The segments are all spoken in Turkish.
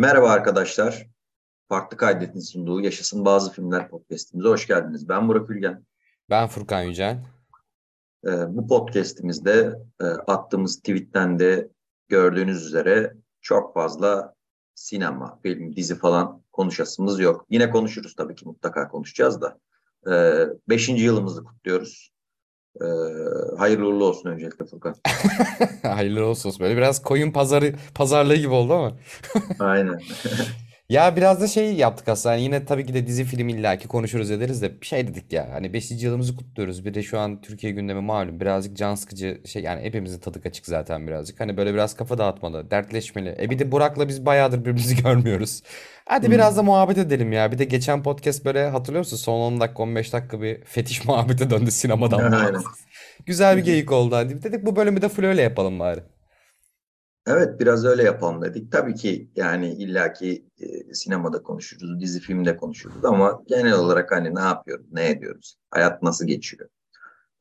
Merhaba arkadaşlar. Farklı Kaydet'in sunduğu Yaşasın Bazı Filmler podcastimize hoş geldiniz. Ben Burak Ülgen. Ben Furkan Yücel. Ee, bu podcastimizde e, attığımız tweetten de gördüğünüz üzere çok fazla sinema, film, dizi falan konuşasımız yok. Yine konuşuruz tabii ki mutlaka konuşacağız da. Ee, beşinci yılımızı kutluyoruz. Ee, hayırlı uğurlu olsun öncelikle Furkan. Hayırlı olsun. Böyle biraz koyun pazarı pazarlığı gibi oldu ama. Aynen. Ya biraz da şey yaptık aslında. Yani yine tabii ki de dizi film illaki konuşuruz ederiz de bir şey dedik ya. Hani 5. yılımızı kutluyoruz. Bir de şu an Türkiye gündemi malum. Birazcık can sıkıcı şey yani hepimizin tadı kaçık zaten birazcık. Hani böyle biraz kafa dağıtmalı, dertleşmeli. E bir de Burak'la biz bayağıdır birbirimizi görmüyoruz. Hadi Hmm. biraz da muhabbet edelim ya. Bir de geçen podcast böyle hatırlıyor musun? Son 10 dakika 15 dakika bir fetiş muhabbete döndü sinemadan Aynen. bağımsız. Güzel bir geyik oldu hadi. Dedik bu bölümü de full öyle yapalım bari. Evet biraz öyle yapalım dedik. Tabii ki yani illaki e, sinemada konuşuruz, dizi filmde konuşuruz ama genel olarak hani ne yapıyoruz, ne ediyoruz, hayat nasıl geçiyor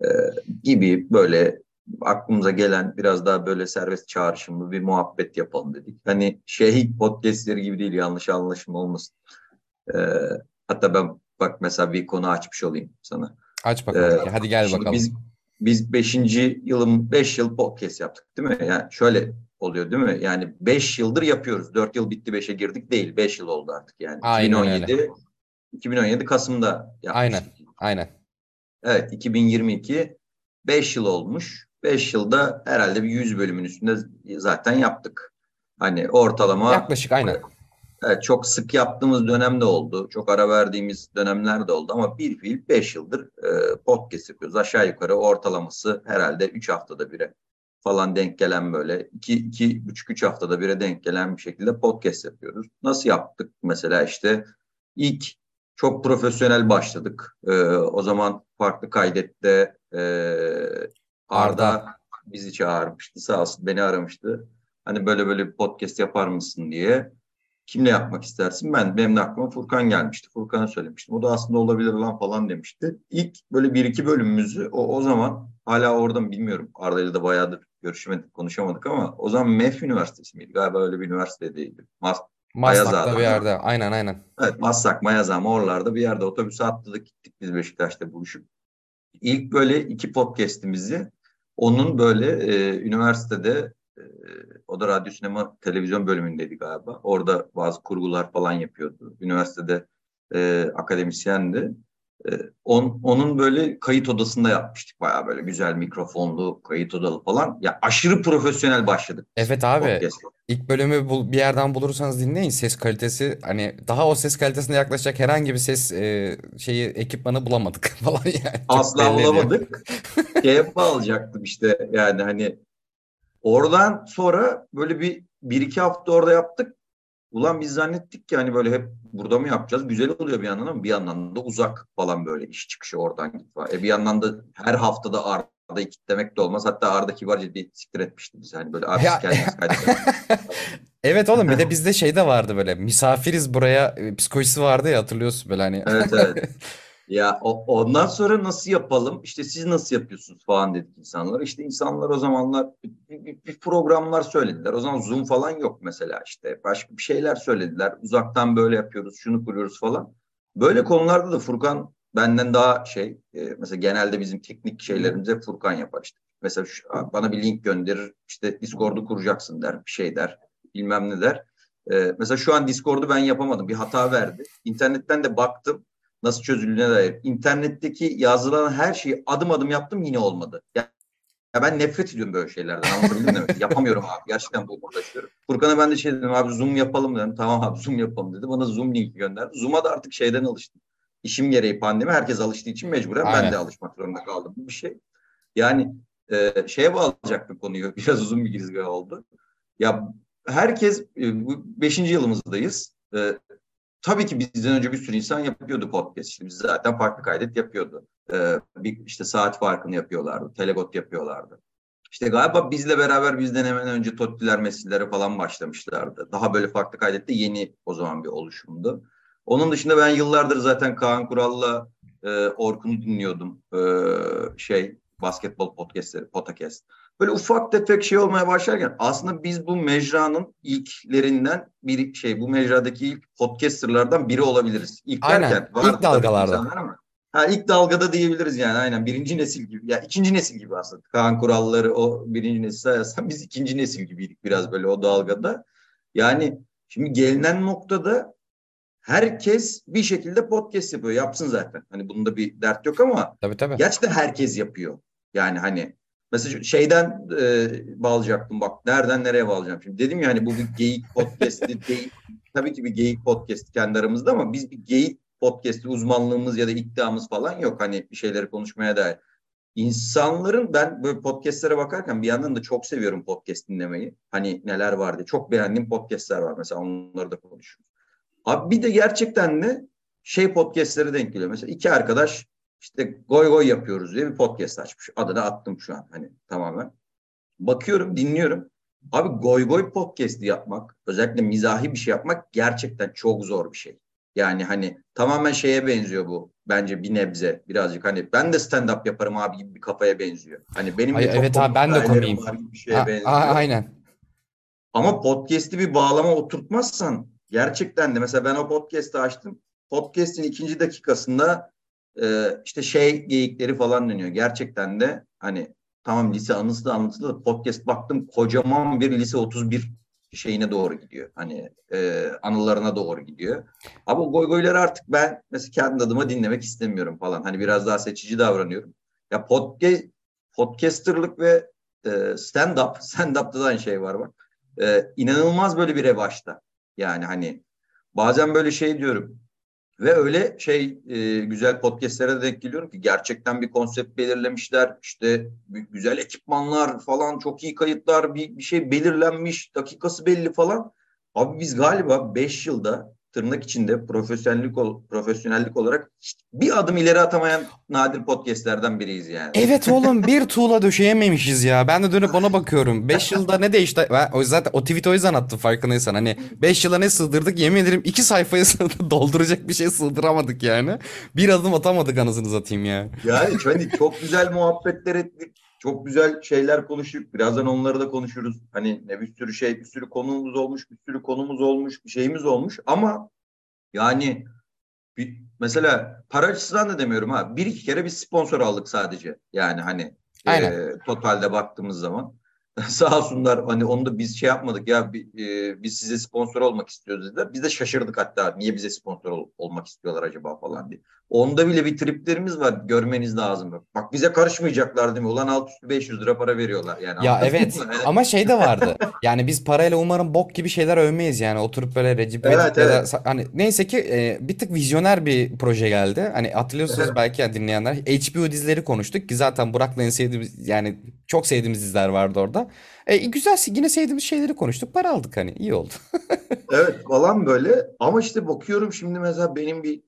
e, gibi böyle aklımıza gelen biraz daha böyle serbest çağrışımlı bir muhabbet yapalım dedik. Hani şey podcastleri gibi değil yanlış anlaşılma olmasın. E, hatta ben bak mesela bir konu açmış olayım sana. Aç Ee, bakalım. Hadi gel bakalım. biz biz 5. yılım 5 yıl podcast yaptık değil mi? Yani şöyle oluyor değil mi? Yani 5 yıldır yapıyoruz. 4 yıl bitti 5'e girdik değil. 5 yıl oldu artık yani. Aynen öyle. 2017 2017 Kasım'da Aynen. yapmıştık. Aynen. Evet 2022 5 yıl olmuş. 5 yılda herhalde bir 100 bölümün üstünde zaten yaptık. Hani ortalama Yaklaşık aynen. Evet, çok sık yaptığımız dönem de oldu. Çok ara verdiğimiz dönemler de oldu ama bir fiil 5 yıldır e, podcast yapıyoruz. Aşağı yukarı ortalaması herhalde 3 haftada bire falan denk gelen böyle 2 iki, buçuk 3 haftada bire denk gelen bir şekilde podcast yapıyoruz. Nasıl yaptık? Mesela işte ilk çok profesyonel başladık. E, o zaman farklı kaydette e, Arda, Arda. bizi çağırmıştı. Sağ olsun beni aramıştı. Hani böyle böyle bir podcast yapar mısın diye. Kimle yapmak istersin? Ben benim de aklıma Furkan gelmişti. Furkan'a söylemiştim. O da aslında olabilir lan falan demişti. İlk böyle bir iki bölümümüzü o, o zaman hala orada mı bilmiyorum. Arda'yla da bayağıdır görüşmedik, konuşamadık ama o zaman MEF Üniversitesi miydi? Galiba öyle bir üniversitedeydi. Mas Maslak'ta bir yerde. Aynen aynen. Evet, Maslak, Mayazam oralarda bir yerde otobüse atladık gittik biz Beşiktaş'ta buluşup. İlk böyle iki podcast'imizi onun böyle e, üniversitede e, o da radyo sinema televizyon bölümündeydi galiba. Orada bazı kurgular falan yapıyordu. Üniversitede e, akademisyendi. E, on, onun böyle kayıt odasında yapmıştık. Bayağı böyle güzel mikrofonlu, kayıt odalı falan. Ya aşırı profesyonel başladık. Evet abi. İlk bölümü bul- bir yerden bulursanız dinleyin. Ses kalitesi hani daha o ses kalitesine yaklaşacak herhangi bir ses e, şeyi ekipmanı bulamadık falan yani. Çok Asla belli ediyor. bulamadık. Şeye bağlayacaktım işte yani hani oradan sonra böyle bir, bir iki hafta orada yaptık. Ulan biz zannettik ki hani böyle hep burada mı yapacağız? Güzel oluyor bir yandan ama bir yandan da uzak falan böyle iş çıkışı oradan git falan. E bir yandan da her haftada Arda'yı kitlemek de olmaz. Hatta Arda kibarca bir siktir etmişti bizi. Hani böyle abi Ya- kendiniz. Evet oğlum bir de bizde şey de vardı böyle misafiriz buraya e, psikolojisi vardı ya hatırlıyorsun böyle hani. Evet evet. Ya o- ondan sonra nasıl yapalım? İşte siz nasıl yapıyorsunuz falan dedik insanlara. İşte insanlar o zamanlar bir, bir- bir programlar söylediler. O zaman Zoom falan yok mesela işte. Başka bir şeyler söylediler. Uzaktan böyle yapıyoruz, şunu kuruyoruz falan. Böyle konularda da Furkan benden daha şey, e, mesela genelde bizim teknik şeylerimize Furkan yapar işte. Mesela şu- bana bir link gönderir, işte Discord'u kuracaksın der, bir şey der, bilmem ne der. E, mesela şu an Discord'u ben yapamadım, bir hata verdi. İnternetten de baktım nasıl çözüldüğüne dair. İnternetteki yazılan her şeyi adım adım yaptım yine olmadı. Ya, ya ben nefret ediyorum böyle şeylerden. Anlatabildim mi? Yapamıyorum abi. Gerçekten bu uğraşıyorum. Furkan'a ben de şey dedim abi Zoom yapalım dedim. Tamam abi Zoom yapalım dedi. Bana Zoom linki gönderdi. Zoom'a da artık şeyden alıştım. İşim gereği pandemi. Herkes alıştığı için mecburen ben Aynen. de alışmak zorunda kaldım. Bu bir şey. Yani e, şeye bağlayacaktım konuyu. Biraz uzun bir girizgah oldu. Ya herkes e, bu beşinci yılımızdayız. E, tabii ki bizden önce bir sürü insan yapıyordu podcast. İşte biz zaten farklı kaydet yapıyordu. Ee, bir işte saat farkını yapıyorlardı. Telegot yapıyorlardı. İşte galiba bizle beraber bizden hemen önce Tottiler Messi'lere falan başlamışlardı. Daha böyle farklı kaydette yeni o zaman bir oluşumdu. Onun dışında ben yıllardır zaten Kaan Kural'la e, Orkun'u dinliyordum. E, şey basketbol podcastleri, podcast. Böyle ufak tefek şey olmaya başlarken aslında biz bu mecranın ilklerinden bir şey bu mecradaki ilk podcasterlardan biri olabiliriz. İlk Aynen. derken İlk dalgalarda. Ha ilk dalgada diyebiliriz yani aynen birinci nesil gibi ya ikinci nesil gibi aslında Kaan Kuralları o birinci nesil sayarsan biz ikinci nesil gibiydik biraz böyle o dalgada. Yani şimdi gelinen noktada herkes bir şekilde podcast yapıyor yapsın zaten hani bunda bir dert yok ama Tabii tabii. Gerçekten herkes yapıyor. Yani hani mesela şeyden e, bağlayacaktım bak nereden nereye bağlayacağım şimdi. Dedim ya hani bu bir geyik podcast'i değil. Tabii ki bir geyik podcast kendi aramızda ama biz bir geyik podcast'i uzmanlığımız ya da iddiamız falan yok. Hani bir şeyleri konuşmaya dair. İnsanların ben böyle podcastlere bakarken bir yandan da çok seviyorum podcast dinlemeyi. Hani neler var diye. Çok beğendiğim podcastler var mesela onları da konuşuyoruz. Abi bir de gerçekten de şey podcastlere denk geliyor. Mesela iki arkadaş işte goy goy yapıyoruz diye bir podcast açmış. Adını attım şu an hani tamamen. Bakıyorum, dinliyorum. Abi goy goy podcast'i yapmak, özellikle mizahi bir şey yapmak gerçekten çok zor bir şey. Yani hani tamamen şeye benziyor bu. Bence bir nebze birazcık hani ben de stand-up yaparım abi gibi bir kafaya benziyor. Hani benim Ay, evet abi, ben de komiyim. var gibi bir şeye Ha, benziyor. a- aynen. Ama podcast'i bir bağlama oturtmazsan gerçekten de mesela ben o podcast'ı açtım. Podcast'in ikinci dakikasında e, işte şey geyikleri falan dönüyor. Gerçekten de hani tamam lise anısı da anlatıldı da podcast baktım kocaman bir lise 31 şeyine doğru gidiyor. Hani e, anılarına doğru gidiyor. Ama goy goyları artık ben mesela kendi adıma dinlemek istemiyorum falan. Hani biraz daha seçici davranıyorum. Ya podcast, podcasterlık ve e, stand-up, stand-up'ta da aynı şey var bak. E, inanılmaz böyle bir revaçta. Yani hani bazen böyle şey diyorum. Ve öyle şey e, güzel podcastlere de denk geliyorum ki gerçekten bir konsept belirlemişler. İşte güzel ekipmanlar falan çok iyi kayıtlar bir, bir şey belirlenmiş dakikası belli falan. Abi biz galiba 5 yılda tırnak içinde profesyonellik ol, profesyonellik olarak bir adım ileri atamayan nadir podcastlerden biriyiz yani. Evet oğlum bir tuğla döşeyememişiz ya. Ben de dönüp ona bakıyorum. 5 yılda ne değişti? Ben o zaten o tweet o yüzden attım farkındaysan. Hani 5 yıla ne sığdırdık yemin ederim 2 sayfaya dolduracak bir şey sığdıramadık yani. Bir adım atamadık anasını satayım ya. Yani hani çok güzel muhabbetler ettik. Çok güzel şeyler konuştuk. Birazdan onları da konuşuruz. Hani ne bir sürü şey, bir sürü konumuz olmuş, bir sürü konumuz olmuş, bir şeyimiz olmuş. Ama yani bir, mesela para açısından da demiyorum ha. Bir iki kere bir sponsor aldık sadece. Yani hani Aynen. e, totalde baktığımız zaman. Sağ olsunlar hani onu da biz şey yapmadık ya e, biz size sponsor olmak istiyoruz dediler. Biz de şaşırdık hatta niye bize sponsor ol- olmak istiyorlar acaba falan diye. Onda bile bir triplerimiz var görmeniz lazım. Bak bize karışmayacaklar değil mi? Ulan alt üstü 500 lira para veriyorlar yani. Ya evet mı? Yani- ama şey de vardı. Yani biz parayla umarım bok gibi şeyler övmeyiz yani oturup böyle Recep Evet, da evet. sa- hani neyse ki e, bir tık vizyoner bir proje geldi. Hani hatırlıyorsunuz Evet. belki ya dinleyenler HBO dizileri konuştuk ki zaten Burak'la en sevdiğimiz yani çok sevdiğimiz diziler vardı orada. E, güzel yine sevdiğimiz şeyleri konuştuk para aldık hani iyi oldu. Evet falan böyle ama işte bakıyorum şimdi mesela benim bir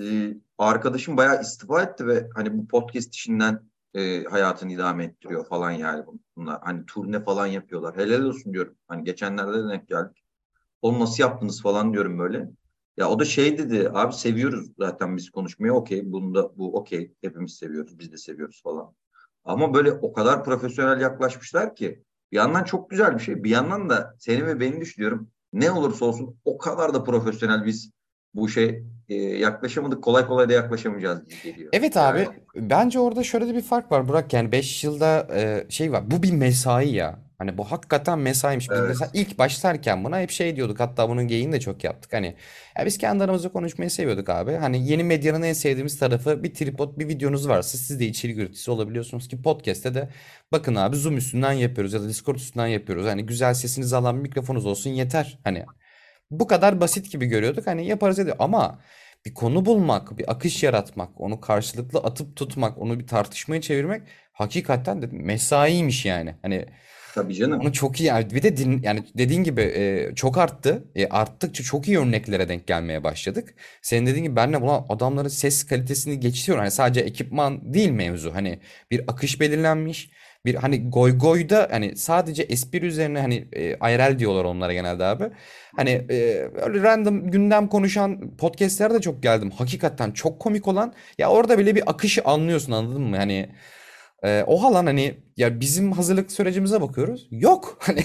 e, arkadaşım bayağı istifa etti ve hani bu podcast işinden e, hayatını idame ettiriyor falan yani bunlar. Hani turne falan yapıyorlar. Helal olsun diyorum. Hani geçenlerde de denk geldik. Onu nasıl yaptınız falan diyorum böyle. Ya o da şey dedi abi seviyoruz zaten biz konuşmayı okey. Bunda bu okey. Hepimiz seviyoruz. Biz de seviyoruz falan. Ama böyle o kadar profesyonel yaklaşmışlar ki bir yandan çok güzel bir şey. Bir yandan da seni ve beni düşünüyorum. Ne olursa olsun o kadar da profesyonel biz bu şey e, yaklaşamadık. Kolay kolay da yaklaşamayacağız gibi geliyor. Evet abi Yani bence orada şöyle de bir fark var Burak yani 5 yılda e, şey var bu bir mesai ya. Hani bu hakikaten mesaiymiş. Biz Evet. mesela ilk başlarken buna hep şey diyorduk hatta bunun geyiğini de çok yaptık. Hani ya biz kendi aramızda konuşmayı seviyorduk abi. Hani yeni medyanın en sevdiğimiz tarafı bir tripod bir videonuz varsa siz de içerik üreticisi olabiliyorsunuz ki podcast'te de bakın abi Zoom üstünden yapıyoruz ya da Discord üstünden yapıyoruz. Hani güzel sesinizi alan bir mikrofonunuz olsun yeter. Hani bu kadar basit gibi görüyorduk. Hani yaparız ediyor ama bir konu bulmak, bir akış yaratmak, onu karşılıklı atıp tutmak, onu bir tartışmaya çevirmek hakikaten de mesaiymiş yani. Hani tabii canım. onu çok iyi bir de din, yani dediğin gibi e, çok arttı. E, arttıkça çok iyi örneklere denk gelmeye başladık. Senin dediğin gibi ben de buna adamların ses kalitesini geçiyorum. Hani sadece ekipman değil mevzu. Hani bir akış belirlenmiş. Bir hani goy goyda hani sadece espri üzerine hani e, IRL diyorlar onlara genelde abi. Hani e, öyle random gündem konuşan podcastlere de çok geldim. Hakikaten çok komik olan ya orada bile bir akışı anlıyorsun anladın mı? Hani Ee, o lan hani ya bizim hazırlık sürecimize bakıyoruz. Yok. Hani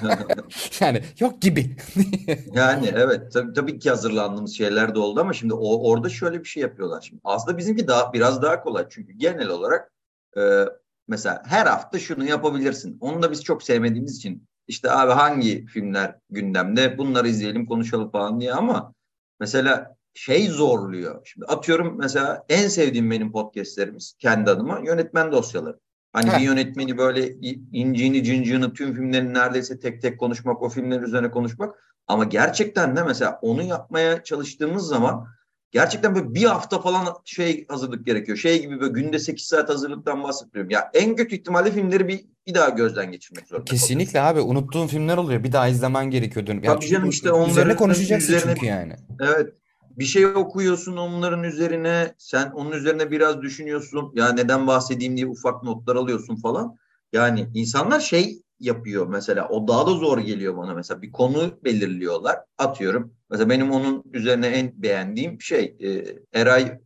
yani yok gibi. Yani evet tabii, tabii ki hazırlandığımız şeyler de oldu ama şimdi o, orada şöyle bir şey yapıyorlar şimdi. Aslında bizimki daha biraz daha kolay çünkü genel olarak e, mesela her hafta şunu yapabilirsin. Onu da biz çok sevmediğimiz için işte abi hangi filmler gündemde bunları izleyelim konuşalım falan diye ama mesela şey zorluyor. Şimdi atıyorum mesela en sevdiğim benim podcastlerimiz kendi adıma yönetmen dosyaları. Hani bir yönetmeni böyle inciğini cinciğini tüm filmlerin neredeyse tek tek konuşmak, o filmlerin üzerine konuşmak. Ama gerçekten de mesela onu yapmaya çalıştığımız zaman gerçekten böyle bir hafta falan şey hazırlık gerekiyor. Şey gibi böyle günde 8 saat hazırlıktan bahsetmiyorum. Ya en kötü ihtimalle filmleri bir, bir daha gözden geçirmek zorunda Kesinlikle kalıyorsun. abi. Unuttuğun filmler oluyor. Bir daha izlemen gerekiyor dönüp. Tabii canım işte onların üzerine konuşacaksın üzerine, çünkü yani. Evet bir şey okuyorsun onların üzerine sen onun üzerine biraz düşünüyorsun ya neden bahsedeyim diye ufak notlar alıyorsun falan. Yani insanlar şey yapıyor mesela o daha da zor geliyor bana mesela bir konu belirliyorlar atıyorum. Mesela benim onun üzerine en beğendiğim şey e, Eray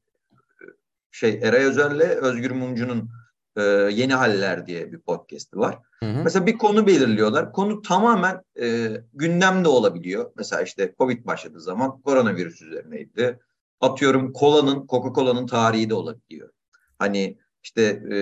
şey Eray Özer'le Özgür Mumcu'nun e, Yeni Haller diye bir podcast'i var. Hı hı. Mesela bir konu belirliyorlar. Konu tamamen e, gündemde olabiliyor. Mesela işte Covid başladığı zaman koronavirüs üzerineydi. Atıyorum kolanın, Coca-Cola'nın tarihi de olabiliyor. Hani işte e,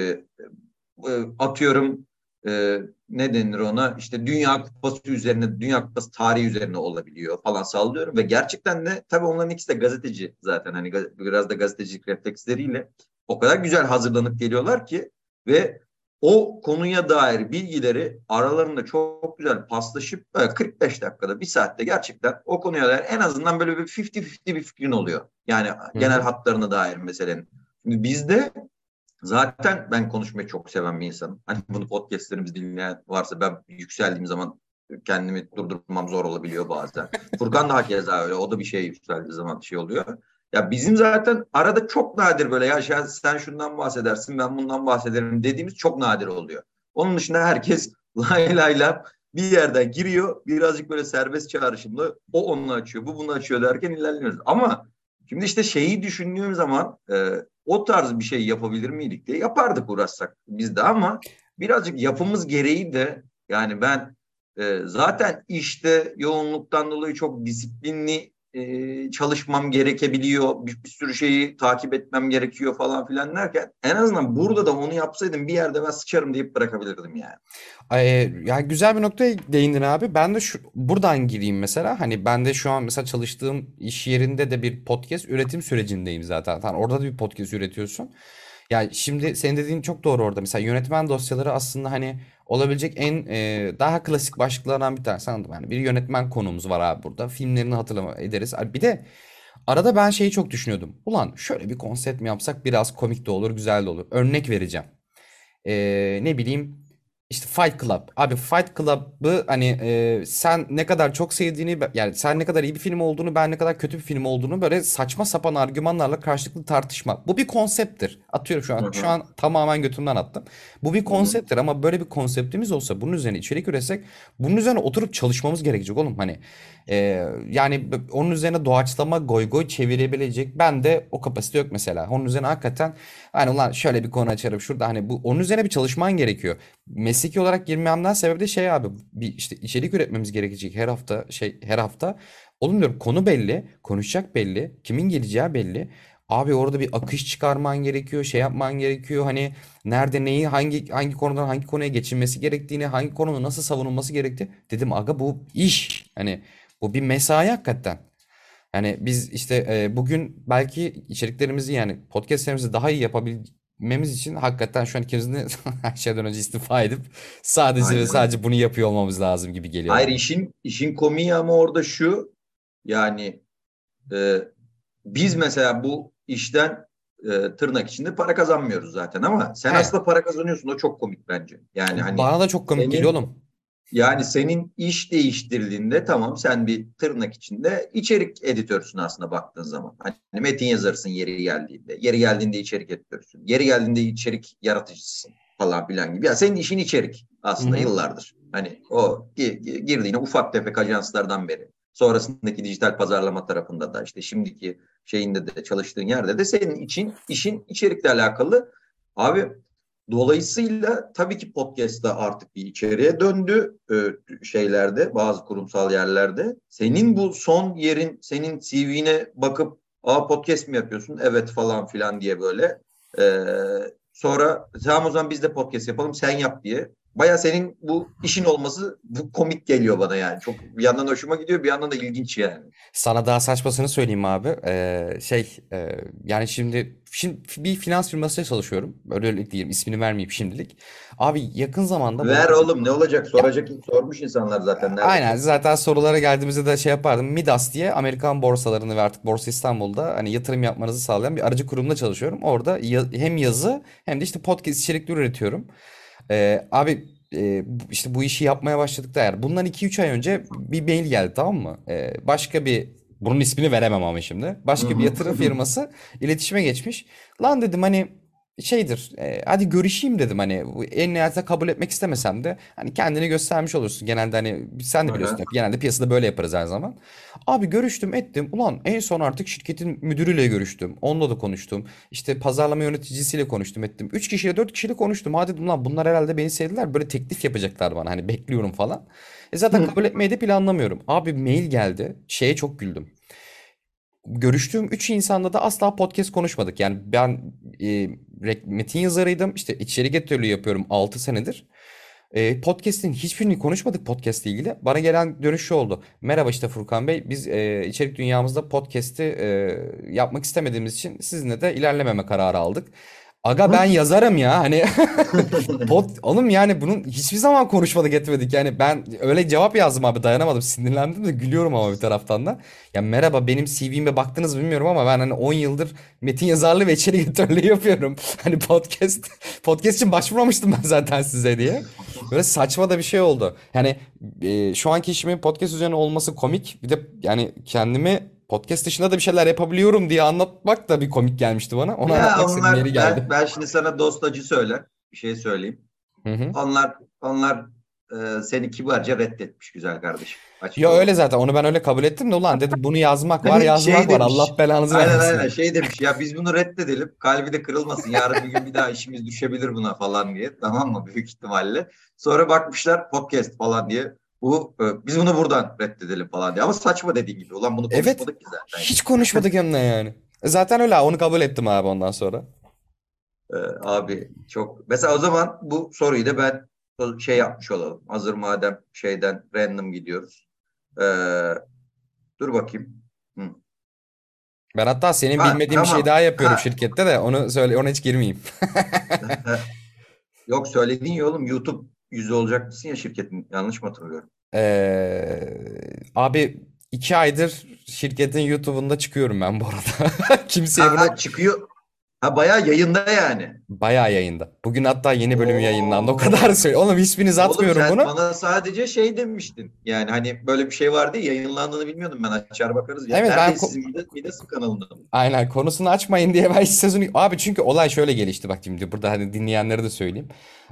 e, atıyorum e, ne denir ona işte Dünya Kupası üzerine, Dünya Kupası tarihi üzerine olabiliyor falan sallıyorum ve gerçekten de tabii onların ikisi de gazeteci zaten hani biraz da gazetecilik refleksleriyle o kadar güzel hazırlanıp geliyorlar ki ve o konuya dair bilgileri aralarında çok güzel paslaşıp 45 dakikada bir saatte gerçekten o konuya dair en azından böyle bir 50-50 bir fikrin oluyor. Yani Hı. genel hatlarına dair meselenin. Şimdi bizde zaten ben konuşmayı çok seven bir insanım. Hani bunu podcastlerimizi dinleyen varsa ben yükseldiğim zaman kendimi durdurmam zor olabiliyor bazen. Furkan da hakeza öyle. O da bir şey yükseldiği zaman şey oluyor. Ya bizim zaten arada çok nadir böyle ya sen şundan bahsedersin ben bundan bahsederim dediğimiz çok nadir oluyor. Onun dışında herkes lay lay la bir yerden giriyor birazcık böyle serbest çağrışımlı o onu açıyor bu bunu açıyor derken ilerliyoruz. Ama şimdi işte şeyi düşündüğüm zaman e, o tarz bir şey yapabilir miydik diye yapardık uğraşsak biz de ama birazcık yapımız gereği de yani ben e, zaten işte yoğunluktan dolayı çok disiplinli e, çalışmam gerekebiliyor. Bir, bir sürü şeyi takip etmem gerekiyor falan filan derken en azından burada da onu yapsaydım bir yerde ben sıçarım deyip bırakabilirdim yani. E, ya güzel bir noktaya değindin abi. Ben de şu buradan gireyim mesela. Hani ben de şu an mesela çalıştığım iş yerinde de bir podcast üretim sürecindeyim zaten. Orada da bir podcast üretiyorsun. Ya şimdi senin dediğin çok doğru orada. Mesela yönetmen dosyaları aslında hani olabilecek en e, daha klasik başlıklardan bir tanesi anladım. Yani bir yönetmen konumuz var abi burada. Filmlerini hatırlama ederiz. Bir de arada ben şeyi çok düşünüyordum. Ulan şöyle bir konsept mi yapsak biraz komik de olur, güzel de olur. Örnek vereceğim. E, ne bileyim işte Fight Club. Abi Fight Club'ı hani e, sen ne kadar çok sevdiğini yani sen ne kadar iyi bir film olduğunu ben ne kadar kötü bir film olduğunu böyle saçma sapan argümanlarla karşılıklı tartışma. Bu bir konsepttir. Atıyorum şu an Hı-hı. şu an tamamen götümden attım. Bu bir konsepttir ama böyle bir konseptimiz olsa bunun üzerine içerik üretsek bunun üzerine oturup çalışmamız gerekecek oğlum hani. E, yani onun üzerine doğaçlama goy goy çevirebilecek ben de o kapasite yok mesela. Onun üzerine hakikaten hani ulan şöyle bir konu açarım şurada hani bu onun üzerine bir çalışman gerekiyor. Mesleki olarak girmemden sebebi de şey abi bir işte içerik üretmemiz gerekecek her hafta şey her hafta. Oğlum diyorum konu belli, konuşacak belli, kimin geleceği belli. Abi orada bir akış çıkarman gerekiyor, şey yapman gerekiyor. Hani nerede neyi hangi hangi konudan hangi konuya geçilmesi gerektiğini, hangi konunun nasıl savunulması gerektiği. Dedim aga bu iş. Hani bu bir mesai hakikaten. Yani biz işte e, bugün belki içeriklerimizi yani podcastlerimizi daha iyi yapabilmemiz için hakikaten şu an ikimizin de her şeyden önce istifa edip sadece Aynen. ve sadece bunu yapıyor olmamız lazım gibi geliyor. Hayır işin işin komiği ama orada şu yani e, biz mesela bu işten e, tırnak içinde para kazanmıyoruz zaten ama sen He. aslında para kazanıyorsun o çok komik bence. Yani hani bana da çok komik senin, geliyor oğlum. Yani senin iş değiştirdiğinde tamam sen bir tırnak içinde içerik editörsün aslında baktığın zaman. Hani metin yazarsın yeri geldiğinde. Yeri geldiğinde içerik editörsün. Yeri geldiğinde içerik yaratıcısın falan filan gibi. Ya senin işin içerik aslında Hı-hı. yıllardır. Hani o girdiğine ufak tefek ajanslardan beri. Sonrasındaki dijital pazarlama tarafında da işte şimdiki şeyinde de çalıştığın yerde de senin için işin içerikle alakalı. Abi Dolayısıyla tabii ki podcast da artık bir içeriye döndü e, şeylerde, bazı kurumsal yerlerde. Senin bu son yerin, senin CV'ne bakıp Aa podcast mi yapıyorsun? Evet falan filan diye böyle. Ee, sonra tamam o zaman biz de podcast yapalım sen yap diye baya senin bu işin olması bu komik geliyor bana yani. Çok bir yandan hoşuma gidiyor bir yandan da ilginç yani. Sana daha saçmasını söyleyeyim abi. Ee, şey e, yani şimdi, şimdi bir finans firmasında çalışıyorum. Öyle diyeyim ismini vermeyeyim şimdilik. Abi yakın zamanda Ver oğlum ne olacak soracak sormuş insanlar zaten. Nerede? Aynen zaten sorulara geldiğimizde de şey yapardım. Midas diye Amerikan borsalarını ve artık Borsa İstanbul'da hani yatırım yapmanızı sağlayan bir aracı kurumda çalışıyorum. Orada ya- hem yazı hem de işte podcast içerikleri üretiyorum. Ee, abi e, işte bu işi yapmaya başladık da eğer bundan 2-3 ay önce bir mail geldi tamam mı? Ee, başka bir bunun ismini veremem ama şimdi. Başka bir yatırım firması iletişime geçmiş. Lan dedim hani şeydir e, hadi görüşeyim dedim hani en nihayetinde kabul etmek istemesem de hani kendini göstermiş olursun. Genelde hani sen de biliyorsun Aha. hep genelde piyasada böyle yaparız her zaman. Abi görüştüm ettim. Ulan en son artık şirketin müdürüyle görüştüm onunla da konuştum. İşte pazarlama yöneticisiyle konuştum ettim. 3 kişiyle 4 kişiyle konuştum. Hadi dedim lan bunlar herhalde beni sevdiler böyle teklif yapacaklar bana hani bekliyorum falan. E zaten kabul etmeyi de planlamıyorum. Abi mail geldi şeye çok güldüm görüştüğüm 3 insanda da asla podcast konuşmadık. Yani ben e, metin yazarıydım. İşte içerik editörlüğü yapıyorum 6 senedir. E, podcast'in hiçbirini konuşmadık podcast ile ilgili. Bana gelen dönüş şu oldu. Merhaba işte Furkan Bey. Biz e, içerik dünyamızda podcast'i e, yapmak istemediğimiz için sizinle de ilerlememe kararı aldık. Aga ben yazarım ya hani pod, oğlum yani bunun hiçbir zaman konuşmadık etmedik. Yani ben öyle cevap yazdım abi dayanamadım sinirlendim de gülüyorum ama bir taraftan da. Ya merhaba benim CV'me baktınız bilmiyorum ama ben hani 10 yıldır metin yazarlığı ve içerik editörlüğü yapıyorum. Hani podcast podcast için başvurmamıştım ben zaten size diye. Böyle saçma da bir şey oldu. Yani e, şu anki işimin podcast üzerine olması komik. Bir de yani kendimi podcast dışında da bir şeyler yapabiliyorum diye anlatmak da bir komik gelmişti bana onu Ya anlatmak onlar yeri geldi. ben, ben şimdi sana dost acı söyler bir şey söyleyeyim. Hı hı. Onlar onlar e, seni kibarca reddetmiş güzel kardeşim. Açık Ya olalım. öyle zaten onu ben öyle kabul ettim de ulan dedim bunu yazmak var Hani yazmak şey var demiş, Allah belanızı Aynen vermesin. aynen şey demiş ya biz bunu reddedelim kalbi de kırılmasın yarın bir gün bir daha işimiz düşebilir buna falan diye tamam mı büyük ihtimalle. Sonra bakmışlar podcast falan diye bu e, biz bunu buradan reddedelim falan diye ama saçma dediğin gibi ulan bunu Evet. konuşmadık ki zaten. Hiç konuşmadık de yani. E Zaten öyle onu kabul ettim abi ondan sonra. E, abi çok mesela o zaman bu soruyu da ben şey yapmış olalım hazır madem şeyden random gidiyoruz. E, dur bakayım. Hı. Ben hatta senin Ha, bilmediğin bir şey tamam. daha yapıyorum Ha. şirkette de onu söyle ona hiç girmeyeyim. Yok söylediğin ya oğlum YouTube yüzü olacak mısın ya şirketin yanlış mı hatırlıyorum? Ee, abi iki aydır şirketin YouTube'unda çıkıyorum ben bu arada. Kimseye Ha, bunu çıkıyor. Ha bayağı yayında yani. bayağı yayında. Bugün hatta yeni bölüm Oo. yayınlandı. O kadar söyle. Oğlum hiçbiriniz Oğlum atmıyorum sen bunu. bana sadece şey demiştin. Yani hani böyle bir şey vardı ya yayınlandığını bilmiyordum ben açar bakarız ya. Evet, ben Nerede ko- sizin Midas, Midas'ın kanalında mı? Aynen konusunu açmayın diye ben hiç sezonu... Abi çünkü olay şöyle gelişti bak şimdi burada hani dinleyenlere de söyleyeyim.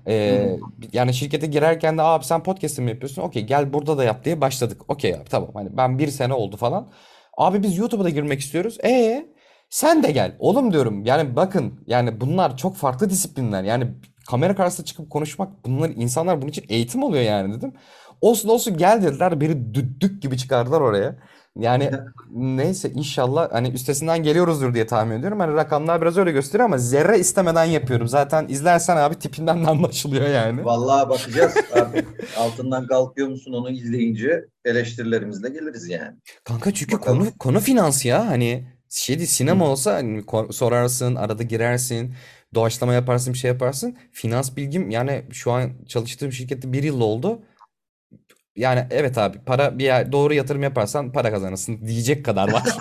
Ee, yani şirkete girerken de abi sen podcast mi yapıyorsun? Okey gel burada da yap diye başladık. Okey abi tamam hani ben bir sene oldu falan. Abi biz YouTube'a da girmek istiyoruz. E sen de gel. Oğlum diyorum yani bakın yani bunlar çok farklı disiplinler. Yani kamera karşısına çıkıp konuşmak bunlar insanlar bunun için eğitim oluyor yani dedim. Olsun olsun gel dediler beni düdük gibi çıkardılar oraya. Yani neyse inşallah hani üstesinden geliyoruzdur diye tahmin ediyorum. Hani rakamlar biraz öyle gösteriyor ama zerre istemeden yapıyorum. Zaten izlersen abi tipinden de anlaşılıyor yani. Vallahi bakacağız artık altından kalkıyor musun onu izleyince eleştirilerimizle geliriz yani. Kanka çünkü Bakalım. konu konu finans ya. Hani şey değil, sinema olsa hani sorarsın, arada girersin, doğaçlama yaparsın, bir şey yaparsın. Finans bilgim yani şu an çalıştığım şirkette bir yıl oldu. Yani evet abi para bir yer, doğru yatırım yaparsan para kazanırsın diyecek kadar var.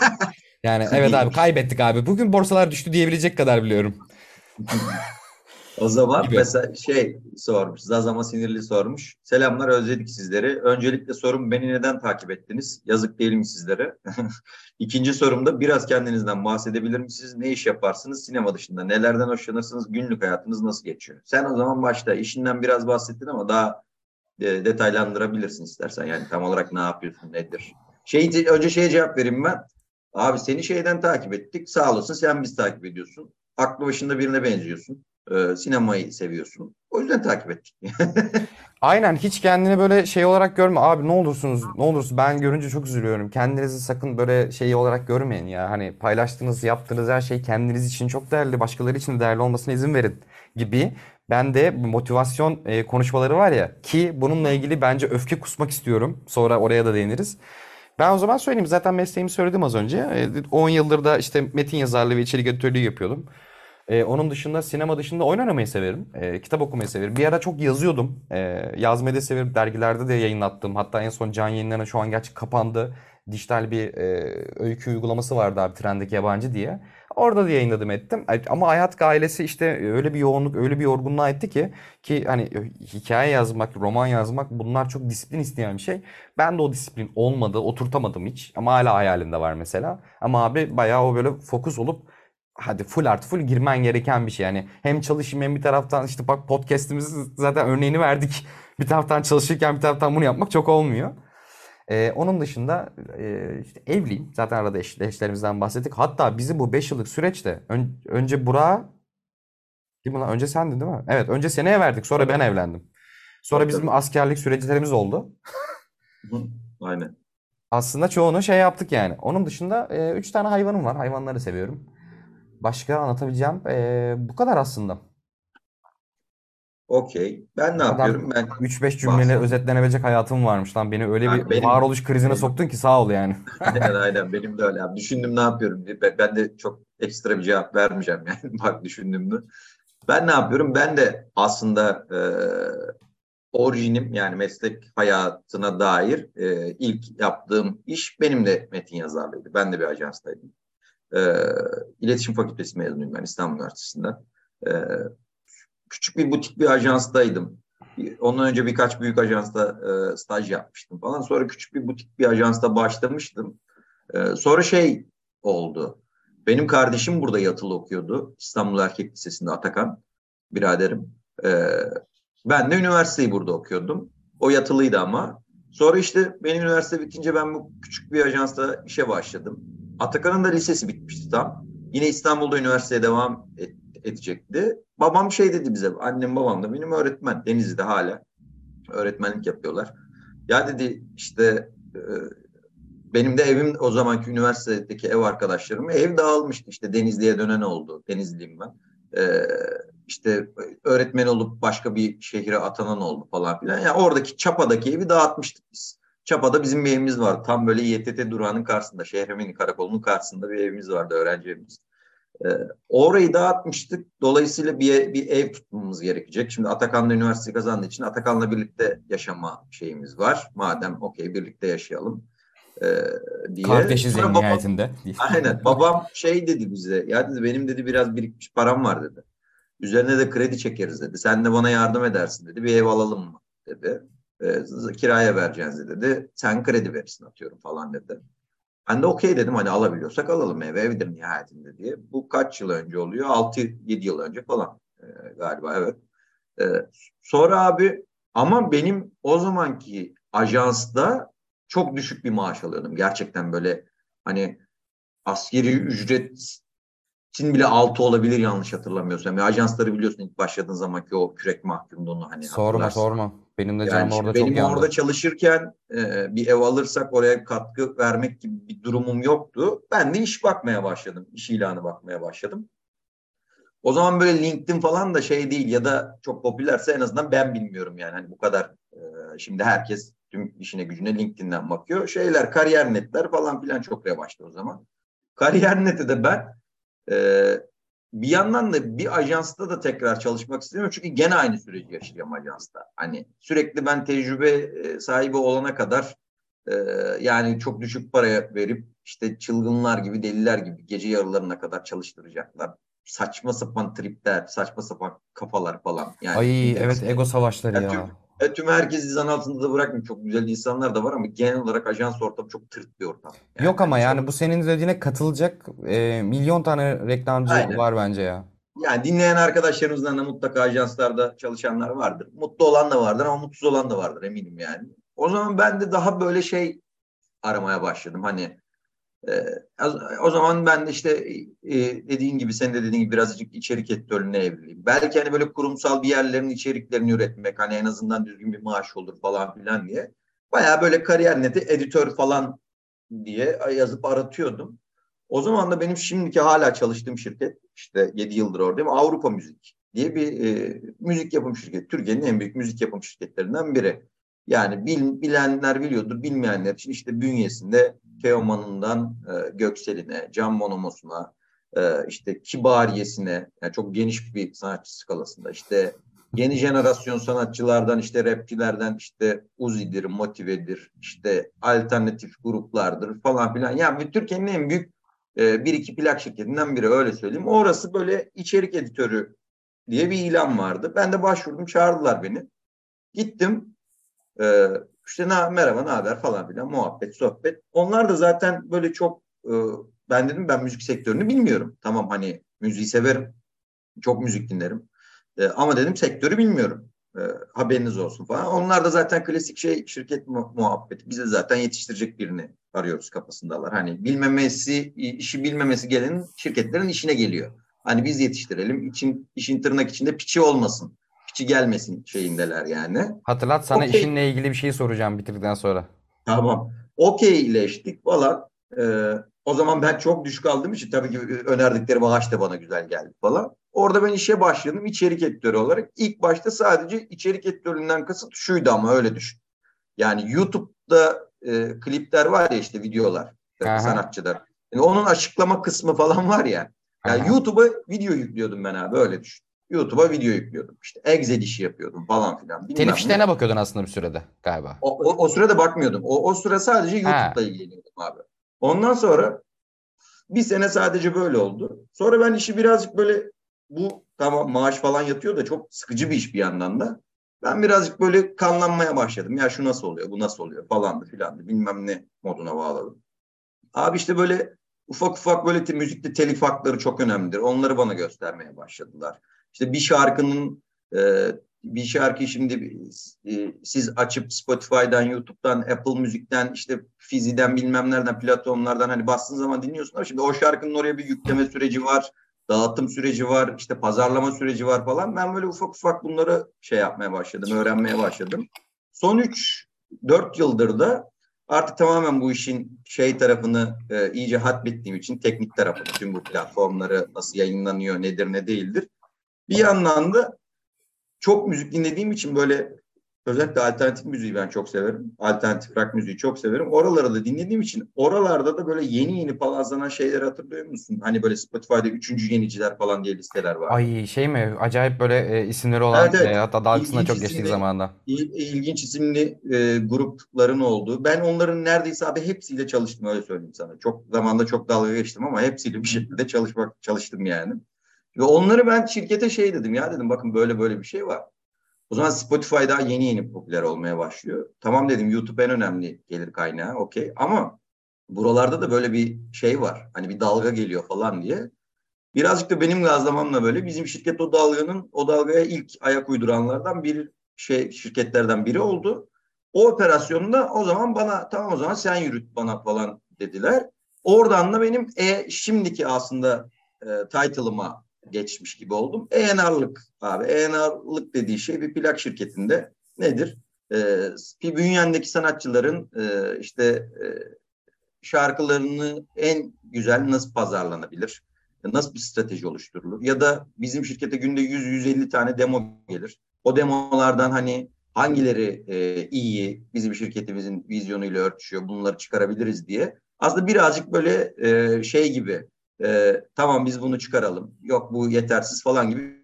Yani evet abi kaybettik abi. Bugün borsalar düştü diyebilecek kadar biliyorum. O zaman Gibi. mesela şey sormuş, Zazama sinirli sormuş. Selamlar özledik sizleri. Öncelikle sorum beni neden takip ettiniz? Yazık değil mi sizlere? İkinci sorumda biraz kendinizden bahsedebilir misiniz? Ne iş yaparsınız sinema dışında? Nelerden hoşlanırsınız? Günlük hayatınız nasıl geçiyor? Sen o zaman başta işinden biraz bahsettin ama daha e, detaylandırabilirsin istersen. Yani tam olarak ne yapıyorsun, nedir? Şey, önce şeye cevap vereyim ben. Abi seni şeyden takip ettik. Sağ olasın sen biz takip ediyorsun. Aklı başında birine benziyorsun. E, sinemayı seviyorsun. O yüzden takip ettik. Aynen hiç kendini böyle şey olarak görme. Abi ne olursunuz ne olursun ben görünce çok üzülüyorum. Kendinizi sakın böyle şey olarak görmeyin ya. Hani paylaştığınız yaptığınız her şey kendiniz için çok değerli. Başkaları için de değerli olmasına izin verin gibi. Ben de motivasyon e, konuşmaları var ya ki bununla ilgili bence öfke kusmak istiyorum. Sonra oraya da değiniriz. Ben o zaman söyleyeyim zaten mesleğimi söyledim az önce. E, 10 yıldır da işte metin yazarlığı ve içerik editörlüğü yapıyordum. Ee, onun dışında sinema dışında oyun oynamayı severim. Ee, kitap okumayı severim. Bir ara çok yazıyordum. Ee, yazmayı da severim. Dergilerde de yayınlattım. Hatta en son Can Yayınları'na şu an gerçi kapandı. Dijital bir e, öykü uygulaması vardı abi Trendeki Yabancı diye. Orada da yayınladım ettim. Ama hayat ailesi işte öyle bir yoğunluk, öyle bir yorgunluğa etti ki ki hani hikaye yazmak, roman yazmak bunlar çok disiplin isteyen bir şey. Ben de o disiplin olmadı, oturtamadım hiç. Ama hala hayalimde var mesela. Ama abi bayağı o böyle fokus olup hadi full art full girmen gereken bir şey. Yani hem çalışayım hem bir taraftan işte bak podcast'imizi zaten örneğini verdik. Bir taraftan çalışırken bir taraftan bunu yapmak çok olmuyor. Ee, onun dışında e, işte evliyim. Zaten arada eş, eşlerimizden bahsettik. Hatta bizim bu 5 yıllık süreçte ön, önce Burak'a kim lan? Önce sendin değil mi? Evet önce seneye verdik sonra ben evlendim. Sonra bizim askerlik süreçlerimiz oldu. Aynen. Aslında çoğunu şey yaptık yani. Onun dışında 3 e, tane hayvanım var. Hayvanları seviyorum. Başka anlatabileceğim ee, bu kadar aslında. Okey. Ben ne yapıyorum? Ben 3-5 cümleyle özetlenebilecek hayatım varmış lan. Beni öyle Yani bir benim varoluş krizine benim soktun ki sağ ol yani. aynen aynen benim de öyle. Abi. Düşündüm ne yapıyorum diye. Ben, ben de çok ekstra bir cevap vermeyeceğim yani. Bak düşündüğümde. Ben ne yapıyorum? Ben de aslında e, orijinim yani meslek hayatına dair e, ilk yaptığım iş benim de metin yazarlığıydı. Ben de bir ajanstaydım. E, İletişim Fakültesi mezunuyum ben İstanbul Üniversitesi'nden. E, küçük bir butik bir ajanstaydım. Ondan önce birkaç büyük ajansta e, staj yapmıştım falan. Sonra küçük bir butik bir ajansta başlamıştım. E, sonra şey oldu. Benim kardeşim burada yatılı okuyordu. İstanbul Erkek Lisesi'nde Atakan, biraderim. E, ben de üniversiteyi burada okuyordum. O yatılıydı ama. Sonra işte benim üniversite bitince ben bu küçük bir ajansta işe başladım. Atakan'ın da lisesi bitmişti tam. Yine İstanbul'da üniversiteye devam et, edecekti. Babam şey dedi bize, annem babam da benim öğretmen. Denizli'de hala öğretmenlik yapıyorlar. Ya dedi işte e, benim de evim o zamanki üniversitedeki ev arkadaşlarım ev dağılmıştı. İşte Denizli'ye dönen oldu. Denizliyim ben. E, işte öğretmen olup başka bir şehire atanan oldu falan filan. Yani oradaki Çapa'daki evi dağıtmıştık biz. Çapa'da bizim bir evimiz var. Tam böyle İETT durağının karşısında, Şehremini Karakolu'nun karşısında bir evimiz vardı, öğrenci evimiz. Ee, orayı dağıtmıştık. Dolayısıyla bir, bir ev tutmamız gerekecek. Şimdi Atakan'la üniversite kazandığı için Atakan'la birlikte yaşama şeyimiz var. Madem okey birlikte yaşayalım e, diye. Kardeşiz en nihayetinde. Aynen. Babam şey dedi bize. Ya dedi benim dedi biraz birikmiş param var dedi. Üzerine de kredi çekeriz dedi. Sen de bana yardım edersin dedi. Bir ev alalım mı dedi e, kiraya vereceğiz dedi. Sen kredi verirsin atıyorum falan dedi. Ben de okey dedim hani alabiliyorsak alalım ev evdir nihayetinde diye. Bu kaç yıl önce oluyor? 6-7 yıl önce falan e, galiba evet. E, sonra abi ama benim o zamanki ajansta çok düşük bir maaş alıyordum. Gerçekten böyle hani askeri ücret Çin bile 6 olabilir yanlış hatırlamıyorsam. Ya ajansları biliyorsun ilk başladığın zamanki o kürek mahkumluğunu hani Sorma hatırlarsın. sorma. Benim de canım yani orada benim çok yandı. orada çalışırken e, bir ev alırsak oraya katkı vermek gibi bir durumum yoktu. Ben de iş bakmaya başladım. İş ilanı bakmaya başladım. O zaman böyle LinkedIn falan da şey değil ya da çok popülerse en azından ben bilmiyorum yani. Hani bu kadar e, şimdi herkes tüm işine gücüne LinkedIn'den bakıyor. Şeyler, kariyer netler falan filan çok revaçtı o zaman. Kariyer neti de ben ee, bir yandan da bir ajansta da tekrar çalışmak istemiyorum. Çünkü gene aynı süreci yaşayacağım ajansta. Hani sürekli ben tecrübe e, sahibi olana kadar e, yani çok düşük paraya verip işte çılgınlar gibi deliler gibi gece yarılarına kadar çalıştıracaklar. Saçma sapan tripler, saçma sapan kafalar falan. Yani Ay evet ego savaşları ya. Tüm, e, tüm herkes zan altında da bırakmıyor. Çok güzel insanlar da var ama genel olarak ajans ortamı çok tırt bir ortam. Yani Yok ama yani bu senin dediğine katılacak e, milyon tane reklamcı Aynen. var bence ya. Yani dinleyen arkadaşlarımızdan da mutlaka ajanslarda çalışanlar vardır. Mutlu olan da vardır ama mutsuz olan da vardır eminim yani. O zaman ben de daha böyle şey aramaya başladım. Hani o zaman ben de işte e, dediğin gibi sen de dediğin gibi birazcık içerik editörlüğüne evrileyim. Belki hani böyle kurumsal bir yerlerin içeriklerini üretmek hani en azından düzgün bir maaş olur falan filan diye. Baya böyle kariyer neti editör falan diye yazıp aratıyordum. O zaman da benim şimdiki hala çalıştığım şirket işte 7 yıldır oradayım Avrupa Müzik diye bir e, müzik yapım şirketi. Türkiye'nin en büyük müzik yapım şirketlerinden biri. Yani bil, bilenler biliyordur, bilmeyenler için işte bünyesinde Teoman'ından e, Göksel'ine, Can Bonomo'suna, e, işte Kibariye'sine, yani çok geniş bir sanatçı skalasında işte yeni jenerasyon sanatçılardan işte rapçilerden işte Uzi'dir, Motive'dir, işte alternatif gruplardır falan filan. Yani Türkiye'nin en büyük e, bir iki plak şirketinden biri öyle söyleyeyim. Orası böyle içerik editörü diye bir ilan vardı. Ben de başvurdum, çağırdılar beni. Gittim. E, işte na, merhaba, ne haber falan filan muhabbet, sohbet. Onlar da zaten böyle çok e, ben dedim ben müzik sektörünü bilmiyorum. Tamam hani müziği severim. Çok müzik dinlerim. E, ama dedim sektörü bilmiyorum. E, haberiniz olsun falan. Onlar da zaten klasik şey şirket mu- muhabbeti. Bize zaten yetiştirecek birini arıyoruz kafasındalar. Hani bilmemesi, işi bilmemesi gelenin şirketlerin işine geliyor. Hani biz yetiştirelim, için, işin tırnak içinde piçi olmasın. Piçi gelmesin şeyindeler yani. Hatırlat sana Okey. işinle ilgili bir şey soracağım bitirdikten sonra. Tamam. Okeyleştik falan. Ee, o zaman ben çok düşük aldığım için tabii ki önerdikleri maaş da bana güzel geldi falan. Orada ben işe başladım içerik editörü olarak. İlk başta sadece içerik editöründen kasıt şuydu ama öyle düşün. Yani YouTube'da e, klipler var ya işte videolar, Aha. sanatçılar. Yani onun açıklama kısmı falan var ya. Yani. YouTube'a video yüklüyordum ben abi öyle düşün. YouTube'a video yüklüyordum. İşte Excel işi yapıyordum falan filan. Bilmem Telif ne. işlerine bakıyordun aslında bir sürede galiba. O, o, o sırada bakmıyordum. O, o sıra sadece YouTube'la ilgileniyordum abi. Ondan sonra bir sene sadece böyle oldu. Sonra ben işi birazcık böyle bu tamam maaş falan yatıyor da çok sıkıcı bir iş bir yandan da. Ben birazcık böyle kanlanmaya başladım. Ya şu nasıl oluyor, bu nasıl oluyor falandı filandı bilmem ne moduna bağladım. Abi işte böyle ufak ufak böyle te, müzikte telif hakları çok önemlidir. Onları bana göstermeye başladılar. İşte bir şarkının e, bir şarkıyı şimdi e, siz açıp Spotify'dan, YouTube'dan, Apple Müzik'ten, işte Fizi'den bilmem nereden, platformlardan hani bastığın zaman dinliyorsun ama şimdi o şarkının oraya bir yükleme süreci var, dağıtım süreci var, işte pazarlama süreci var falan. Ben böyle ufak ufak bunları şey yapmaya başladım, öğrenmeye başladım. Son 3-4 yıldır da artık tamamen bu işin şey tarafını e, iyice hatmettiğim için teknik tarafını, tüm bu platformları nasıl yayınlanıyor, nedir ne değildir. Bir yandan da çok müzik dinlediğim için böyle özellikle alternatif müziği ben çok severim. Alternatif rock müziği çok severim. Oraları da dinlediğim için oralarda da böyle yeni yeni palazlanan şeyler hatırlıyor musun? Hani böyle Spotify'da üçüncü yeniciler falan diye listeler var. Ay şey mi? Acayip böyle e, isimleri olan Evet, evet. e, hatta dalgasına İlginç çok isimli- zamanda. İl, ilginç isimli e, grupların olduğu. Ben onların neredeyse abi hepsiyle çalıştım öyle söyleyeyim sana. Çok zamanda çok dalga geçtim ama hepsiyle bir şekilde çalışmak çalıştım yani. Ve onları ben şirkete şey dedim ya dedim bakın böyle böyle bir şey var. O zaman Spotify daha yeni yeni popüler olmaya başlıyor. Tamam dedim YouTube en önemli gelir kaynağı okey ama buralarda da böyle bir şey var. Hani bir dalga geliyor falan diye. Birazcık da benim gazlamamla böyle bizim şirket o dalganın o dalgaya ilk ayak uyduranlardan bir şey şirketlerden biri oldu. O operasyonda o zaman bana tamam o zaman sen yürüt bana falan dediler. Oradan da benim e, şimdiki aslında e, title'ıma geçmiş gibi oldum. E&R'lık abi. E&R'lık dediği şey bir plak şirketinde nedir? E, bir bünyendeki sanatçıların e, işte e, şarkılarını en güzel nasıl pazarlanabilir? Nasıl bir strateji oluşturulur? Ya da bizim şirkete günde 100-150 tane demo gelir. O demolardan hani hangileri e, iyi, bizim şirketimizin vizyonuyla örtüşüyor, bunları çıkarabiliriz diye. Aslında birazcık böyle e, şey gibi, e, tamam biz bunu çıkaralım, yok bu yetersiz falan gibi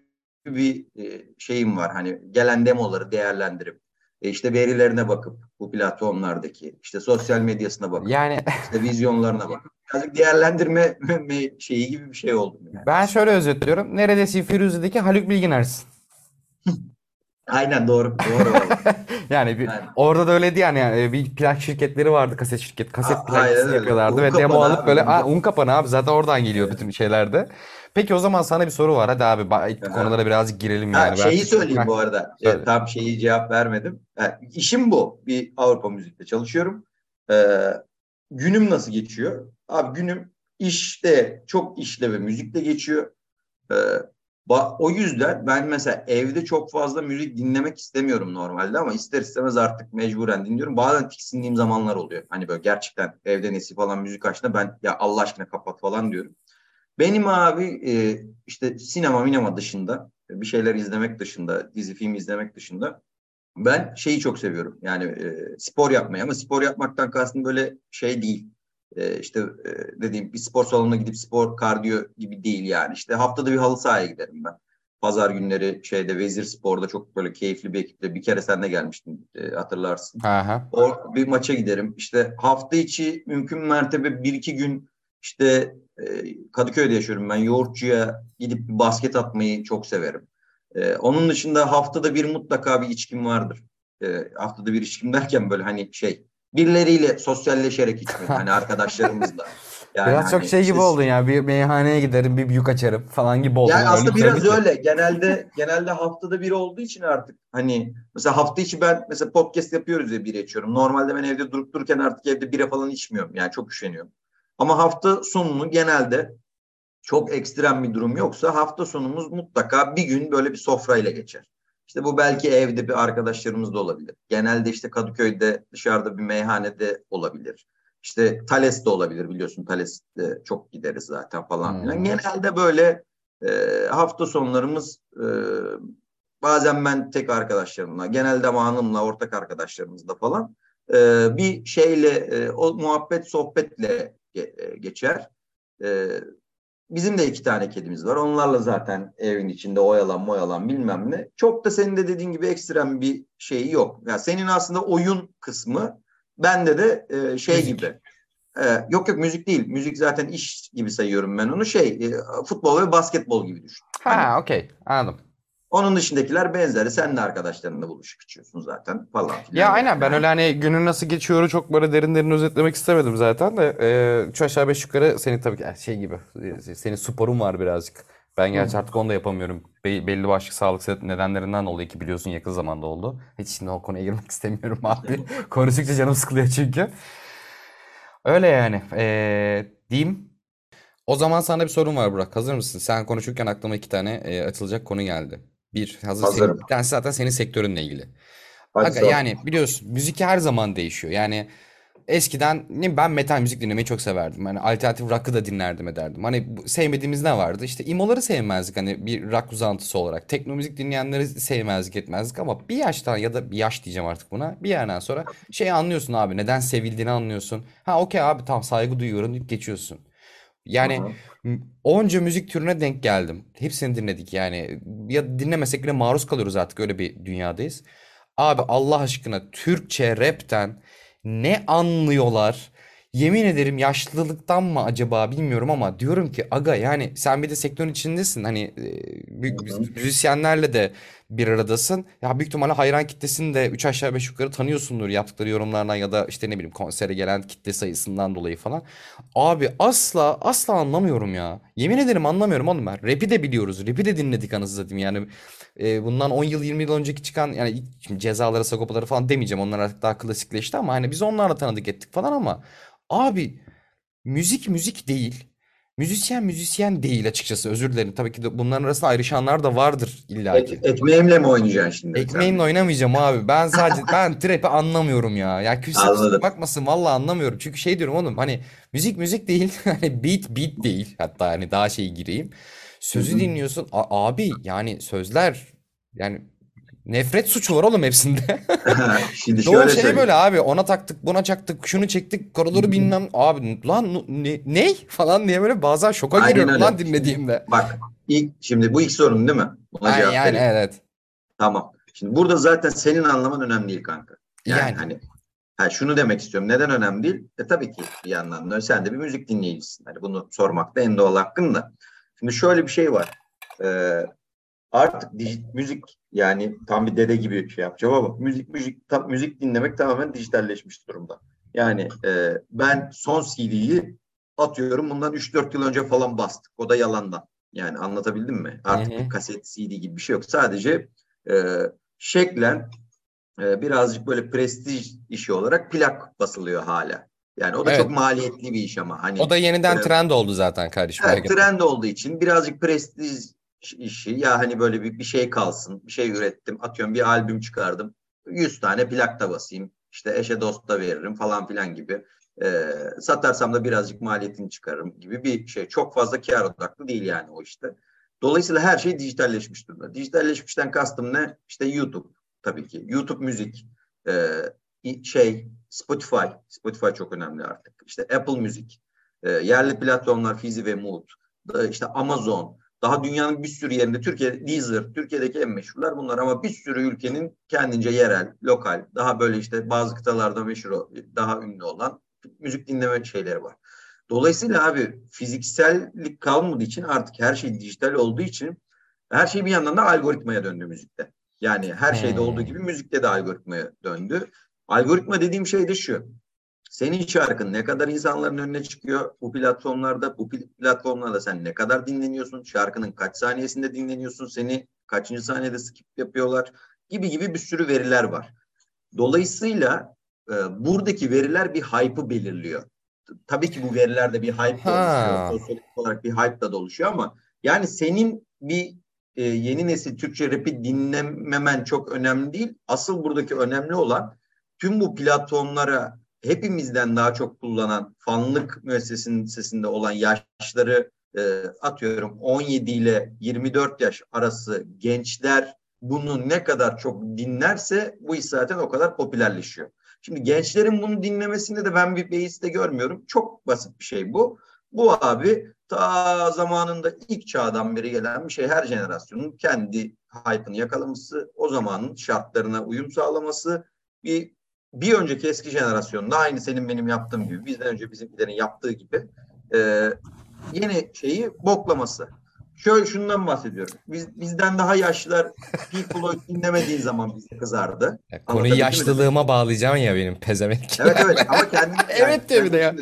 bir e, şeyim var. Hani gelen demoları değerlendirip, e, işte verilerine bakıp bu platformlardaki, işte sosyal medyasına bakıp, Yani işte vizyonlarına bakıp, birazcık değerlendirme şeyi gibi bir şey oldu. Yani. ben şöyle özetliyorum. Neredeyse Firuze'deki Haluk Bilginer'sin. Aynen doğru. Doğru. Yani bir, Aynen. orada da öyleydi yani, yani bir plak şirketleri vardı kaset şirket. Kaset A- plak aynen öyle. yapıyorlardı Un ve demo kapanı alıp abi, böyle un Aa, kapanı. un kapanı abi zaten oradan geliyor bütün şeylerde. Peki o zaman sana bir soru var. Hadi abi ba- Aha. konulara birazcık girelim Ha, yani. Şeyi çünkü- söyleyeyim bu arada. söyle. E, tam şeyi cevap vermedim. Ha, işim bu. Bir Avrupa müzikte çalışıyorum. Ee, günüm nasıl geçiyor? Abi günüm işte çok işle ve müzikle geçiyor. Ee, o yüzden ben mesela evde çok fazla müzik dinlemek istemiyorum normalde ama ister istemez artık mecburen dinliyorum. Bazen tiksindiğim zamanlar oluyor. Hani böyle gerçekten evde nesi falan müzik açtığında ben ya Allah aşkına kapat falan diyorum. Benim abi e, işte sinema minema dışında bir şeyler izlemek dışında, dizi film izlemek dışında ben şeyi çok seviyorum. Yani e, spor yapmayı ama spor yapmaktan kastım böyle şey değil. E, işte e, dediğim bir spor salonuna gidip spor kardiyo gibi değil yani. İşte haftada bir halı sahaya giderim ben. Pazar günleri şeyde Vezir Spor'da çok böyle keyifli bir ekiple bir kere sen de gelmiştin e, hatırlarsın. Aha. O bir maça giderim. İşte hafta içi mümkün mertebe bir iki gün işte e, Kadıköy'de yaşıyorum ben. Yoğurtçuya gidip bir basket atmayı çok severim. E, onun dışında haftada bir mutlaka bir içkim vardır. E, haftada bir içkim derken böyle hani şey birileriyle sosyalleşerek içmek hani arkadaşlarımızla. Yani biraz hani çok şey gibi oldun ya. Bir meyhaneye giderim, bir büyük açarım falan gibi oldu. Yani aslında biraz öyle. Genelde genelde haftada bir olduğu için artık hani mesela hafta içi ben mesela podcast yapıyoruz ya biri içiyorum. Normalde ben evde durup dururken artık evde bira falan içmiyorum. Yani çok üşeniyorum. Ama hafta sonunu genelde çok ekstrem bir durum yoksa hafta sonumuz mutlaka bir gün böyle bir sofrayla geçer. İşte bu belki evde bir arkadaşlarımız da olabilir. Genelde işte Kadıköy'de dışarıda bir meyhanede olabilir. İşte Thales'te olabilir biliyorsun Thales'te çok gideriz zaten falan filan. Hmm. Genelde böyle e, hafta sonlarımız e, bazen ben tek arkadaşlarımla, genelde ama hanımla, ortak arkadaşlarımızla falan e, bir şeyle, e, o muhabbet sohbetle e, geçer. E, bizim de iki tane kedimiz var. Onlarla zaten evin içinde oyalan moyalan bilmem ne. Çok da senin de dediğin gibi ekstrem bir şeyi yok. Yani senin aslında oyun kısmı bende de e, şey müzik. gibi. E, yok yok müzik değil. Müzik zaten iş gibi sayıyorum ben onu. Şey e, futbol ve basketbol gibi düşün. Ha hani, okey anladım. Onun dışındakiler benzeri. Sen de arkadaşlarınla buluşup içiyorsun zaten falan filan. Ya aynen ben öyle hani günün nasıl geçiyoru çok böyle derin derin özetlemek istemedim zaten de. E, üç aşağı beş yukarı senin tabii ki şey gibi senin sporun var birazcık. Ben gerçi artık onu da yapamıyorum. Be- belli başlı sağlık nedenlerinden dolayı ki biliyorsun yakın zamanda oldu. Hiç şimdi o konuya girmek istemiyorum abi. Konuştukça canım sıkılıyor çünkü. Öyle yani. Ee, diyeyim. O zaman sana bir sorun var Burak. Hazır mısın? Sen konuşurken aklıma iki tane e, açılacak konu geldi. Bir hazır Hazırım. senin, bir tanesi zaten senin sektörünle ilgili. Aga, yani biliyorsun müzik her zaman değişiyor. Yani eskiden ne ben metal müzik dinlemeyi çok severdim. Hani alternatif rock'ı da dinlerdim ederdim. Hani sevmediğimiz ne vardı? İşte imoları sevmezdik hani bir rock uzantısı olarak. Tekno müzik dinleyenleri sevmezdik etmezdik ama bir yaştan ya da bir yaş diyeceğim artık buna. Bir yerden sonra şey anlıyorsun abi neden sevildiğini anlıyorsun. Ha okey abi tamam saygı duyuyorum deyip geçiyorsun. Yani onca müzik türüne denk geldim. Hepsini dinledik yani. Ya dinlemesek bile maruz kalıyoruz artık öyle bir dünyadayız. Abi Allah aşkına Türkçe rapten ne anlıyorlar? Yemin ederim yaşlılıktan mı acaba bilmiyorum ama diyorum ki aga yani sen bir de sektörün içindesin. Hani e, müzisyenlerle de bir aradasın. Ya büyük ihtimalle hayran kitlesini de 3 aşağı 5 yukarı tanıyorsundur yaptıkları yorumlardan ya da işte ne bileyim konsere gelen kitle sayısından dolayı falan. Abi asla asla anlamıyorum ya. Yemin ederim anlamıyorum oğlum ben. Rap'i de biliyoruz. Rap'i de dinledik anasını satayım yani. E, bundan 10 yıl 20 yıl önceki çıkan yani şimdi cezaları sagopaları falan demeyeceğim. Onlar artık daha klasikleşti ama hani biz onlarla tanıdık ettik falan ama abi müzik müzik değil. Müzisyen müzisyen değil açıkçası özür dilerim. Tabii ki de bunların arasında ayrışanlar da vardır illa ki. Et, ekmeğimle mi oynayacaksın şimdi? Ekmeğimle oynamayacağım abi. Ben sadece ben trap'i anlamıyorum ya. Ya küfür bakmasın vallahi anlamıyorum. Çünkü şey diyorum oğlum hani müzik müzik değil. Hani beat beat değil. Hatta hani daha şey gireyim. Sözü dinliyorsun. A- abi yani sözler yani Nefret suçu var oğlum hepsinde. Şimdi şöyle Doğu şey böyle abi ona taktık buna çaktık şunu çektik koridoru bilmem abi lan ne, ne falan diye böyle bazen şoka Aynen giriyorum öyle. lan dinlediğimde. Bak ilk şimdi bu ilk sorun değil mi? Buna Aynen, yani vereyim. evet. Tamam. Şimdi burada zaten senin anlaman önemli değil kanka. Yani, yani. hani ha, şunu demek istiyorum. Neden önemli değil? E tabii ki bir yandan da sen de bir müzik dinleyicisin. Hani bunu sormakta en doğal hakkın da. Şimdi şöyle bir şey var. Ee, artık dijit, müzik yani tam bir dede gibi şey yapacağım ama müzik müzik tam, müzik dinlemek tamamen dijitalleşmiş durumda. Yani e, ben son CD'yi atıyorum bundan 3-4 yıl önce falan bastık. O da yalandan. Yani anlatabildim mi? Artık Hı-hı. bir kaset CD gibi bir şey yok. Sadece e, şeklen e, birazcık böyle prestij işi olarak plak basılıyor hala. Yani o da çok Evet. maliyetli bir iş ama O hani da yeniden e, trend oldu zaten kardeşim. Evet, trend olduğu için birazcık prestij işi ya hani böyle bir, bir şey kalsın, bir şey ürettim, atıyorum bir albüm çıkardım, 100 tane plak da basayım, işte eşe dosta veririm falan filan gibi. Ee, satarsam da birazcık maliyetini çıkarırım gibi bir şey. Çok fazla kar odaklı değil yani o işte. Dolayısıyla her şey dijitalleşmiş durumda. Dijitalleşmişten kastım ne? İşte YouTube tabii ki. YouTube müzik, ee, şey Spotify, Spotify çok önemli artık. İşte Apple Müzik, e, yerli platformlar Fizi ve Mood, işte Amazon, daha dünyanın bir sürü yerinde Türkiye Deezer, Türkiye'deki en meşhurlar bunlar ama bir sürü ülkenin kendince yerel, lokal, daha böyle işte bazı kıtalarda meşhur, daha ünlü olan müzik dinleme şeyleri var. Dolayısıyla abi fiziksellik kalmadığı için artık her şey dijital olduğu için her şey bir yandan da algoritmaya döndü müzikte. Yani her şeyde olduğu gibi müzikte de algoritmaya döndü. Algoritma dediğim şey de şu. Senin şarkın ne kadar insanların önüne çıkıyor bu platformlarda, bu pl- platformlarda sen ne kadar dinleniyorsun, şarkının kaç saniyesinde dinleniyorsun, seni kaçıncı saniyede skip yapıyorlar gibi gibi bir sürü veriler var. Dolayısıyla e, buradaki veriler bir hype'ı belirliyor. Tabii ki bu verilerde bir hype de oluşuyor, sosyolojik olarak bir hype da oluşuyor ama yani senin bir e, yeni nesil Türkçe rap'i dinlememen çok önemli değil. Asıl buradaki önemli olan tüm bu platformlara hepimizden daha çok kullanan fanlık müessesesinde olan yaşları e, atıyorum 17 ile 24 yaş arası gençler bunu ne kadar çok dinlerse bu iş zaten o kadar popülerleşiyor. Şimdi gençlerin bunu dinlemesinde de ben bir beis de görmüyorum. Çok basit bir şey bu. Bu abi ta zamanında ilk çağdan beri gelen bir şey. Her jenerasyonun kendi hype'ını yakalaması, o zamanın şartlarına uyum sağlaması, bir bir önceki eski jenerasyonda aynı senin benim yaptığım gibi, bizden önce bizimkilerin yaptığı gibi e, yeni şeyi boklaması. Şöyle şundan bahsediyorum. Biz, bizden daha yaşlılar Pink Floyd dinlemediğin zaman bize kızardı. Ya konuyu mi? yaşlılığıma bağlayacağım ya benim pezevenk. Evet evet ama kendini Evet diyor bir de ya.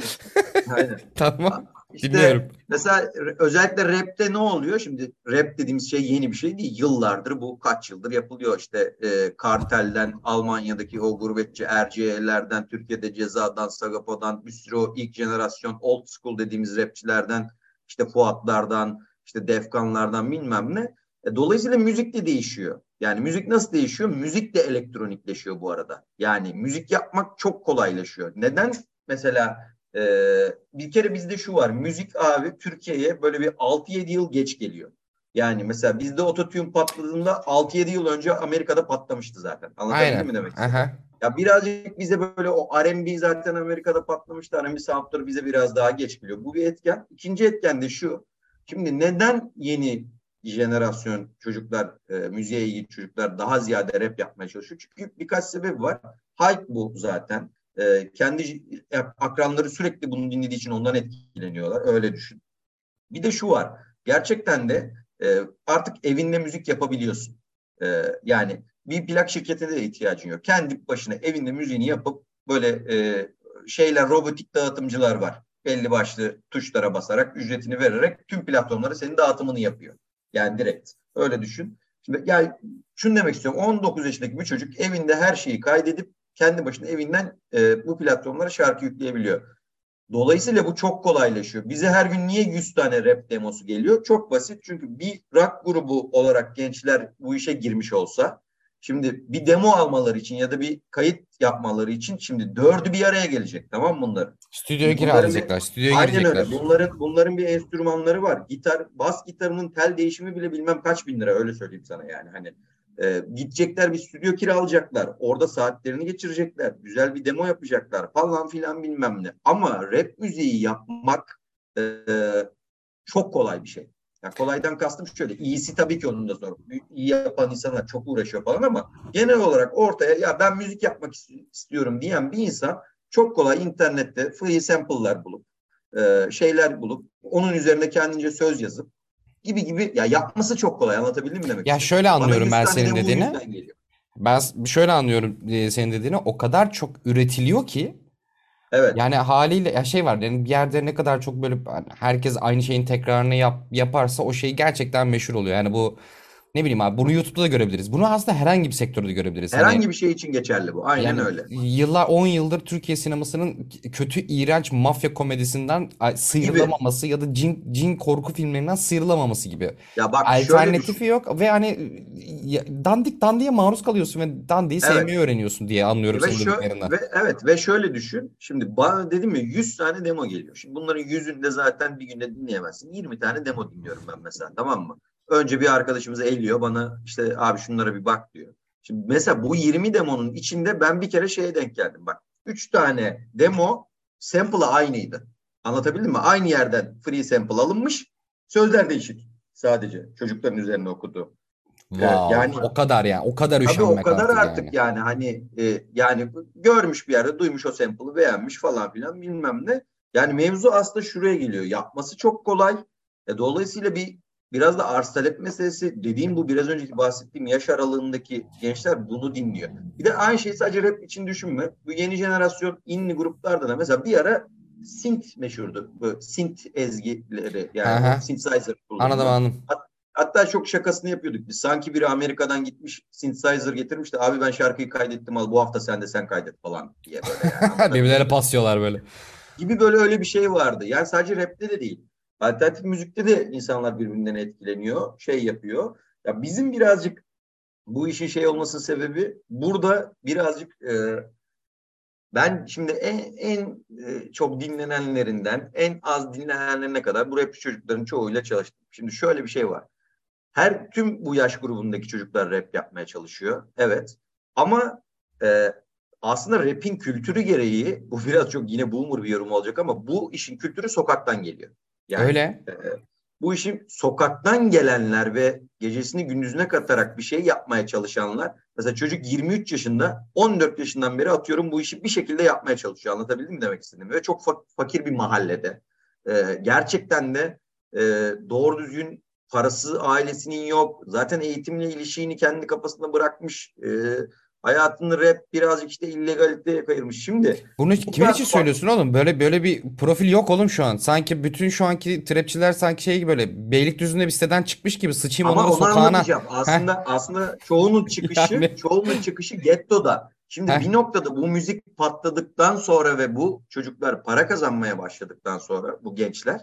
Aynen. Tamam. İşte Dinliyorum. mesela özellikle rapte ne oluyor? Şimdi rap dediğimiz şey yeni bir şey değil. Yıllardır bu kaç yıldır yapılıyor. İşte e, kartelden, Almanya'daki o gurbetçi RC'lerden, Türkiye'de Ceza'dan, Sagapo'dan bir sürü o ilk jenerasyon old school dediğimiz rapçilerden, işte Fuatlardan, işte Defkanlardan bilmem ne. E, dolayısıyla müzik de değişiyor. Yani müzik nasıl değişiyor? Müzik de elektronikleşiyor bu arada. Yani müzik yapmak çok kolaylaşıyor. Neden? Mesela ee, bir kere bizde şu var. Müzik abi Türkiye'ye böyle bir 6-7 yıl geç geliyor. Yani mesela bizde ototune patladığında 6-7 yıl önce Amerika'da patlamıştı zaten. Anlatabildim Aynen. mi demek istedim? Ya birazcık bize böyle o R&B zaten Amerika'da patlamıştı. R&B soundları bize biraz daha geç geliyor. Bu bir etken. İkinci etken de şu. Şimdi neden yeni jenerasyon çocuklar, e, müziğe ilgili çocuklar daha ziyade rap yapmaya çalışıyor? Çünkü birkaç sebep var. Hype bu zaten. E, kendi akranları sürekli bunu dinlediği için ondan etkileniyorlar. Öyle düşün. Bir de şu var. Gerçekten de e, artık evinde müzik yapabiliyorsun. E, yani bir plak şirketine de ihtiyacın yok. Kendi başına evinde müziğini yapıp böyle e, şeyler robotik dağıtımcılar var. Belli başlı tuşlara basarak ücretini vererek tüm platformlara senin dağıtımını yapıyor. Yani direkt. Öyle düşün. Şimdi yani şunu demek istiyorum. 19 yaşındaki bir çocuk evinde her şeyi kaydedip kendi başına evinden e, bu platformlara şarkı yükleyebiliyor. Dolayısıyla bu çok kolaylaşıyor. Bize her gün niye 100 tane rap demosu geliyor? Çok basit. Çünkü bir rock grubu olarak gençler bu işe girmiş olsa şimdi bir demo almaları için ya da bir kayıt yapmaları için şimdi dördü bir araya gelecek tamam mı bunların? Stüdyoya kiralayacaklar. Stüdyoya Aynen girecekler. öyle. Bunların bunların bir enstrümanları var. Gitar, bas gitarının tel değişimi bile bilmem kaç bin lira öyle söyleyeyim sana yani. Hani e, gidecekler bir stüdyo kiralayacaklar. Orada saatlerini geçirecekler. Güzel bir demo yapacaklar falan filan bilmem ne. Ama rap müziği yapmak e, çok kolay bir şey. Ya kolaydan kastım şöyle. İyisi tabii ki onun da zor. İyi yapan insanlar çok uğraşıyor falan ama genel olarak ortaya ya ben müzik yapmak ist- istiyorum diyen bir insan çok kolay internette free sample'lar bulup e, şeyler bulup onun üzerine kendince söz yazıp gibi gibi ya yapması çok kolay anlatabildim mi demek Ya istedim? şöyle anlıyorum 100 ben senin dediğini. Ben şöyle anlıyorum senin dediğini. O kadar çok üretiliyor ki Evet. yani haliyle ya şey var yani bir yerde ne kadar çok böyle hani herkes aynı şeyin tekrarını yap, yaparsa o şey gerçekten meşhur oluyor. Yani bu Ne bileyim abi bunu YouTube'da da görebiliriz. Bunu aslında herhangi bir sektörde görebiliriz. Hani Herhangi bir şey için geçerli bu. Aynen yani öyle. yıllar 10 yıldır Türkiye sinemasının kötü iğrenç mafya komedisinden ay- sıyrılamaması ya da cin, cin korku filmlerinden sıyrılamaması gibi. Ya bak şöyle düşün. Alternatifi yok ve hani ya- dandik dandiye maruz kalıyorsun ve dandiyi Evet. sevmeyi öğreniyorsun diye anlıyorum Ve, senin şö dediklerinden. ve evet ve şöyle düşün. Şimdi bana dedim ya 100 tane demo geliyor. Şimdi bunların 100'ünü de zaten bir günde dinleyemezsin. 20 tane demo dinliyorum ben mesela tamam mı? Önce bir arkadaşımız elliyor bana işte abi şunlara bir bak diyor. Şimdi mesela bu 20 demonun içinde ben bir kere şeye denk geldim. Bak 3 tane demo sample'ı aynıydı. Anlatabildim mi? Aynı yerden free sample alınmış. Sözler değişik sadece çocukların üzerine okuduğu. Wow, yani- o kadar yani o kadar Tabii o üşenmek kadar artık artık yani. yani hani e, yani görmüş bir yerde duymuş o sample'ı beğenmiş falan filan bilmem ne. Yani mevzu aslında şuraya geliyor. Yapması çok kolay. E, dolayısıyla bir biraz da arz talep meselesi dediğim bu biraz önceki bahsettiğim yaş aralığındaki gençler bunu dinliyor. Bir de aynı şeyi sadece rap için düşünme. Bu yeni jenerasyon indie gruplarda da mesela bir ara synth meşhurdu. Bu synth ezgileri yani Aha. synthesizer Anladım kullanımı. anladım. Hatta çok şakasını yapıyorduk biz. Sanki biri Amerika'dan gitmiş synthesizer getirmiş de abi ben şarkıyı kaydettim al bu hafta sen de sen kaydet falan diye böyle yani. Birbirlerine paslıyorlar böyle. gibi böyle öyle bir şey vardı. Yani sadece rapte de değil. Alternatif müzikte de insanlar birbirinden etkileniyor, şey yapıyor. Ya bizim birazcık bu işin şey olmasının sebebi burada birazcık e, ben şimdi en, en e, çok dinlenenlerinden en az dinlenenlerine kadar bu rapçi çocukların çoğuyla çalıştım. Şimdi şöyle bir şey var. Her tüm bu yaş grubundaki çocuklar rap yapmaya çalışıyor. Evet. Ama e, aslında rap'in kültürü gereği bu biraz çok yine boomer bir yorum olacak ama bu işin kültürü sokaktan geliyor. Yani Öyle. e, bu işin sokaktan gelenler ve gecesini gündüzüne katarak bir şey yapmaya çalışanlar mesela çocuk 23 yaşında 14 yaşından beri atıyorum bu işi bir şekilde yapmaya çalışıyor. Anlatabildim mi demek istediğimi? Ve çok fa- fakir bir mahallede. E, gerçekten de e, doğru düzgün parası ailesinin yok. Zaten eğitimle ilişiğini kendi kafasında bırakmış. E, hayatını rap birazcık işte illegaliteye kayırmış. Şimdi Bunu Bu kimin için söylüyorsun oğlum? Böyle böyle bir profil yok oğlum şu an. Sanki bütün şu anki trapçiler sanki şey gibi böyle Beylikdüzü'nde bir siteden çıkmış gibi sıçayım Ama onların onu sokağına. anlatacağım. Aslında aslında çoğunun çıkışı Yani. çoğunun çıkışı gettoda. Şimdi Heh. bir noktada bu müzik patladıktan sonra ve bu çocuklar para kazanmaya başladıktan sonra bu gençler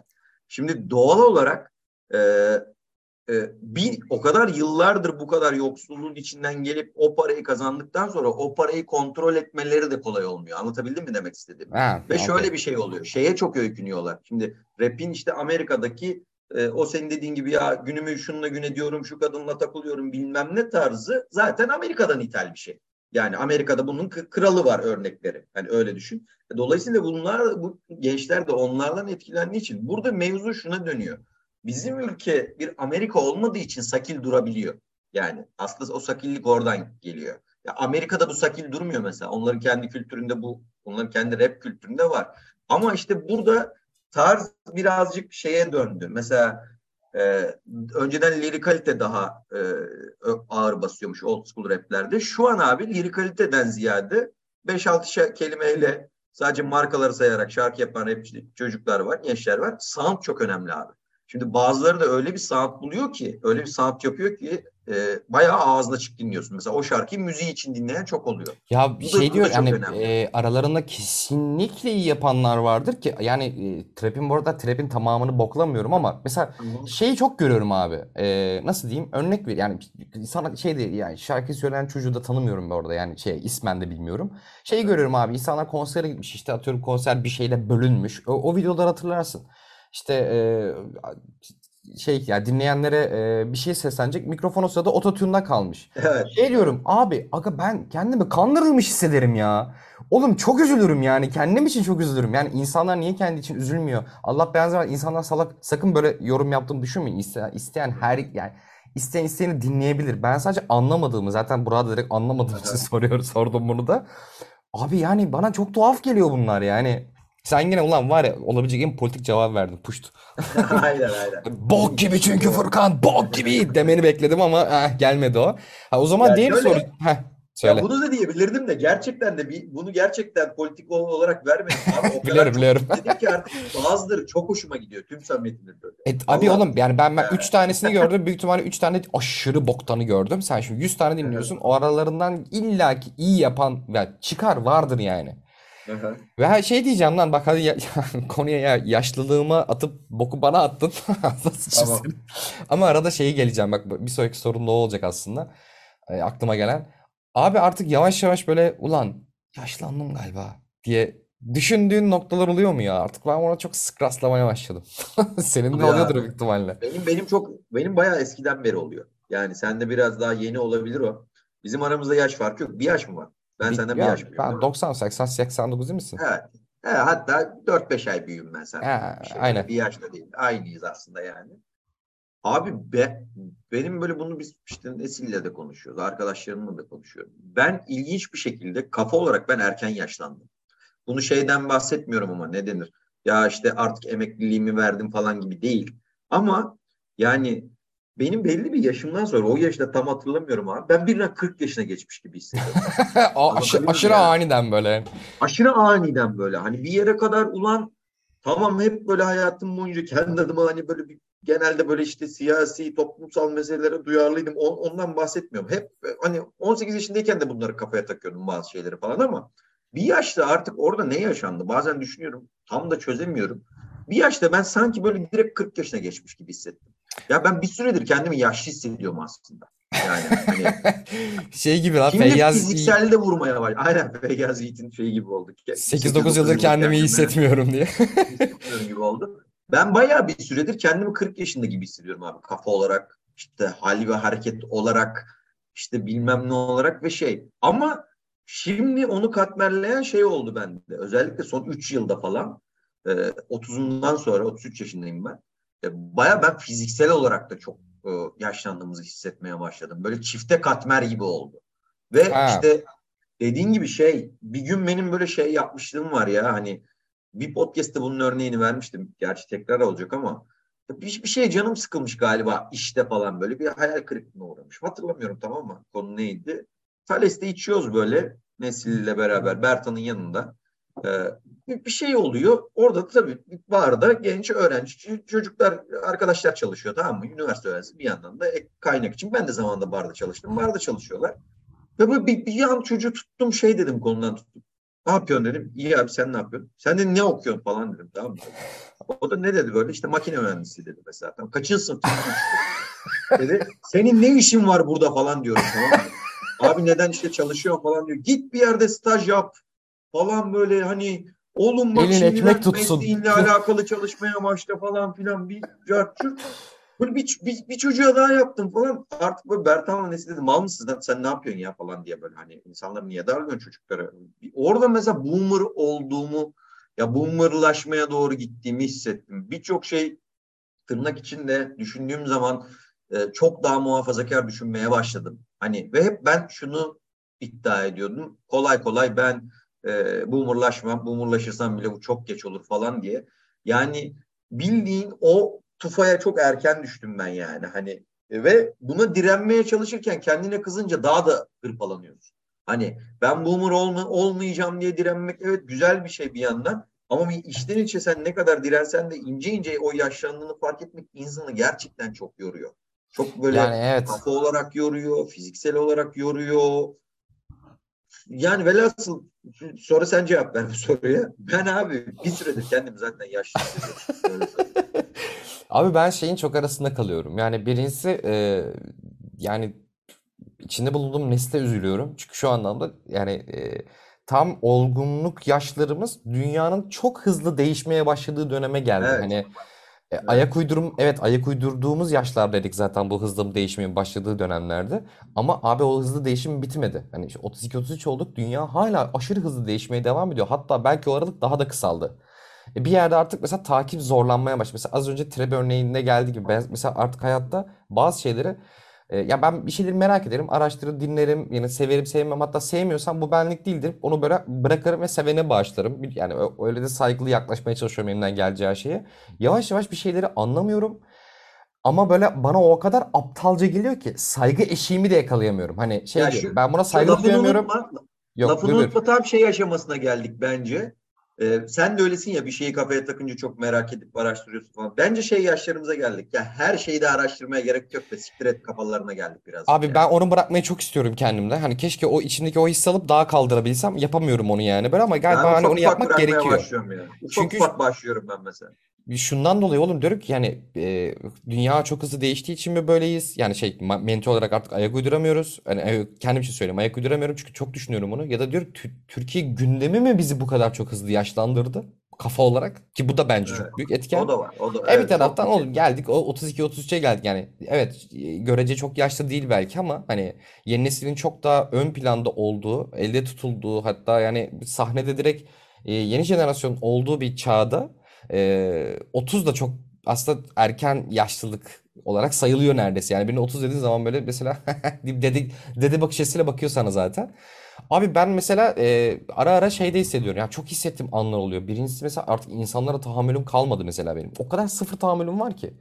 şimdi doğal olarak e, e, bir o kadar yıllardır bu kadar yoksulluğun içinden gelip o parayı kazandıktan sonra o parayı kontrol etmeleri de kolay olmuyor. Anlatabildim mi demek istediğimi? Ha, Ve okey. şöyle bir şey oluyor. Şeye çok öykünüyorlar. Şimdi rap'in işte Amerika'daki e, o senin dediğin gibi ya günümü şununla gün ediyorum, şu kadınla takılıyorum bilmem ne tarzı zaten Amerika'dan ithal bir şey. Yani Amerika'da bunun kralı var örnekleri. Hani öyle düşün. E, Dolayısıyla bunlar bu gençler de onlardan etkilendiği için burada mevzu şuna dönüyor. Bizim ülke bir Amerika olmadığı için sakil durabiliyor. Yani aslında o sakillik oradan geliyor. Ya Amerika'da bu sakil durmuyor mesela. Onların kendi kültüründe bu, onların kendi rap kültüründe var. Ama işte burada tarz birazcık şeye döndü. Mesela e, önceden lirikalite daha e, ağır basıyormuş old school raplerde. Şu an abi lirikaliteden ziyade 5-6 şa- kelimeyle sadece markaları sayarak şarkı yapan rapçi çocuklar var, gençler var. Sound çok önemli abi. Şimdi bazıları da öyle bir sound buluyor ki, öyle bir sound yapıyor ki e, bayağı ağzına çık dinliyorsun. Mesela o şarkıyı müziği için dinleyen çok oluyor. Ya da- şey diyor da hani önemli. e, aralarında kesinlikle iyi yapanlar vardır ki yani e, trap'in bu arada trap'in tamamını boklamıyorum ama mesela şeyi çok görüyorum abi. E, nasıl diyeyim? Örnek ver yani sana şey değil yani şarkı söyleyen çocuğu da tanımıyorum bu arada yani şey ismen de bilmiyorum. Şeyi görüyorum abi insanlar konsere gitmiş işte atıyorum konser bir şeyle bölünmüş. O, o videoları hatırlarsın. İşte e, şey ya dinleyenlere e, bir şey seslenecek mikrofon o sırada ototune'da kalmış. Evet. Şey diyorum abi aga ben kendimi kandırılmış hissederim ya. Oğlum çok üzülürüm yani kendim için çok üzülürüm. Yani insanlar niye kendi için üzülmüyor? Allah belanı versin insanlar salak sakın böyle yorum yaptığımı düşünmeyin. İsteyen, isteyen her yani isteyen isteyeni dinleyebilir. Ben sadece anlamadığımı zaten burada direkt anlamadığım için soruyorum sordum bunu da. Abi yani bana çok tuhaf geliyor bunlar yani. Sen yine ulan var ya olabilecek en politik cevap verdin. Puşt. aynen aynen. Bok gibi çünkü Furkan bok gibi demeni bekledim ama eh, gelmedi o. Ha, o zaman Ya diğer şöyle- soru. Heh, Ya Söyle. bunu da diyebilirdim de gerçekten de bir, bunu gerçekten politik ol- olarak vermedim. Abi o kadar Biliyorum çok biliyorum. dedim ki artık bazıları çok hoşuma gidiyor. Tüm samimiyetimle böyle. E, abi oğlum yani ben ben He. 3 tanesini gördüm. Büyük ihtimalle 3 tane aşırı boktanı gördüm. Sen şimdi 100 tane dinliyorsun. O aralarından illaki iyi yapan ya çıkar vardır yani. Aha. Ve her şey diyeceğim lan bak hadi ya- konuya ya yaşlılığıma atıp boku bana attın. Tamam. Ama arada şeyi geleceğim bak bir sonraki sorun o olacak aslında. E, aklıma gelen. Abi artık yavaş yavaş böyle ulan yaşlandım galiba diye düşündüğün noktalar oluyor mu ya? Artık ben ona çok sık rastlamaya başladım. Senin de Tabii oluyordur büyük ihtimalle. Benim benim çok benim bayağı eskiden beri oluyor. Yani sende biraz daha yeni olabilir o. Bizim aramızda yaş farkı yok. Bir yaş mı var? Ben senden bir ya, yaş büyüğüm. ben mi? 90, 80, 89 değil misin? Evet. He, hatta 4-5 ay büyüğüm ben senden. Bir şey, aynen. Bir yaşta değil. Aynıyız aslında yani. Abi be, benim böyle bunu biz işte Nesil'le de konuşuyoruz. Arkadaşlarımla da konuşuyorum. Ben ilginç bir şekilde kafa olarak ben erken yaşlandım. Bunu şeyden bahsetmiyorum ama ne denir? Ya işte artık emekliliğimi verdim falan gibi değil. Ama yani benim belli bir yaşımdan sonra o yaşta tam hatırlamıyorum abi. Ben birden 40 yaşına geçmiş gibi hissediyorum. Anlatabiliyor aşırı muyum ya? aniden böyle. aşırı aniden böyle hani bir yere kadar ulan tamam hep böyle hayatım boyunca kendi adıma hani böyle bir genelde böyle işte siyasi toplumsal meselelere duyarlıydım. On- ondan bahsetmiyorum. Hep hani 18 yaşındayken de bunları kafaya takıyordum bazı şeyleri falan ama bir yaşta artık orada ne yaşandı? Bazen düşünüyorum. Tam da çözemiyorum. Bir yaşta ben sanki böyle direkt 40 yaşına geçmiş gibi hissettim. Ya ben bir süredir kendimi yaşlı hissediyorum aslında. Yani hani Şey gibi lan Feyyaz fiziksel de vurmaya var. Aynen Feyyaz Yiğit'in şeyi gibi oldu. 8-9 yıldır kendimi iyi hissetmiyorum diye. hissetmiyorum gibi oldu. Ben bayağı bir süredir kendimi 40 yaşında gibi hissediyorum abi. Kafa olarak, işte hal ve hareket olarak, işte bilmem ne olarak ve şey. Ama şimdi onu katmerleyen şey oldu bende. Özellikle son 3 yılda falan. E, 30'umdan sonra, 33 yaşındayım ben. E, bayağı ben fiziksel olarak da çok e, yaşlandığımızı hissetmeye başladım. Böyle çifte katmer gibi oldu. Ve Ha. işte dediğin gibi şey, bir gün benim böyle şey yapmışlığım var ya hani bir podcast'te bunun örneğini vermiştim. Gerçi tekrar olacak ama bir, bir şey canım sıkılmış galiba işte falan böyle bir hayal kırıklığına uğramış. Hatırlamıyorum tamam mı? Konu neydi? Thales'te içiyoruz böyle Nesil ile beraber Bertan'ın yanında. Ee, bir, şey oluyor. Orada da tabii barda genç öğrenci çocuklar, arkadaşlar çalışıyor tamam mı? Üniversite öğrencisi bir yandan da ek kaynak için. Ben de zamanında barda çalıştım. Barda çalışıyorlar. Ve böyle bir, bir an çocuğu tuttum şey dedim konudan tuttum. Ne yapıyorsun dedim. İyi abi sen ne yapıyorsun? Sen de ne okuyorsun falan dedim tamam mı? O da ne dedi böyle işte makine mühendisi dedi mesela. Tamam, kaçıncı sınıf? dedi. Senin ne işin var burada falan diyorum tamam mı? Abi neden işte çalışıyorsun falan diyor. Git bir yerde staj yap falan böyle hani oğlum bak Elin şimdiden mesleğinle alakalı çalışmaya başla falan filan bir cartçurt. Böyle bir, bir, bir çocuğa daha yaptım falan. Artık böyle Bertan'la nesi dedi mal mısın sen, sen ne yapıyorsun ya falan diye böyle hani insanlar niye darlıyorsun çocuklara. Orada mesela boomer olduğumu ya boomerlaşmaya doğru gittiğimi hissettim. Birçok şey tırnak içinde düşündüğüm zaman e, çok daha muhafazakar düşünmeye başladım. Hani ve hep ben şunu iddia ediyordum. Kolay kolay ben e, boomerlaşmam. Boomerlaşırsam bile bu çok geç olur falan diye. Yani bildiğin o tufaya çok erken düştüm ben yani. Hani e, ve buna direnmeye çalışırken kendine kızınca daha da hırpalanıyorsun. Hani ben boomer olma, olmayacağım diye direnmek evet güzel bir şey bir yandan. Ama bir içten içe sen ne kadar dirensen de ince ince o yaşlandığını fark etmek insanı gerçekten çok yoruyor. Çok böyle Yani evet. kafa olarak yoruyor, fiziksel olarak yoruyor. Yani velhasıl sonra sen cevap ver bu soruya. Ben abi bir süredir kendimi zaten yaşlı. Abi ben şeyin çok arasında kalıyorum. Yani birincisi e, yani içinde bulunduğum nesle üzülüyorum. Çünkü şu anlamda yani e, tam olgunluk yaşlarımız dünyanın çok hızlı değişmeye başladığı döneme geldi. Evet. Hani e, ayak uydurum evet ayak uydurduğumuz yaşlardaydık zaten bu hızlı değişmenin başladığı dönemlerde. Ama abi o hızlı değişim bitmedi. Hani işte 32-33 olduk dünya hala aşırı hızlı değişmeye devam ediyor. Hatta belki o aralık daha da kısaldı. E, Bir yerde artık mesela takip zorlanmaya başladı. Mesela az önce Treb örneğinde geldiği gibi ben mesela artık hayatta bazı şeyleri e, ya ben bir şeyleri merak ederim, araştırır, dinlerim, yani severim, sevmem hatta sevmiyorsam bu benlik değildir. Onu böyle bırakırım ve sevene bağışlarım. Yani öyle de saygılı yaklaşmaya çalışıyorum elimden geleceği şeye. Yavaş yavaş bir şeyleri anlamıyorum. Ama böyle bana o kadar aptalca geliyor ki saygı eşiğimi de yakalayamıyorum. Hani şey Ya diyorum şu, ben buna saygı duyamıyorum. unutma. Yok Lafını unutma tam şey aşamasına geldik bence. Ee, sen de öylesin ya bir şeyi kafaya takınca çok merak edip araştırıyorsun falan. Bence şey yaşlarımıza geldik. Ya her şeyi de araştırmaya gerek yok ve siktir et kafalarına geldik birazcık Abi ya. ben onu bırakmayı çok istiyorum kendimde. Hani keşke o içindeki o hissi alıp daha kaldırabilsem. Yapamıyorum onu yani. Böyle ama Ben galiba hani ufak onu yapmak gerekiyor. başlıyorum ya. Ufak Çünkü ufak başlıyorum ben mesela. şundan dolayı oğlum diyorum ki yani e, dünya çok hızlı değiştiği için mi böyleyiz? Yani şey mental olarak artık ayak uyduramıyoruz. Hani e, kendim için söyleyeyim ayak uyduramıyorum çünkü çok düşünüyorum onu. Ya da diyorum Tü- Türkiye gündemi mi bizi bu kadar çok hızlı yaşlandırdı? Kafa olarak ki bu da bence Evet. çok büyük O etken. da var. O da E bir evet çok taraftan oğlum geldik o 32-33'e geldik yani evet e, görece çok yaşlı değil belki ama hani yeni neslin çok daha ön planda olduğu elde tutulduğu hatta yani sahnede direkt e, yeni jenerasyon olduğu bir çağda e, 30 da çok aslında erken yaşlılık olarak sayılıyor neredeyse yani birine 30 dediğin zaman böyle mesela dede, dede bakış açısıyla bakıyor sana zaten. Abi ben mesela e, ara ara şeyde hissediyorum. Yani çok hissettiğim anlar oluyor. Birincisi mesela artık insanlara tahammülüm kalmadı mesela benim. O kadar sıfır tahammülüm var ki.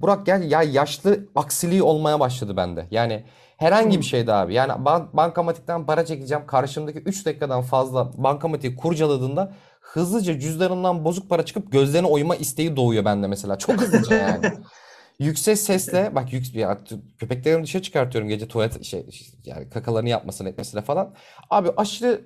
Burak gel ya yaşlı aksiliği olmaya başladı bende. Yani herhangi bir şeyde abi. Yani ban- bankamatikten para çekeceğim. Karşımdaki 3 dakikadan fazla bankamatiği kurcaladığında hızlıca cüzdanından bozuk para çıkıp gözlerine oyma isteği doğuyor bende mesela. Çok hızlıca yani. Yüksek sesle bak yük, ya, köpeklerimi dışarı çıkartıyorum gece tuvalet şey yani kakalarını yapmasın etmesine falan. Abi aşırı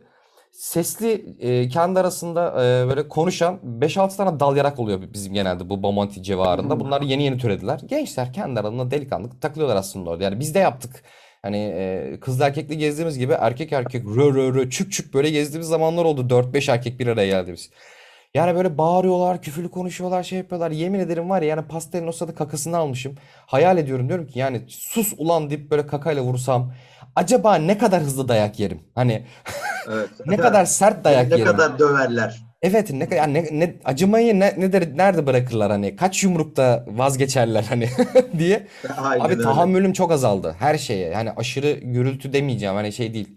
sesli e, kendi arasında e, böyle konuşan beş altı tane dal yarak oluyor bizim genelde bu Bomonti civarında. Hmm. Bunlar yeni yeni türediler. Gençler kendi aralarında delikanlı takılıyorlar aslında orada. Yani biz de yaptık. Hani e, kızlı erkekli gezdiğimiz gibi erkek erkek rö rö rö çük çük böyle gezdiğimiz zamanlar oldu. dört beş erkek bir araya geldiğimiz. Yani böyle bağırıyorlar, küfürlü konuşuyorlar, şey yapıyorlar. Yemin ederim var ya yani pastelin o sırada kakasını almışım. Hayal ediyorum diyorum ki yani sus ulan deyip böyle kakayla vursam acaba ne kadar hızlı dayak yerim? Hani Evet. ne kadar sert dayak ne yerim? kadar döverler. Evet ne kadar yani ne, ne- acımayı ne, ne der- nerede bırakırlar hani kaç yumrukta vazgeçerler hani diye. Aynen Abi öyle. tahammülüm çok azaldı her şeye. Yani aşırı gürültü demeyeceğim hani şey değil.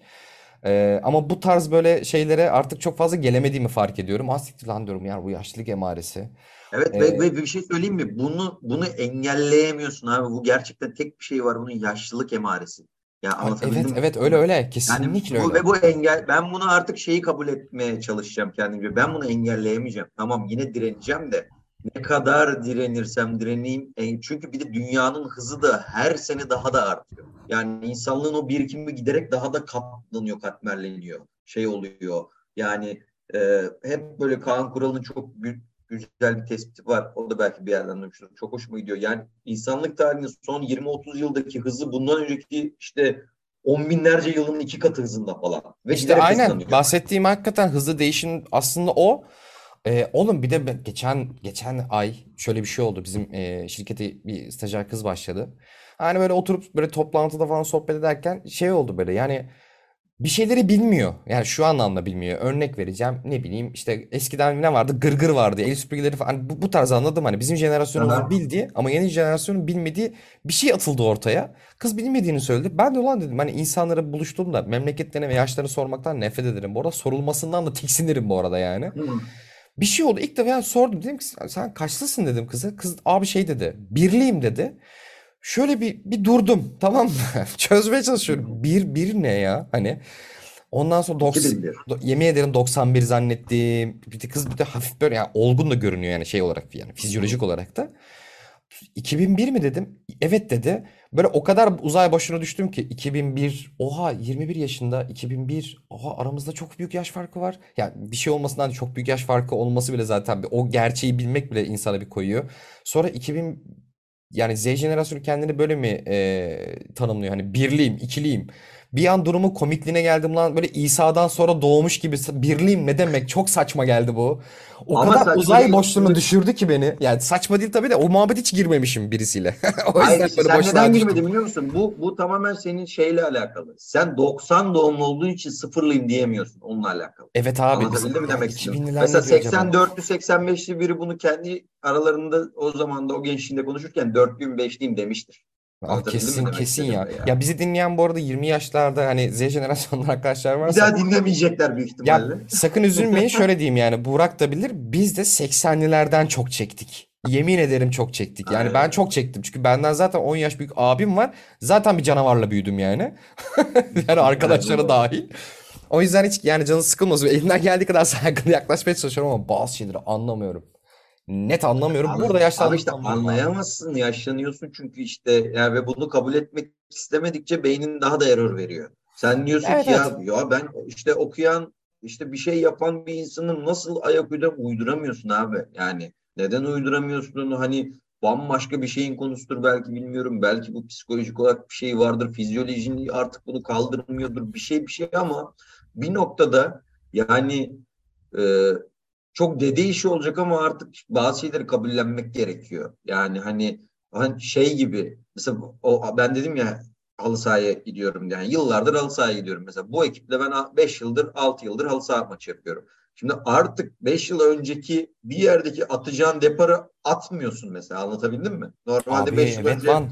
Ee, ama bu tarz böyle şeylere artık çok fazla gelemediğimi fark ediyorum. Ah siktir lan diyorum ya bu yaşlılık emaresi. Evet ve, Ee, ve bir şey söyleyeyim mi? Bunu bunu engelleyemiyorsun abi. Bu gerçekten tek bir şey var. Bunun yaşlılık emaresi. Ya evet mi? evet öyle öyle Yani kesinlikle bu öyle. ve bu engel ben bunu artık şeyi kabul etmeye çalışacağım kendimce. Ben bunu engelleyemeyeceğim. Tamam yine direneceğim de ne kadar direnirsem direneyim. E, Çünkü bir de dünyanın hızı da her sene daha da artıyor. Yani insanlığın o birikimi giderek daha da katlanıyor, katmerleniyor. Şey oluyor. Yani e, hep böyle Kaan Kural'ın çok gü- güzel bir tespiti var. O da belki bir yerden duymuştur. Çok hoşuma gidiyor. Yani insanlık tarihinin son 20-30 yıldaki hızı bundan önceki işte on binlerce yılın iki katı hızında falan. Ve İşte aynen hızlanıyor. bahsettiğim hakikaten hızlı değişim aslında o. Ee, oğlum bir de geçen geçen ay şöyle bir şey oldu. Bizim e, şirkete bir stajyer kız başladı. Hani böyle oturup böyle toplantıda falan sohbet ederken şey oldu böyle yani bir şeyleri bilmiyor. Yani şu anlamda bilmiyor. Örnek vereceğim. Ne bileyim işte eskiden ne vardı? Gırgır vardı. El süpürgeleri falan. Hani bu, bu tarz anladım hani bizim jenerasyonumuzun bildiği ama yeni jenerasyonun bilmediği bir şey atıldı ortaya. Kız bilmediğini söyledi. Ben de ulan dedim hani insanlara buluştuğumda memleketlerine ve yaşlarını sormaktan nefret ederim. Bu arada sorulmasından da tiksinirim bu arada yani. Hı. Bir şey oldu. İlk defa yani sordum. Dedim ki sen, sen kaçlısın dedim kıza. Kız abi şey dedi. Birliyim dedi. Şöyle bir bir durdum tamam mı? Çözmeye çalışıyorum. Bir bir ne ya? Hani ondan sonra 90 2001. do- yemin ederim 91 zannettim. Bir de kız bir de hafif böyle yani olgun da görünüyor yani şey olarak yani fizyolojik olarak da. 2001 mi dedim? Evet dedi. Böyle o kadar uzay başına düştüm ki 2001 oha 21 yaşında 2001 oha aramızda çok büyük yaş farkı var. Yani bir şey olmasından çok büyük yaş farkı olması bile zaten bir, o gerçeği bilmek bile insana bir koyuyor. Sonra 2000 yani Z jenerasyonu kendini böyle mi e, tanımlıyor? Hani birliyim, ikiliyim. Bir an durumu komikliğine geldim lan böyle İsa'dan sonra doğmuş gibi birliyim ne demek? Çok saçma geldi bu. O Ama kadar uzay değil. boşluğuna düşürdü ki beni. Yani saçma değil tabii de o muhabbet hiç girmemişim birisiyle. O yüzden böyle sen neden düştüm. girmedin biliyor musun? Bu bu tamamen senin şeyle alakalı. Sen 90 doğumlu olduğu için sıfırlıyım diyemiyorsun. Onunla alakalı. Evet abi Anlatabildim mi demek istiyorum? 2000'liler Mesela ne diyor acaba? 84'lü 85'li biri bunu kendi aralarında o zaman da o gençliğinde konuşurken 4'lüyüm 5'liyim demiştir. Ah Anlatabildim mi kesin demek kesin ya. ya? Ya bizi dinleyen bu arada 20 yaşlarda hani Z jenerasyonlu arkadaşlar Bir varsa daha dinlemeyecekler büyük Ya ihtimalle. sakın üzülmeyin şöyle diyeyim yani Burak da bilir biz de 80'lilerden çok çektik. Yemin ederim çok çektik. Yani ben Aynen. çok çektim. Çünkü benden zaten 10 yaş büyük abim var. Zaten bir canavarla büyüdüm yani. Yani arkadaşları dahil. O yüzden hiç yani canı sıkılmasın. Elimden geldiği kadar saygılı yaklaşmaya çalışıyorum ama bazı şeyleri anlamıyorum. Net anlamıyorum. Abi, Burada abi yaşlandım. işte anlayamazsın, yaşlanıyorsun çünkü işte yani ve bunu kabul etmek istemedikçe beynin daha da error veriyor. Sen diyorsun Evet, ki ya, evet. ya ben işte okuyan işte bir şey yapan bir insanın nasıl ayak uyduram uyduramıyorsun abi. Yani neden uyduramıyorsun? Hani bambaşka bir şeyin konusudur belki bilmiyorum. Belki bu psikolojik olarak bir şey vardır. Fizyolojin artık bunu kaldırmıyordur. Bir şey bir şey ama bir noktada yani e, çok dede işi olacak ama artık bazı şeyleri kabullenmek gerekiyor. Yani hani, hani şey gibi mesela o ben dedim ya halı sahaya gidiyorum yani yıllardır halı sahaya gidiyorum mesela bu ekiple ben 5 yıldır 6 yıldır halı saha maçı yapıyorum. Şimdi artık 5 yıl önceki bir yerdeki atacağın deparı atmıyorsun mesela anlatabildim mi? Normalde Abi 5 yıl evet önce lan.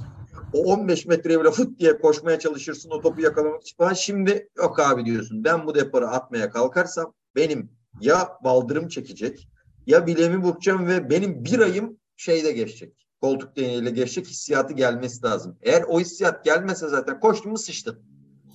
o 15 metreye bile fıt diye koşmaya çalışırsın o topu yakalamak için falan. Şimdi yok abi diyorsun. Ben bu deparı atmaya kalkarsam benim ya baldırım çekecek ya bileğimi burkacağım ve benim bir ayım şeyde geçecek. Koltuk değneğiyle geçecek hissiyatı gelmesi lazım. Eğer o hissiyat gelmese zaten koştun mu sıçtın.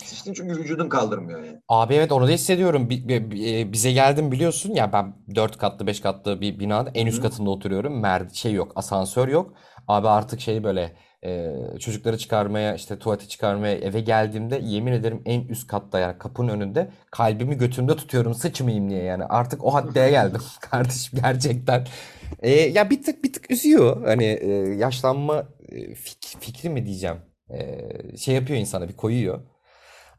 Sıçtın çünkü vücudun kaldırmıyor yani. Abi evet onu da hissediyorum. E, Bize geldim biliyorsun ya ben 4 katlı 5 katlı bir binada en üst Hı. katında oturuyorum. Mer şey yok asansör yok. Abi artık şey böyle e, çocukları çıkarmaya işte tuvalete çıkarmaya eve geldiğimde yemin ederim en üst katta yani kapının önünde kalbimi götümde tutuyorum sıçmayayım diye yani artık o haddeye geldim kardeşim gerçekten. E, ya bir tık bir tık üzüyor hani e, yaşlanma e, fik- fikri mi diyeceğim E, şey yapıyor insana bir koyuyor.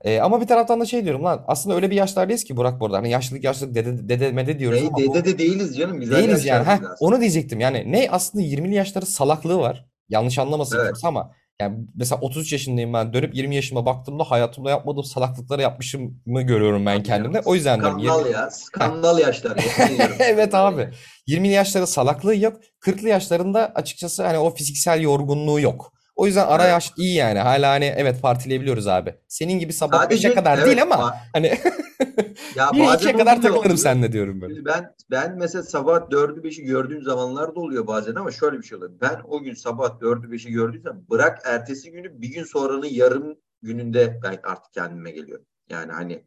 Ee, ama bir taraftan da şey diyorum lan aslında öyle bir yaşlardayız ki Burak bu arada hani yaşlılık yaşlılık dede, dedemede diyoruz Hey, ama dede de değiliz canım. Güzel değiliz yani. Heh, onu diyecektim yani ne aslında 20'li yaşları salaklığı var yanlış anlamasın Evet. kimse ama yani mesela 33 yaşındayım ben dönüp 20 yaşıma baktığımda hayatımda yapmadığım salaklıkları yapmışım mı görüyorum ben kendimde o yüzden 20 Skandal ya. Skandal yaşlar. yemin ediyorum. Evet abi 20'li yaşları salaklığı yok 40'lı yaşlarında açıkçası hani o fiziksel yorgunluğu yok. O yüzden ara Evet. yaş iyi yani. Hala hani evet partileyebiliyoruz abi. Senin gibi sabah 5'e Sadece kadar evet, değil ama hani ya 1'e bazen 2'ye kadar oluyor. takılırım seninle diyorum. Şimdi Ben ben mesela sabah dördü beşi gördüğüm zamanlar da oluyor bazen ama şöyle bir şey oluyor. Ben o gün sabah dördü beşi gördüysem bırak ertesi günü bir gün sonranın yarım gününde ben artık kendime geliyorum. Yani hani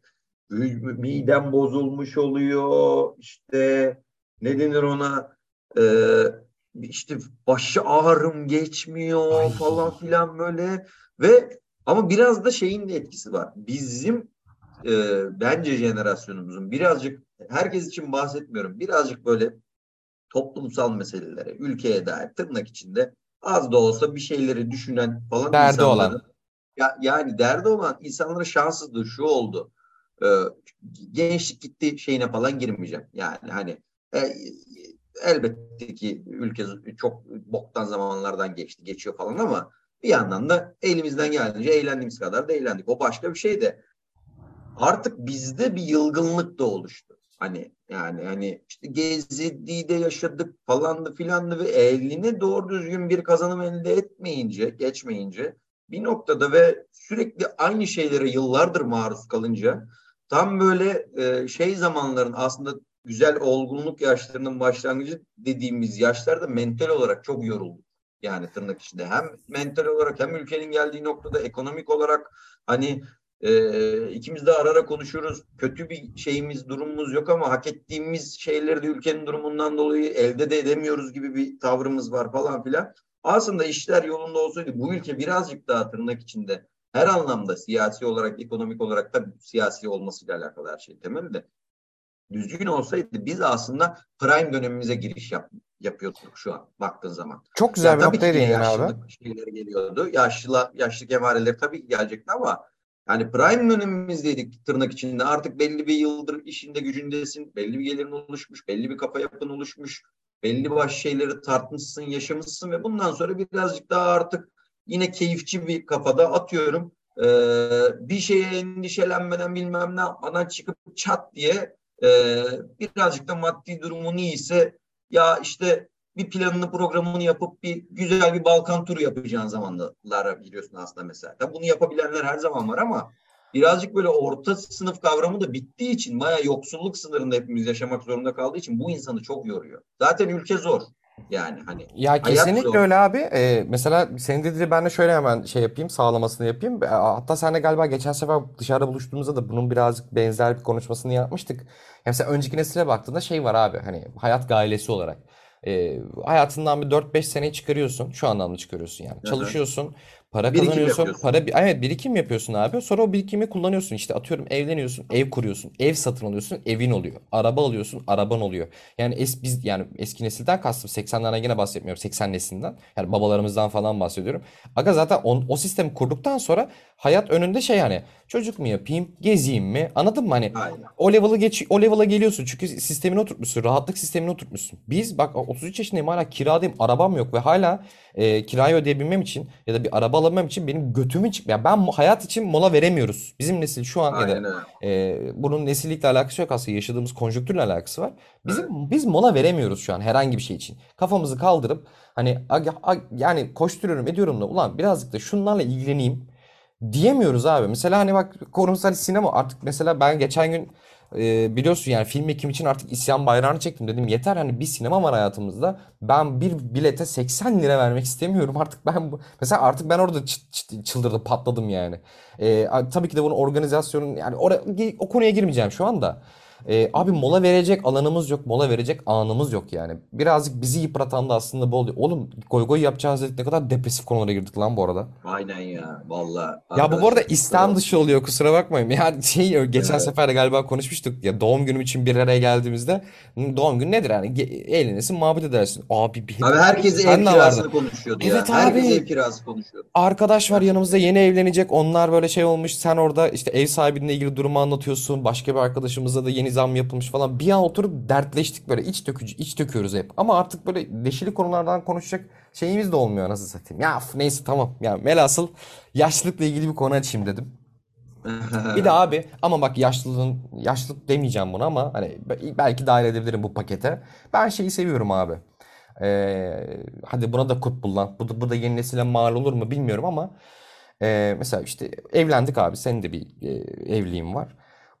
midem bozulmuş oluyor işte ne denir ona Ee, işte başı ağrım geçmiyor Ay. falan filan böyle ve ama biraz da şeyin de etkisi var. Bizim e, bence jenerasyonumuzun birazcık herkes için bahsetmiyorum. Birazcık böyle toplumsal meselelere, ülkeye dair tırnak içinde az da olsa bir şeyleri düşünen falan Derdi insanların olan. ya, yani derdi olan insanların şanssızlığı şu oldu. Ee, gençlik gitti şeyine falan girmeyeceğim. Yani hani e, elbette ki ülke çok boktan zamanlardan geçti, geçiyor falan ama bir yandan da elimizden geldiğince eğlendiğimiz kadar da eğlendik. O başka bir şey de artık bizde bir yılgınlık da oluştu. Hani yani hani işte Gezi'de yaşadık falandı filandı ve eline doğru düzgün bir kazanım elde etmeyince, geçmeyince bir noktada ve sürekli aynı şeylere yıllardır maruz kalınca tam böyle e, şey zamanların aslında güzel olgunluk yaşlarının başlangıcı dediğimiz yaşlarda mental olarak çok yorulduk. Yani tırnak içinde hem mental olarak hem ülkenin geldiği noktada ekonomik olarak hani e, ikimiz de ara ara konuşuyoruz. Kötü bir şeyimiz, durumumuz yok ama hak ettiğimiz şeyleri de ülkenin durumundan dolayı elde de edemiyoruz gibi bir tavrımız var falan filan. Aslında işler yolunda olsaydı bu ülke birazcık daha tırnak içinde her anlamda siyasi olarak, ekonomik olarak da siyasi olmasıyla alakalı her şey temelde düzgün olsaydı biz aslında prime dönemimize giriş yap, yapıyorduk şu an baktığın zaman. Çok güzel Ya bir noktaya değindin abi. şeyleri geliyordu. Yaşlı, yaşlı emareleri tabii ki gelecekti ama yani prime dönemimizdeydik tırnak içinde. Artık belli bir yıldır işinde gücündesin. Belli bir gelirin oluşmuş. Belli bir kafa yapın oluşmuş. Belli başlı şeyleri tartmışsın, yaşamışsın ve bundan sonra birazcık daha artık yine keyifçi bir kafada atıyorum. Ee, bir şeye endişelenmeden bilmem ne yapmadan çıkıp çat diye e, birazcık da maddi durumun iyiyse ya işte bir planını programını yapıp bir güzel bir Balkan turu yapacağın zamanlara giriyorsun aslında mesela. Tabii bunu yapabilenler her zaman var ama birazcık böyle orta sınıf kavramı da bittiği için bayağı yoksulluk sınırında hepimiz yaşamak zorunda kaldığı için bu insanı çok yoruyor. Zaten ülke zor. Yani hani Ya kesinlikle öyle abi. Ee, mesela senin dediğini ben de şöyle hemen şey yapayım, sağlamasını yapayım. E, Hatta seninle galiba geçen sefer dışarıda buluştuğumuzda da bunun birazcık benzer bir konuşmasını yapmıştık. Ya mesela önceki nesile baktığında şey var abi hani hayat gailesi olarak. Ee, hayatından bir dört beş seneyi çıkarıyorsun. Şu anlamda çıkarıyorsun yani. Hı hı. Çalışıyorsun, para Birikim kazanıyorsun, yapıyorsun. para evet birikim yapıyorsun abi. Sonra o birikimi kullanıyorsun. İşte atıyorum evleniyorsun, ev kuruyorsun, ev satın alıyorsun, evin oluyor. Araba alıyorsun, araban oluyor. Yani es, biz yani eski nesilden kastım 80'lerden yine bahsetmiyorum 80 neslinden. Yani babalarımızdan falan bahsediyorum. Aga zaten on- o sistemi kurduktan sonra hayat önünde şey hani çocuk mu yapayım, gezeyim mi? Anladın mı? Hani Aynen. o level'ı geç o level'a geliyorsun çünkü sistemini oturtmuşsun, rahatlık sistemini oturtmuşsun. Biz bak 33 yaşındayım hala kiradayım, arabam yok ve hala e, kirayı ödeyebilmem için ya da bir araba alabilmem için benim götümün çık. Yani ben hayat için mola veremiyoruz. Bizim nesil şu an ya da e, bunun nesillikle alakası yok aslında yaşadığımız konjonktürle alakası var. Evet. Bizim biz mola veremiyoruz şu an herhangi bir şey için. Kafamızı kaldırıp hani ag- ag- yani koşturuyorum ediyorum da ulan birazcık da şunlarla ilgileneyim diyemiyoruz abi. Mesela hani bak hani sinema artık mesela ben geçen gün e, biliyorsun yani film ekim için artık isyan bayrağını çektim dedim yeter hani bir sinema var hayatımızda ben bir bilete 80 lira vermek istemiyorum artık ben bu mesela artık ben orada çı- çı- çıldırdım patladım yani. E, tabii ki de bunun organizasyonun yani oraya, o konuya girmeyeceğim şu anda. E, abi mola verecek alanımız yok, mola verecek anımız yok yani. Birazcık bizi yıpratan da aslında bu oluyor. Oğlum goy goy yapacağız dedik ne kadar depresif konulara girdik lan bu arada. Aynen ya. Vallahi Ya bu bu arada istem dışı oluyor kusura bakmayın. Yani şey geçen Evet. sefer de galiba konuşmuştuk ya doğum günüm için bir araya geldiğimizde "Hı, doğum günü nedir yani eğlenirsin muhabbet edersin. Abi bir Abi herkes ev kirasını konuşuyordu ya. Evet Herkes abi ev kirası konuşuyordu. arkadaş var yanımızda yeni evlenecek onlar böyle şey olmuş sen orada işte ev sahibinle ilgili durumu anlatıyorsun başka bir arkadaşımıza da yeni zam yapılmış falan bir an oturup dertleştik böyle iç dökücü iç döküyoruz hep ama artık böyle neşeli konulardan konuşacak şeyimiz de olmuyor nasıl satayım ya neyse tamam ya velhasıl yaşlılıkla ilgili bir konu açayım dedim. Bir de abi ama bak yaşlılığın yaşlılık demeyeceğim buna ama hani be- belki dahil edebilirim bu pakete. Ben şeyi seviyorum abi. Ee, hadi buna da kut kullan. Bu da, bu da yeni nesile mal olur mu bilmiyorum ama ee, mesela işte evlendik abi. Senin de bir e, evliliğin var.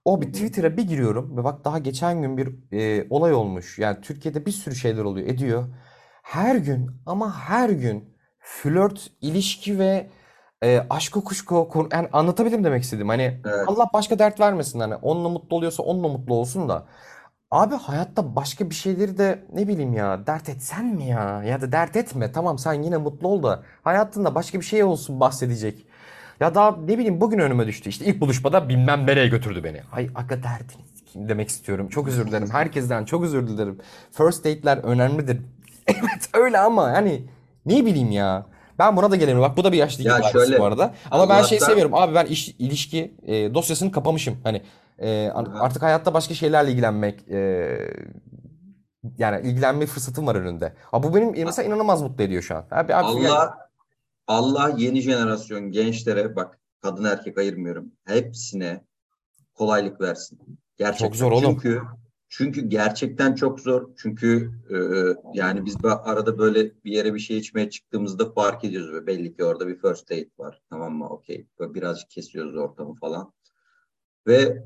O bir. Twitter'a bir giriyorum ve bak daha geçen gün bir e, olay olmuş. Yani Türkiye'de bir sürü şeyler oluyor, ediyor. Her gün ama her gün flört, ilişki ve e, aşk kuşku konu yani anlatabildim demek istedim. Hani Evet. Allah başka dert vermesin hani onunla mutlu oluyorsa onunla mutlu olsun da. Abi hayatta başka bir şeyleri de ne bileyim ya dert etsen mi ya ya da dert etme tamam sen yine mutlu ol da hayatında başka bir şey olsun bahsedecek. Ya da ne bileyim bugün önüme düştü işte ilk buluşmada bilmem nereye götürdü beni. Ay aga derdini sikeyim demek istiyorum. Çok özür dilerim. Herkesten çok özür dilerim. First date'ler önemlidir. Evet öyle ama yani ne bileyim ya. Ben buna da gelemiyorum. Bak bu da bir yaşlılık Ya bu arada. Ama ben şey Allah'tan seviyorum. Abi ben iş, ilişki e, dosyasını kapamışım. Hani e, artık hayatta başka şeylerle ilgilenmek e, yani ilgilenme fırsatım var önünde. Abi bu benim mesela inanılmaz mutlu ediyor şu an. Abi, abi yani Allah yeni jenerasyon gençlere bak kadın erkek ayırmıyorum. Hepsine kolaylık versin. çok Gerçekten. zor oğlum. Çünkü çünkü gerçekten çok zor. Çünkü e, yani biz arada böyle bir yere bir şey içmeye çıktığımızda fark ediyoruz ve belli ki orada bir first date var. Tamam mı? Okey. Birazcık kesiyoruz ortamı falan. Ve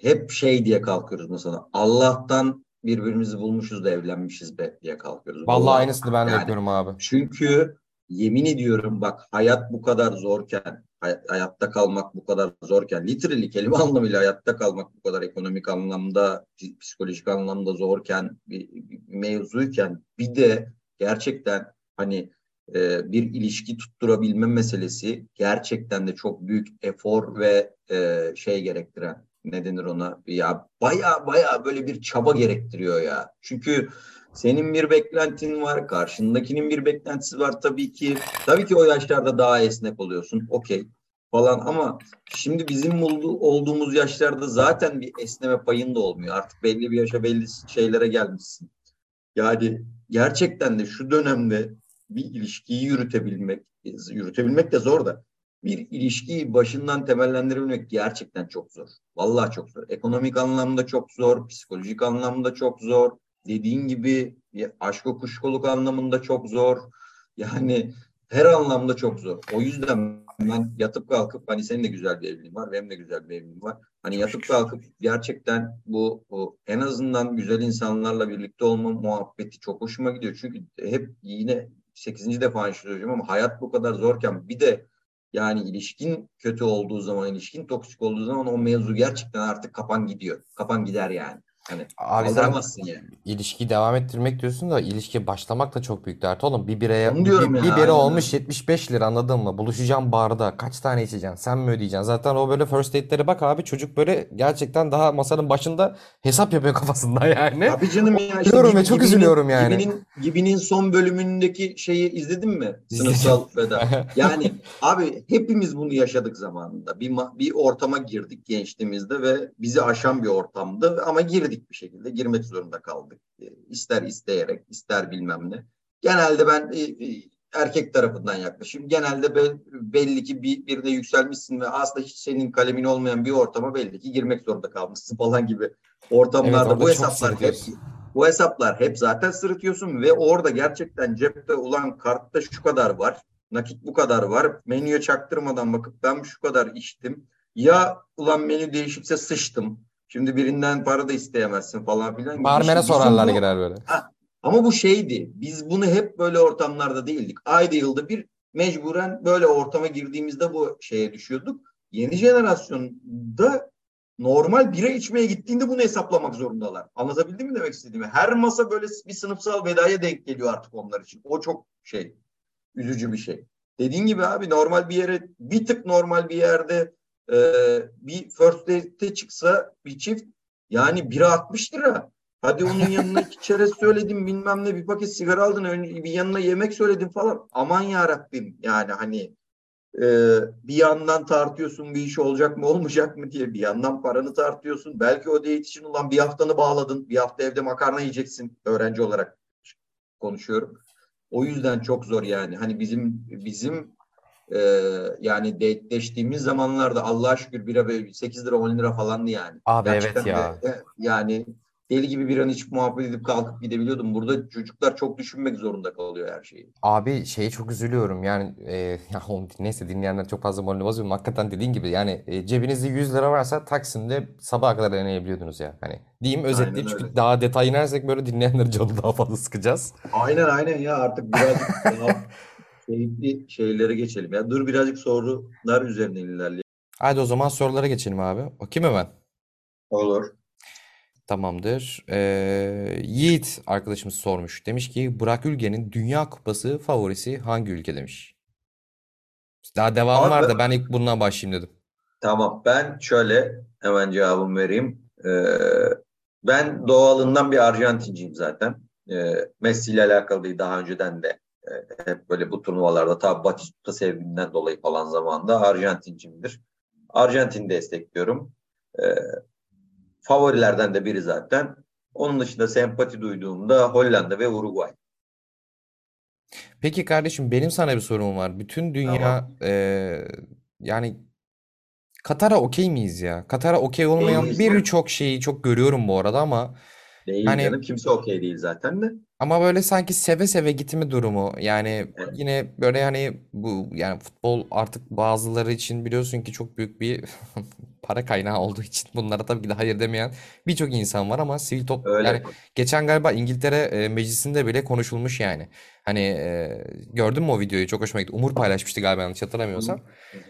hep şey diye kalkıyoruz mesela. Allah'tan birbirimizi bulmuşuz da evlenmişiz be diye kalkıyoruz. Vallahi Vallahi aynısını ben de yani yapıyorum abi. çünkü yemin ediyorum bak hayat bu kadar zorken, hay- hayatta kalmak bu kadar zorken, literally kelime anlamıyla hayatta kalmak bu kadar ekonomik anlamda, psikolojik anlamda zorken, bir, bir mevzuyken bir de gerçekten hani e, bir ilişki tutturabilme meselesi gerçekten de çok büyük efor ve e, şey gerektiren ne denir ona ya baya baya böyle bir çaba gerektiriyor ya. Çünkü senin bir beklentin var, karşındakinin bir beklentisi var tabii ki. Tabii ki o yaşlarda daha esnek oluyorsun, okey falan ama şimdi bizim olduğumuz yaşlarda zaten bir esneme payın da olmuyor. Artık belli bir yaşa belli şeylere gelmişsin. Yani gerçekten de şu dönemde bir ilişkiyi yürütebilmek, yürütebilmek de zor da bir ilişkiyi başından temellendirebilmek gerçekten çok zor. Vallahi çok zor. Ekonomik anlamda çok zor, psikolojik anlamda çok zor. Dediğin gibi bir aşk kuşkoluk anlamında çok zor. Yani her anlamda çok zor. O yüzden ben yatıp kalkıp hani senin de güzel bir evliliğin var, benim de güzel bir evliliğim var. Hani yatıp kalkıp gerçekten bu, bu en azından güzel insanlarla birlikte olma muhabbeti çok hoşuma gidiyor. Çünkü hep yine 8. defa söyleyeceğim ama hayat bu kadar zorken bir de yani ilişkin kötü olduğu zaman, ilişkin toksik olduğu zaman o mevzu gerçekten artık kapan gidiyor. Kapan gider yani. Hani Abi kaldıramazsın yani. ilişkiyi devam ettirmek diyorsun da ilişkiye başlamak da çok büyük dert oğlum. Bir bireye Onu diyorum bir, ya, bir bira aynen. olmuş 75 lira anladın mı? Buluşacağım barda. Kaç tane içeceksin? Sen mi ödeyeceksin? Zaten o böyle first date'lere bak abi çocuk böyle gerçekten daha masanın başında hesap yapıyor kafasında yani. Tabii canım ya. işte Üzülüyorum ve Gibi- çok üzülüyorum yani. Gibi'nin, Gibi'nin son bölümündeki şeyi izledin mi? Sınıfsal veda. Yani abi hepimiz bunu yaşadık zamanında. Bir, ma- bir ortama girdik gençliğimizde ve bizi aşan bir ortamdı ama girdik bir şekilde. Girmek zorunda kaldık. E, İster isteyerek, ister bilmem ne. Genelde ben e, e, erkek tarafından yaklaşayım. Genelde be- belli ki bir, birine yükselmişsin ve aslında hiç senin kalemin olmayan bir ortama belli ki girmek zorunda kalmışsın falan gibi Evet, ortamlarda orada bu hesaplar hep bu hesaplar hep zaten sırıtıyorsun ve orada gerçekten cepte ulan kartta şu kadar var, nakit bu kadar var. Menüye çaktırmadan bakıp ben şu kadar içtim. Ya ulan menü değişikse sıçtım. Şimdi birinden para da isteyemezsin falan filan. Barmene sorarlar bu- girer böyle. ama bu şeydi. Biz bunu hep böyle ortamlarda değildik. Ayda yılda bir mecburen böyle ortama girdiğimizde bu şeye düşüyorduk. Yeni jenerasyonda normal bira içmeye gittiğinde bunu hesaplamak zorundalar. Anlatabildim mi demek istediğimi? Her masa böyle bir sınıfsal vedaya denk geliyor artık onlar için. O çok şey, üzücü bir şey. Dediğin gibi abi normal bir yere, bir tık normal bir yerde e, bir first date'e çıksa bir çift yani bira 60 lira. Hadi onun yanına iki çerez söyledim bilmem ne bir paket sigara aldın bir yanına yemek söyledim falan. Aman ya Rabbim yani hani e, bir yandan tartıyorsun bir iş olacak mı olmayacak mı diye bir yandan paranı tartıyorsun. Belki o date için ulan bir haftanı bağladın. Bir hafta evde makarna yiyeceksin öğrenci olarak konuşuyorum. O yüzden çok zor yani. Hani bizim bizim e, yani dateleştiğimiz zamanlarda Allah'a şükür bira böyle 8 lira 10 lira falandı yani. Abi evet Gerçekten ya. de, e, yani deli gibi bir an içip muhabbet edip kalkıp gidebiliyordum. Burada çocuklar çok düşünmek zorunda kalıyor her şeyi. Abi şeye çok üzülüyorum yani e, ya oğlum neyse dinleyenler çok fazla moralini bozuyorum. Hakikaten dediğin gibi yani e, cebinizde 100 lira varsa Taksim'de sabaha kadar deneyebiliyordunuz ya. Hani diyeyim özetleyeyim çünkü öyle. daha detay inersek böyle dinleyenlerin canını daha fazla sıkacağız. Aynen aynen ya artık birazcık daha keyifli şeylere geçelim. Ya dur birazcık sorular üzerinden ilerleyelim. Haydi o zaman sorulara geçelim abi. Mi ben? Olur. Tamamdır. Ee, Yiğit arkadaşımız sormuş. Demiş ki Burak Ülgen'in Dünya Kupası favorisi hangi ülke demiş. Daha devam Abi var da ben- ilk bundan başlayayım dedim. Tamam ben şöyle hemen cevabımı vereyim. Ee, ben doğalından bir Arjantinciyim zaten. Ee, Messi ile alakalı değil daha önceden de hep böyle bu turnuvalarda tabi Batistuta sevgimden dolayı falan zamanda Arjantincimdir. Arjantin'i destekliyorum. Ee, favorilerden de biri zaten. Onun dışında sempati duyduğumda Hollanda ve Uruguay. Peki kardeşim benim sana bir sorum var. Bütün dünya Tamam. eee, yani Katar'a okey miyiz ya? Katar'a okey olmayan birçok şeyi çok görüyorum bu arada ama Değil Yani- canım kimse okey değil zaten de. Ama böyle sanki seve seve gitme durumu yani Evet. yine böyle hani bu yani futbol artık bazıları için biliyorsun ki çok büyük bir para kaynağı olduğu için bunlara tabii ki de hayır demeyen birçok insan var ama sivil top Öyle. yani geçen galiba İngiltere e, meclisinde bile konuşulmuş yani. Hani e, gördün mü o videoyu? Çok hoşuma gitti. Umur paylaşmıştı galiba yanlış hatırlamıyorsam.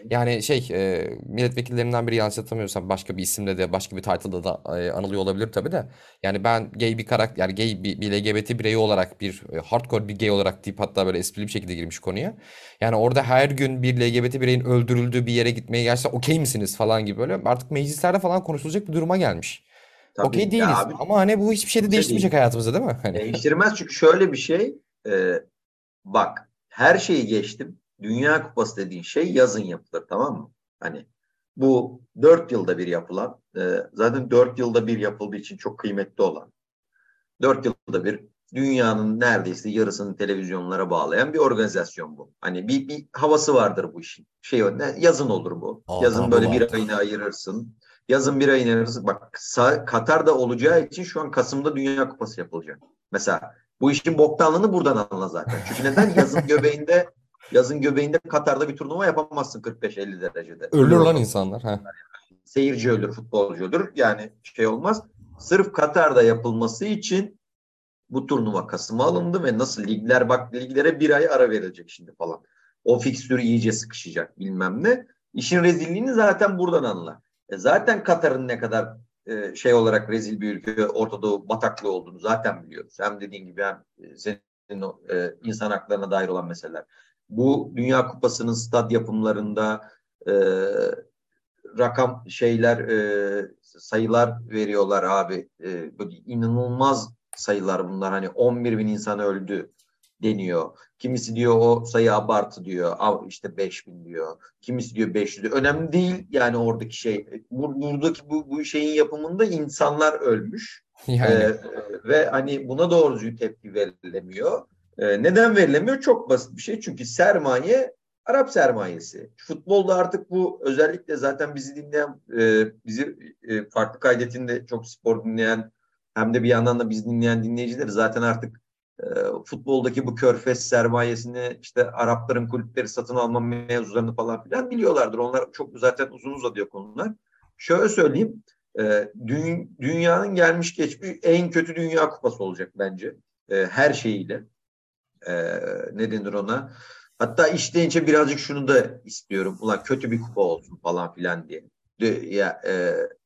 Yani şey e, milletvekillerinden biri yanlış hatırlamıyorsam başka bir isimle de başka bir title'da da e, anılıyor olabilir tabii de. Yani ben gay bir karakter yani gay bir, bir LGBT bireyi olarak bir e, hardcore bir gay olarak deyip hatta böyle esprili bir şekilde girmiş konuya. Yani orada her gün bir LGBT bireyin öldürüldüğü bir yere gitmeye gerçekten okey misiniz falan gibi böyle artık meclislerde falan konuşulacak bir duruma gelmiş. Okey değiliz abi, ama hani bu hiçbir şeyde değiştirmeyecek değil. hayatımızda değil mi? Hani Değiştirmez çünkü şöyle bir şey e, bak her şeyi geçtim. Dünya Kupası dediğin şey yazın yapılır tamam mı? Hani bu dört yılda bir yapılan e, zaten dört yılda bir yapıldığı için çok kıymetli olan dört yılda bir dünyanın neredeyse yarısını televizyonlara bağlayan bir organizasyon bu. Hani bir, bir havası vardır bu işin. Şey yazın olur bu. Aa, Yazın böyle bir ayını ayırırsın. Yazın bir ayını ayırırsın. Bak Katar'da olacağı için şu an Kasım'da Dünya Kupası yapılacak. Mesela bu işin boktanlığını buradan anla zaten. Çünkü neden? Yazın göbeğinde Yazın göbeğinde Katar'da bir turnuva yapamazsın 45-50 derecede. Ölür lan insanlar. Ha. Seyirci ölür, futbolcu ölür. Yani şey olmaz. Sırf Katar'da yapılması için bu turnuva Kasım'a alındı ve nasıl ligler bak liglere bir ay ara verilecek şimdi falan. O fikstür iyice sıkışacak bilmem ne. İşin rezilliğini zaten buradan anla. E zaten Katar'ın ne kadar e, şey olarak rezil bir ülke Orta Doğu bataklığı olduğunu zaten biliyoruz. Hem dediğin gibi hem senin e, insan haklarına dair olan meseleler. Bu Dünya Kupası'nın stad yapımlarında e, rakam şeyler sayılar veriyorlar abi. Böyle inanılmaz sayılar bunlar. Hani 11 bin insan öldü deniyor. Kimisi diyor o sayı abartı diyor. işte 5 bin diyor. Kimisi diyor 500 diyor. Önemli değil yani oradaki şey. Buradaki bu, bu şeyin yapımında insanlar ölmüş. Yani. Ee, ve hani buna doğru tepki verilemiyor. Ee, neden verilemiyor? Çok basit bir şey. Çünkü sermaye Arap sermayesi. Futbolda artık bu özellikle zaten bizi dinleyen, e, bizi e, farklı kaydetinde çok spor dinleyen hem de bir yandan da bizi dinleyen dinleyicileri zaten artık futboldaki bu körfez sermayesini işte Arapların kulüpleri satın alma mevzularını falan filan biliyorlardır. Onlar çok zaten uzun uzadı konular. Şöyle söyleyeyim. E, dü dünyanın gelmiş geçmiş en kötü dünya kupası olacak bence. E, her şeyiyle. E, ne denir ona? Hatta işleyince birazcık şunu da istiyorum. Ulan kötü bir kupa olsun falan filan diye.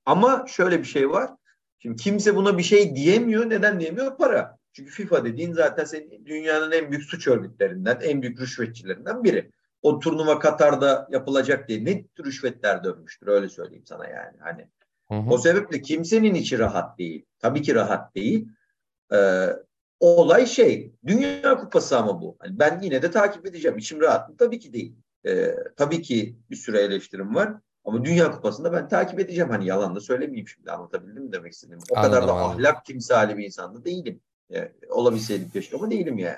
Ama şöyle bir şey var. Şimdi kimse buna bir şey diyemiyor. Neden diyemiyor? Para. Çünkü FIFA dediğin zaten senin dünyanın en büyük suç örgütlerinden, en büyük rüşvetçilerinden biri. O turnuva Katar'da yapılacak diye ne rüşvetler dönmüştür öyle söyleyeyim sana yani. Hani hı hı. o sebeple kimsenin içi rahat değil. Tabii ki rahat değil. Ee, olay şey, Dünya Kupası ama bu. Hani ben yine de takip edeceğim. İçim rahat mı? Tabii ki değil. Ee, tabii ki bir sürü eleştirim var. Ama Dünya Kupası'nda ben takip edeceğim. Hani yalan da söylemeyeyim şimdi anlatabildim mi demek istedim. O anladım, kadar da anladım. ahlak timsali bir insan da değilim. Yani, olabilseydim keşke ama değilim yani.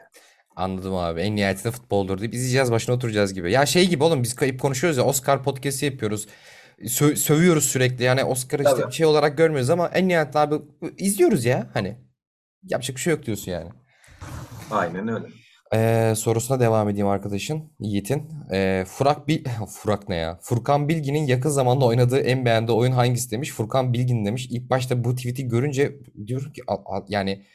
Anladım abi. En nihayetinde futboldur deyip izleyeceğiz başına oturacağız gibi. Ya şey gibi oğlum biz kayıp konuşuyoruz ya Oscar podcast'i yapıyoruz. Sö- sövüyoruz sürekli yani Oscar işte Tabii. bir şey olarak görmüyoruz ama en nihayetinde abi izliyoruz ya hani. Yapacak bir şey yok diyorsun yani. Aynen öyle. Ee, sorusuna devam edeyim arkadaşın Yiğit'in. Ee, Furak Bil Furak ne ya? Furkan Bilgin'in yakın zamanda oynadığı en beğendiği oyun hangisi demiş. Furkan Bilgin demiş. İlk başta bu tweet'i görünce diyorum ki yani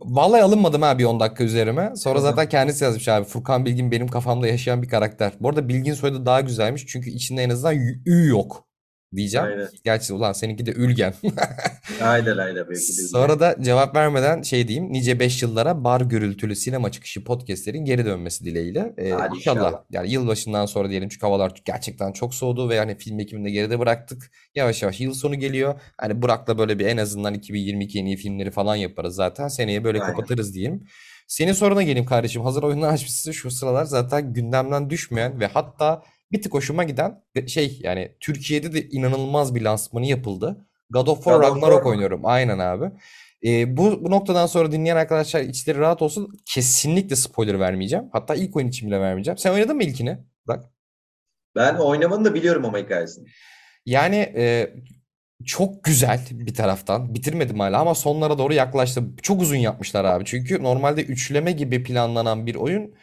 Vallahi alınmadım ha bir 10 dakika üzerime. Sonra zaten kendisi yazmış abi. Furkan Bilgin benim kafamda yaşayan bir karakter. Bu arada Bilgin soyadı daha güzelmiş. Çünkü içinde en azından ü yok diyeceğim. Aynen. Gerçi ulan seninki de Ülgen. aynen aynen. Belki de Sonra da cevap vermeden şey diyeyim. Nice 5 yıllara bar gürültülü sinema çıkışı podcastlerin geri dönmesi dileğiyle. Ee, inşallah. inşallah. Yani yılbaşından sonra diyelim çünkü havalar gerçekten çok soğudu ve yani film ekimini geride bıraktık. Yavaş yavaş yıl sonu geliyor. Hani Burak'la böyle bir en azından 2022 yeni filmleri falan yaparız zaten. Seneye böyle aynen. kapatırız diyeyim. Senin soruna geleyim kardeşim. Hazır oyunlar açmışsın şu sıralar zaten gündemden düşmeyen ve hatta bir tık hoşuma giden şey yani Türkiye'de de inanılmaz bir lansmanı yapıldı. God of War Ragnarok oynuyorum. Aynen abi. Ee, bu, bu noktadan sonra dinleyen arkadaşlar içleri rahat olsun. Kesinlikle spoiler vermeyeceğim. Hatta ilk oyun için bile vermeyeceğim. Sen oynadın mı ilkini? Bak. Ben oynamanı da biliyorum ama hikayesini. Yani e, çok güzel bir taraftan. Bitirmedim hala ama sonlara doğru yaklaştım. Çok uzun yapmışlar abi. Çünkü normalde üçleme gibi planlanan bir oyun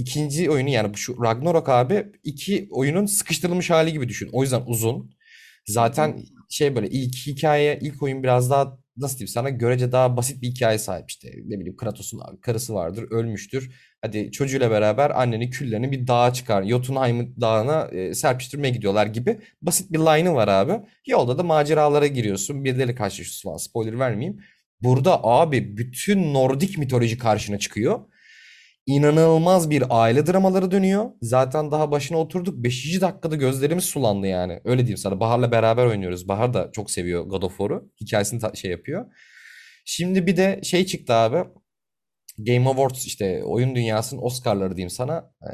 ikinci oyunu yani şu Ragnarok abi iki oyunun sıkıştırılmış hali gibi düşün. O yüzden uzun. Zaten şey böyle ilk hikaye, ilk oyun biraz daha nasıl diyeyim sana görece daha basit bir hikaye sahip işte. Ne bileyim Kratos'un karısı vardır, ölmüştür. Hadi çocuğuyla beraber annenin küllerini bir dağa çıkar. Jotunheim dağına e, serpiştirmeye gidiyorlar gibi basit bir line'ı var abi. Yolda da maceralara giriyorsun. Birileriyle karşılaşıyorsun falan. Spoiler vermeyeyim. Burada abi bütün Nordik mitoloji karşına çıkıyor inanılmaz bir aile dramaları dönüyor. Zaten daha başına oturduk. 5. dakikada gözlerimiz sulandı yani. Öyle diyeyim sana. Bahar'la beraber oynuyoruz. Bahar da çok seviyor God of War'u. Hikayesini şey yapıyor. Şimdi bir de şey çıktı abi. Game Awards işte oyun dünyasının Oscar'ları diyeyim sana. Ee,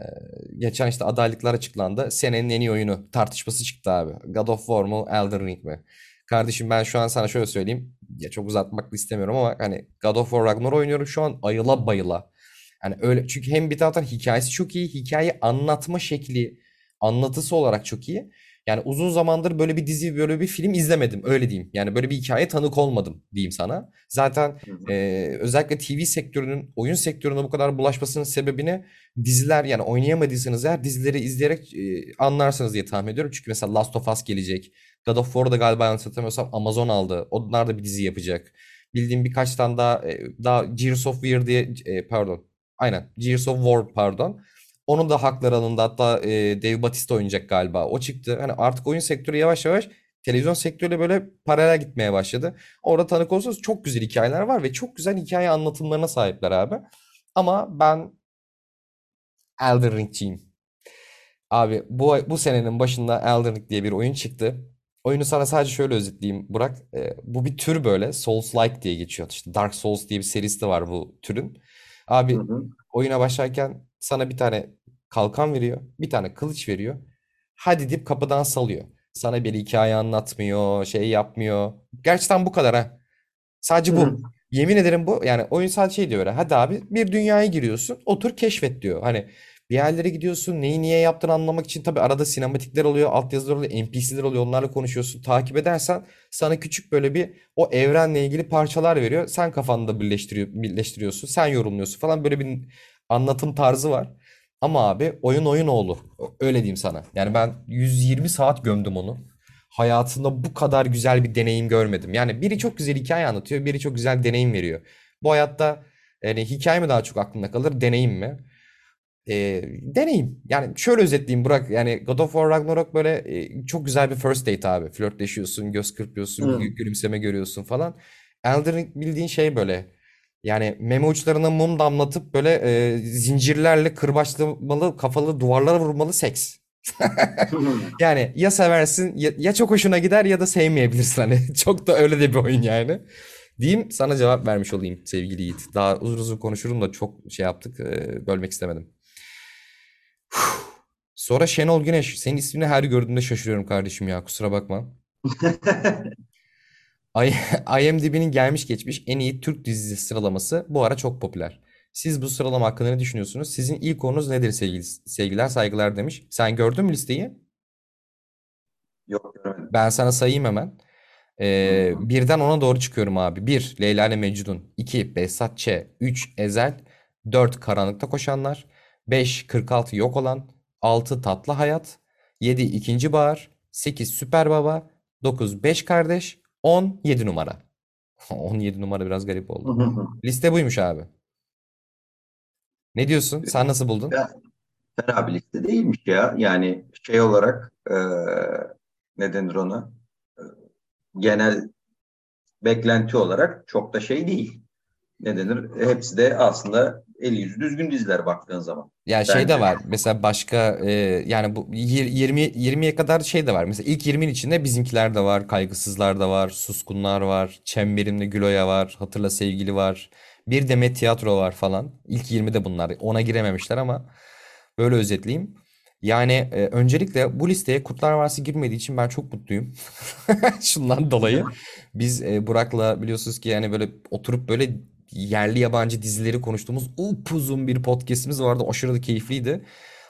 geçen işte adaylıklar açıklandı. Senenin en iyi oyunu tartışması çıktı abi. God of War mu Elden Ring mi? Kardeşim ben şu an sana şöyle söyleyeyim. Ya çok uzatmak istemiyorum ama hani God of War Ragnarok oynuyorum şu an ayıla bayıla. Yani öyle çünkü hem bir taraftan hikayesi çok iyi, hikaye anlatma şekli, anlatısı olarak çok iyi. Yani uzun zamandır böyle bir dizi, böyle bir film izlemedim. Öyle diyeyim. Yani böyle bir hikaye tanık olmadım diyeyim sana. Zaten e, özellikle TV sektörünün, oyun sektörüne bu kadar bulaşmasının sebebini diziler yani oynayamadıysanız eğer dizileri izleyerek e, anlarsınız diye tahmin ediyorum. Çünkü mesela Last of Us gelecek. God of War'da galiba yanlış hatırlamıyorsam Amazon aldı. Onlar da bir dizi yapacak. Bildiğim birkaç tane daha e, daha Gears of War diye e, pardon. Aynen. Gears of War pardon. Onun da hakları alındı. Hatta e, Dave Bautista oynayacak galiba. O çıktı. Hani artık oyun sektörü yavaş yavaş televizyon sektörüyle böyle paralel gitmeye başladı. Orada tanık olursanız çok güzel hikayeler var ve çok güzel hikaye anlatımlarına sahipler abi. Ama ben Elden Ring'ciyim. Abi bu bu senenin başında Elden Ring diye bir oyun çıktı. Oyunu sana sadece şöyle özetleyeyim Burak. Ee, bu bir tür böyle Souls-like diye geçiyor. İşte Dark Souls diye bir serisi de var bu türün. Hı Abi hı. oyuna başlarken sana bir tane kalkan veriyor, bir tane kılıç veriyor. Hadi deyip kapıdan salıyor. Sana bir hikaye anlatmıyor, şey yapmıyor. Gerçekten bu kadar ha. Sadece Hı bu. hı. Yemin ederim bu. Yani oyun sadece şey diyor öyle. Hadi abi bir dünyaya giriyorsun. Otur keşfet diyor. Hani bir yerlere gidiyorsun. Neyi niye yaptığını anlamak için tabii arada sinematikler oluyor. Altyazılar oluyor. NPC'ler oluyor. Onlarla konuşuyorsun. Takip edersen sana küçük böyle bir o evrenle ilgili parçalar veriyor. Sen kafanda birleştiriyor, birleştiriyorsun. Sen yorumluyorsun falan. Böyle bir anlatım tarzı var. Ama abi oyun oyun oğlu. Öyle diyeyim sana. Yani ben 120 saat gömdüm onu. Hayatımda bu kadar güzel bir deneyim görmedim. Yani biri çok güzel hikaye anlatıyor, biri çok güzel deneyim veriyor. Bu hayatta yani hikaye mi daha çok aklında kalır, deneyim mi? Ee, deneyim. Yani şöyle özetleyeyim Burak. Yani God of War Ragnarok böyle e, çok güzel bir first date abi. Flörtleşiyorsun, göz kırpıyorsun, gü- gülümseme görüyorsun falan. Elden Ring bildiğin şey böyle. Yani meme uçlarına mum damlatıp böyle e, zincirlerle kırbaçlamalı, kafalı duvarlara vurmalı seks. Yani ya seversin ya, ya çok hoşuna gider ya da sevmeyebilirsin hani. Çok da öyle de bir oyun yani. Diyeyim sana cevap vermiş olayım sevgili Yiğit. Daha uzun uzun konuşurum da çok şey yaptık. e, bölmek istemedim. Sonra Şenol Güneş. Senin ismini her gördüğümde şaşırıyorum kardeşim ya. Kusura bakma. IMDb'nin gelmiş geçmiş en iyi Türk dizisi sıralaması bu ara çok popüler. Siz bu sıralama hakkında ne düşünüyorsunuz? Sizin ilk konunuz nedir sevgili, sevgiler saygılar demiş. Sen gördün mü listeyi? Yok görmedim. Ben sana sayayım hemen. Ee, Hı. birden ona doğru çıkıyorum abi. 1. Leyla ile Mecnun. 2. Behzat Ç. 3. Ezel. 4. Karanlıkta Koşanlar. 5. 46 Yok Olan. 6. Tatlı Hayat. 7. İkinci Bahar. 8. Süper Baba. 9. 5 Kardeş. 10. 7 numara. 17 numara biraz garip oldu. Liste buymuş abi. Ne diyorsun? Sen nasıl buldun? Ya, fena bir liste değilmiş ya. Yani şey olarak e, ne denir ona? E, genel beklenti olarak çok da şey değil. Ne denir? Hepsi de aslında eli yüzü düzgün diziler baktığın zaman. Ya şey de var. Mesela başka e, yani bu yir- 20 20'ye kadar şey de var. Mesela ilk 20'nin içinde bizimkiler de var, kaygısızlar da var, suskunlar var, çemberimde Güloya var, hatırla sevgili var. Bir Demet Tiyatro var falan. İlk 20'de bunlar. Ona girememişler ama böyle özetleyeyim. Yani e, öncelikle bu listeye Kurtlar Vadisi girmediği için ben çok mutluyum. Şundan dolayı. Biz e, Burak'la biliyorsunuz ki yani böyle oturup böyle yerli yabancı dizileri konuştuğumuz upuzun bir podcast'imiz vardı. Aşırı da keyifliydi.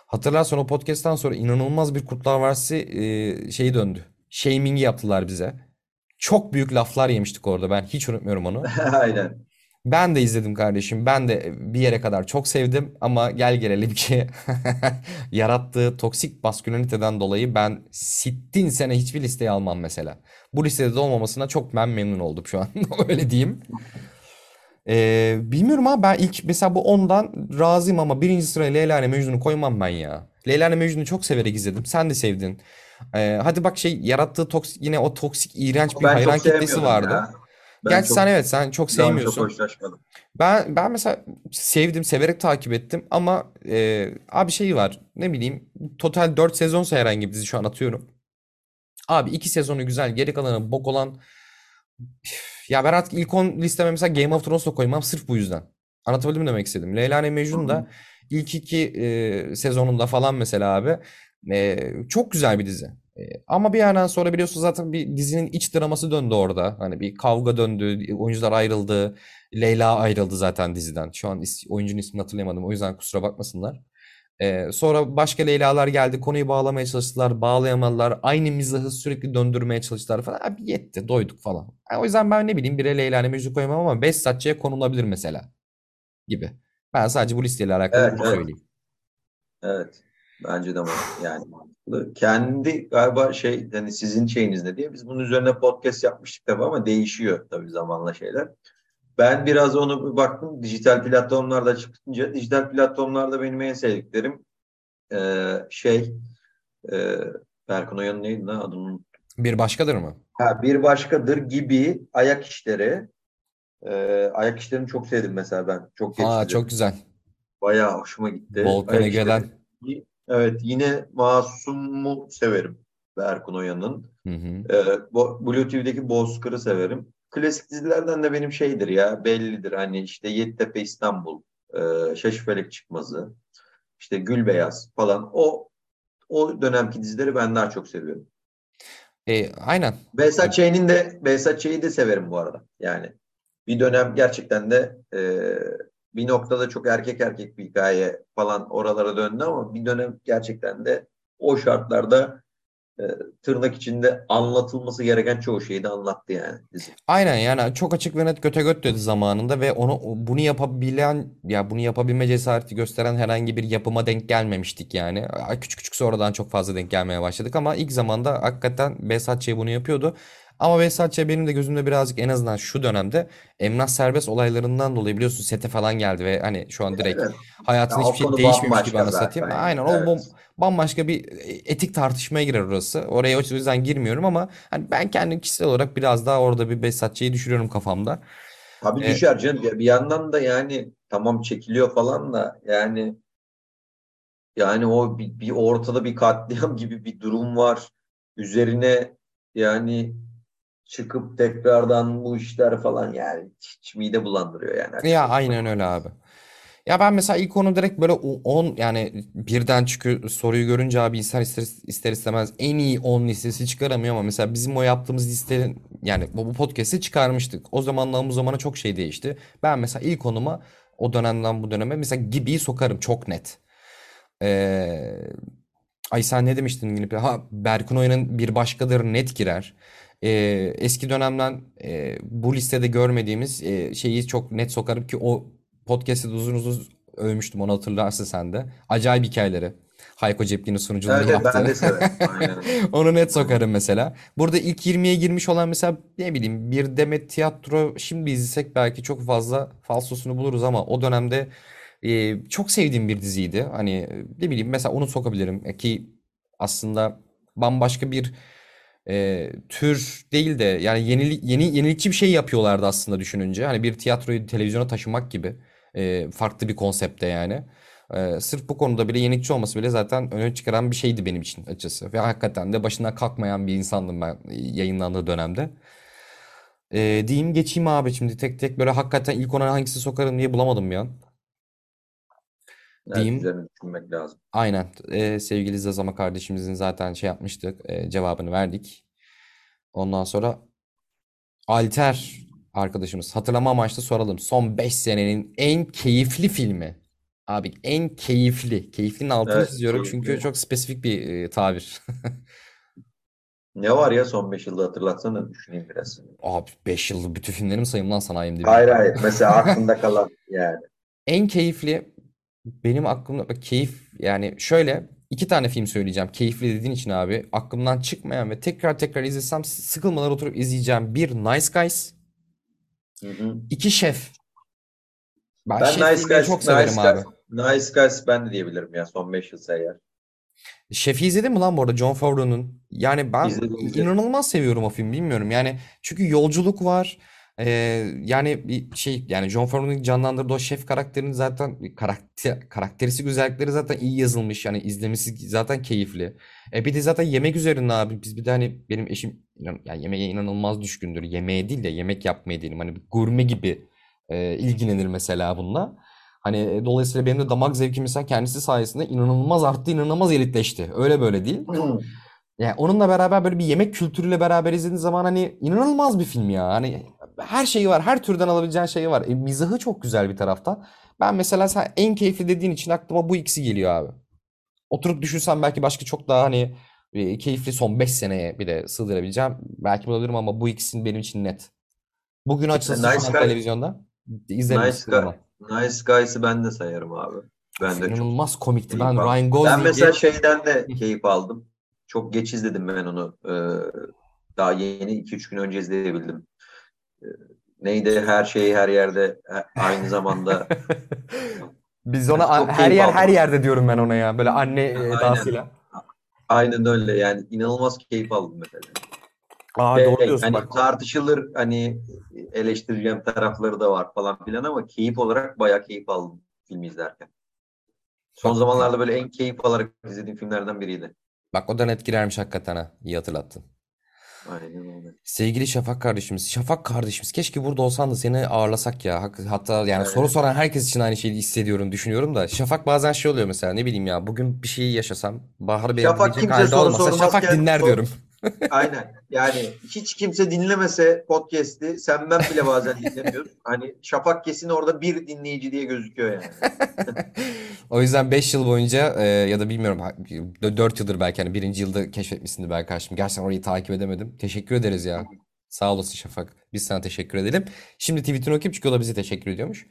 Hatırlarsan o podcast'tan sonra inanılmaz bir Kurtlar Vadisi e, şeyi döndü. Shaming'i yaptılar bize. Çok büyük laflar yemiştik orada. Ben hiç unutmuyorum onu. Aynen. Ben de izledim kardeşim. Ben de bir yere kadar çok sevdim ama gel gelelim ki yarattığı toksik masküleniteden dolayı ben sittin sene hiçbir listeye almam mesela. Bu listede de olmamasına çok ben memnun oldum şu an. Öyle diyeyim. Ee, bilmiyorum ama ben ilk mesela bu ondan razıyım ama birinci sıraya Leyla ile Mecnun'u koymam ben ya. Leyla ile Mecnun'u çok severek izledim. Sen de sevdin. Ee, hadi bak şey yarattığı toksik yine o toksik iğrenç bir Ben hayran çok kitlesi vardı. ya. Ben Gerçi çok sen evet sen çok çok sevmiyorsun. hoşlaşmadım. Ben ben mesela sevdim, severek takip ettim ama e, abi şey var. Ne bileyim, total 4 sezonsa herhangi bir dizi şu an atıyorum. Abi 2 sezonu güzel, geri kalanı bok olan ya ben artık ilk 10 listeme mesela Game of Thrones'u koymam sırf bu yüzden. Anlatabildim mi demek istedim. Leyla ile Mecnun da ilk iki e, sezonunda falan mesela abi e, çok güzel bir dizi. E, ama bir yerden sonra biliyorsun zaten bir dizinin iç draması döndü orada. Hani bir kavga döndü, oyuncular ayrıldı. Leyla ayrıldı zaten diziden. Şu an is- oyuncunun ismini hatırlayamadım. O yüzden kusura bakmasınlar. Ee, sonra başka Leyla'lar geldi. Konuyu bağlamaya çalıştılar. Bağlayamadılar. Aynı mizahı sürekli döndürmeye çalıştılar falan. Abi yetti. Doyduk falan. Yani o yüzden ben ne bileyim bire Leyla ile Mecnun koymam ama Behzatçı'ya konulabilir mesela. Gibi. Ben sadece bu listeyle alakalı Evet, bunu evet. söyleyeyim. Evet. Bence de. Yani mantıklı. Kendi galiba şey hani sizin şeyinizde diye biz bunun üzerine podcast yapmıştık tabii ama değişiyor tabii zamanla şeyler. Ben biraz onu baktım dijital platformlarda çıkınca dijital platformlarda benim en sevdiklerim eee, şey eee Berkun Oya'nın neydi lan adını. Bir başkadır mı? Ha, bir başkadır gibi ayak işleri. Eee, ayak işlerini çok sevdim mesela ben. Çok Aa çok güzel. Bayağı hoşuma gitti. Volkan Ayak işleri. Ege'den. Evet yine Masum'u severim. Berkun Oya'nın. Hı hı. Bo- Blue TV'deki Bozkır'ı severim. Klasik dizilerden de benim şeydir ya bellidir. Hani işte Yeditepe İstanbul, e, Şaşıfelek Çıkmazı, işte Gülbeyaz falan. O o dönemki dizileri ben daha çok seviyorum. E, aynen. Behzat Ç'nin de Behzat Ç'yi de severim bu arada. Yani bir dönem gerçekten de e, bir noktada çok erkek erkek bir hikaye falan oralara döndü ama bir dönem gerçekten de o şartlarda e, tırnak içinde anlatılması gereken çoğu şeyi de anlattı yani dizi. Aynen yani çok açık ve net göte göt dedi zamanında ve onu bunu yapabilen ya bunu yapabilme cesareti gösteren herhangi bir yapıma denk gelmemiştik yani. Küçük küçük sonradan çok fazla denk gelmeye başladık ama ilk zamanda hakikaten Behzat bunu yapıyordu. Ama Behzat Ç. benim de gözümde birazcık en azından şu dönemde Emrah Serbest olaylarından dolayı biliyorsun sete falan geldi ve hani şu an direkt Evet. hayatında Ya o hiçbir şey değişmemiş gibi anlatayım. zaten. Aynen o Evet. bambaşka bir etik tartışmaya girer orası. Oraya o yüzden girmiyorum ama hani ben kendim kişisel olarak biraz daha orada bir Behzatçı'yı düşürüyorum kafamda. Tabii E, düşer canım. Bir bir yandan da yani tamam çekiliyor falan da yani yani o bir, bir ortada bir katliam gibi bir durum var. Üzerine yani çıkıp tekrardan bu işler falan yani hiç mide bulandırıyor yani ya açıkçası. aynen öyle abi. Ya ben mesela ilk onu direkt böyle 10 yani birden çünkü soruyu görünce abi insan ister, ister istemez en iyi 10 listesi çıkaramıyor ama mesela bizim o yaptığımız listenin yani bu, bu podcast'i çıkarmıştık. O zamandan bu zamana çok şey değişti. Ben mesela ilk onuma o dönemden bu döneme mesela Gibi'yi sokarım çok net. Ee, ay sen ne demiştin? Ha Berkun Oya'nın bir başkadır net girer. Ee, eski dönemden e, bu listede görmediğimiz e, şeyi çok net sokarım ki o podcast'te de uzun uzun övmüştüm onu hatırlarsın sen de. Acayip hikayeleri. Hayko Cepkin'in sunuculuğunu Evet, evet ben yaptığı. de severim. Aynen. Onu net sokarım mesela. Burada ilk 20'ye girmiş olan mesela ne bileyim bir Demet Tiyatro şimdi izlesek belki çok fazla falsosunu buluruz ama o dönemde e, çok sevdiğim bir diziydi. Hani e, ne bileyim mesela onu sokabilirim E, ki aslında bambaşka bir e, tür değil de yani yenilik, yeni yenilikçi bir şey yapıyorlardı aslında düşününce. Hani bir tiyatroyu televizyona taşımak gibi e, farklı bir konsepte yani. E, sırf bu konuda bile yenilikçi olması bile zaten öne çıkaran bir şeydi benim için açıkçası. Ve hakikaten de başından kalkmayan bir insandım ben yayınlandığı dönemde. E, diyeyim geçeyim abi şimdi tek tek böyle hakikaten ilk ona hangisi sokarım diye bulamadım bir an. Evet, Diyeyim. üzerine düşünmek lazım. Aynen. Ee, sevgili Zazama kardeşimizin zaten şey yapmıştık. e, cevabını verdik. Ondan sonra Alter arkadaşımız hatırlama amaçlı soralım. Son 5 senenin en keyifli filmi. Abi en keyifli. Keyiflinin altını Evet, çiziyorum keyifli. çünkü çok spesifik bir e, tabir. Ne var ya son 5 yılda hatırlatsana düşüneyim biraz. Abi 5 yıllık bütün filmlerim sayayım lan sana IMDb'de. Hayır hayır. Mesela aklında kalan yani. En keyifli benim aklımda bak keyif yani şöyle iki tane film söyleyeceğim. Keyifli dediğin için abi aklımdan çıkmayan ve tekrar tekrar izlesem sıkılmadan oturup izleyeceğim. Bir Nice Guys, Hı hı. iki Şef. Ben Ben Şef Nice Guys, çok severim Nice abi. Guys, Nice Guys ben de diyebilirim ya son 5 yıl eğer. Şef'i izledin mi lan bu arada Jon Favreau'nun? Yani ben İzledim, izledim. inanılmaz seviyorum o filmi bilmiyorum. Yani çünkü yolculuk var. Ee, yani bir şey yani Jon Favreau'nun canlandırdığı o şef karakterinin zaten karakter karakteristik özellikleri zaten iyi yazılmış. Yani izlemesi zaten keyifli. E bir de zaten yemek üzerine abi biz bir de hani benim eşim yani yemeğe inanılmaz düşkündür. Yemeğe değil de yemek yapmaya diyelim. Hani gurme gibi e, ilgilenir mesela bununla. Hani e, dolayısıyla benim de damak zevkim mesela kendisi sayesinde inanılmaz arttı, inanılmaz elitleşti. Öyle böyle değil. Yani onunla beraber böyle bir yemek kültürüyle beraber izlediğin zaman hani inanılmaz bir film ya. Hani her şeyi var, her türden alabileceğin şeyi var. E, mizahı çok güzel bir taraftan. Ben mesela sen en keyifli dediğin için aklıma bu ikisi geliyor abi. oturup düşünsem belki başka çok daha hani e, keyifli son 5 seneye bir de sığdırabileceğim. Belki bulabilirim ama bu ikisinin benim için net. Bugün açılsa Nice televizyonda izlerim Nice. Guy, nice Guys'ı ben de sayarım abi. Ben de çok İnanılmaz komikti. keyif Ben. Ryan Ben Gosling'i mesela şeyden de keyif aldım. Çok geç izledim ben onu. Ee, daha yeni 2-3 gün önce izleyebildim. Ee, neydi her şeyi her yerde aynı zamanda Biz ona Çok her yer aldım. her yerde diyorum ben ona ya. Böyle anne Aynen. edasıyla. aynen öyle yani inanılmaz keyif aldım mesela. Aa Ve doğru diyorsun hani bak. tartışılır hani eleştireceğim tarafları da var falan filan ama keyif olarak bayağı keyif aldım filmi izlerken. Son zamanlarda böyle en keyif alarak izlediğim filmlerden biriydi. Bak o da net girermiş hakikaten ha. İyi hatırlattın. Aynen öyle. Sevgili Şafak kardeşimiz. Şafak kardeşimiz keşke burada olsan da seni ağırlasak ya. Hatta yani Evet. soru soran herkes için aynı şeyi hissediyorum, düşünüyorum da. Şafak bazen şey oluyor mesela ne bileyim ya bugün bir şeyi yaşasam Bahar Bey Şafak kimse halde soru olmasa Şafak dinler sor- diyorum. Aynen. Yani hiç kimse dinlemese podcast'i sen ben bile bazen dinlemiyoruz. Hani Şafak kesin orada bir dinleyici diye gözüküyor yani. O yüzden 5 yıl boyunca e, ya da bilmiyorum 4 yıldır belki hani birinci yılda keşfetmişsindir belki karşım. Gerçekten orayı takip edemedim. Teşekkür ederiz ya. Sağ olasın Şafak. Biz sana teşekkür edelim. Şimdi tweetini okuyup çünkü o da bize teşekkür ediyormuş.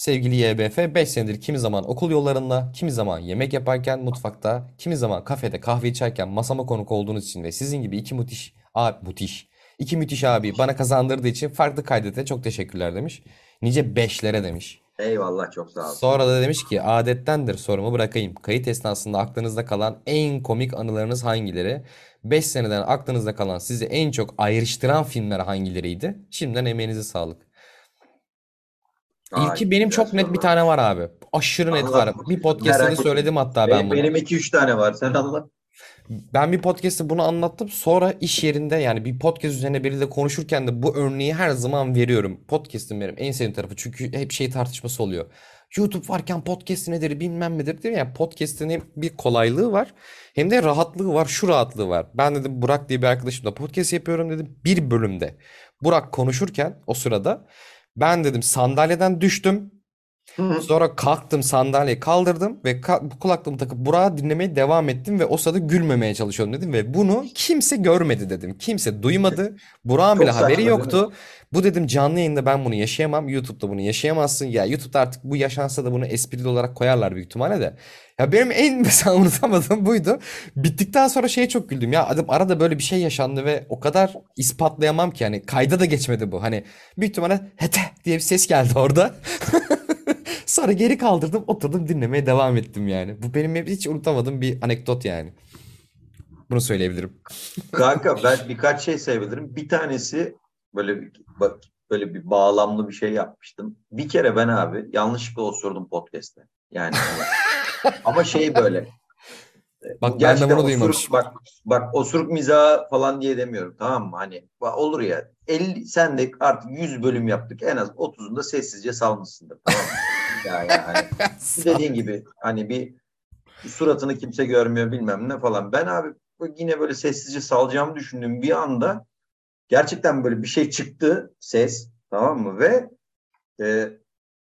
Sevgili YBF 5 senedir kimi zaman okul yollarında, kimi zaman yemek yaparken mutfakta, kimi zaman kafede kahve içerken masama konuk olduğunuz için ve sizin gibi iki müthiş, a müthiş, iki müthiş abi bana kazandırdığı için farklı kaydete çok teşekkürler demiş. Nice beşlere demiş. Eyvallah çok sağ ol. Sonra da demiş ki adettendir sorumu bırakayım. Kayıt esnasında aklınızda kalan en komik anılarınız hangileri? 5 seneden aklınızda kalan sizi en çok ayrıştıran filmler hangileriydi? Şimdiden emeğinize sağlık. Ay, İlki benim çok net bir soru. tane var abi. Aşırı net var. Bir podcast'te de Merak söyledim hatta ben Benim, bunu. benim iki üç tane var. Sen anlat. Ben bir podcast'te bunu anlattım. Sonra iş yerinde yani bir podcast üzerine biriyle konuşurken de bu örneği her zaman veriyorum. Podcast'in benim en sevdiğim tarafı. Çünkü hep şey tartışması oluyor. YouTube varken podcast nedir bilmem nedir diyor ya. Podcast'in hem bir kolaylığı var hem de rahatlığı var. Şu rahatlığı var. Ben dedim Burak diye bir arkadaşımla podcast yapıyorum dedim. Bir bölümde Burak konuşurken o sırada ben dedim sandalyeden düştüm. Sonra kalktım sandalyeyi kaldırdım ve ka- kulaklığımı takıp Burak'ı dinlemeye devam ettim ve o sırada gülmemeye çalışıyorum dedim ve bunu kimse görmedi dedim. Kimse duymadı. Burak'ın Çok bile saçma haberi değil mi? yoktu. Bu dedim canlı yayında ben bunu yaşayamam. YouTube'da bunu yaşayamazsın. Ya YouTube'da artık bu yaşansa da bunu esprili olarak koyarlar büyük ihtimalle de. Ya benim en mesela unutamadığım buydu. Bittikten sonra şeye çok güldüm. Ya adam arada böyle bir şey yaşandı ve o kadar ispatlayamam ki hani kayda da geçmedi bu. Hani büyük ihtimalle hete diye bir ses geldi orada. Sonra geri kaldırdım, oturdum dinlemeye devam ettim yani. Bu benim hep hiç unutamadığım bir anekdot yani. Bunu söyleyebilirim. Kanka ben birkaç şey sayabilirim. Bir tanesi böyle bir, bak, böyle bir bağlamlı bir şey yapmıştım. Bir kere ben abi yanlışlıkla osurdum podcast'te. Yani hani- ama şey böyle. Bak ben de bunu osuruk- duymamışım. Bak bak osuruk mizahı falan diye demiyorum tamam mı? Hani olur ya 50 sen de artık 100 bölüm yaptık. En az 30'unda sessizce salmışsındır tamam mı? Yani hani dediğin gibi hani bir suratını kimse görmüyor bilmem ne falan. Ben abi yine böyle sessizce salacağımı düşündüğüm bir anda gerçekten böyle bir şey çıktı ses tamam mı ve e,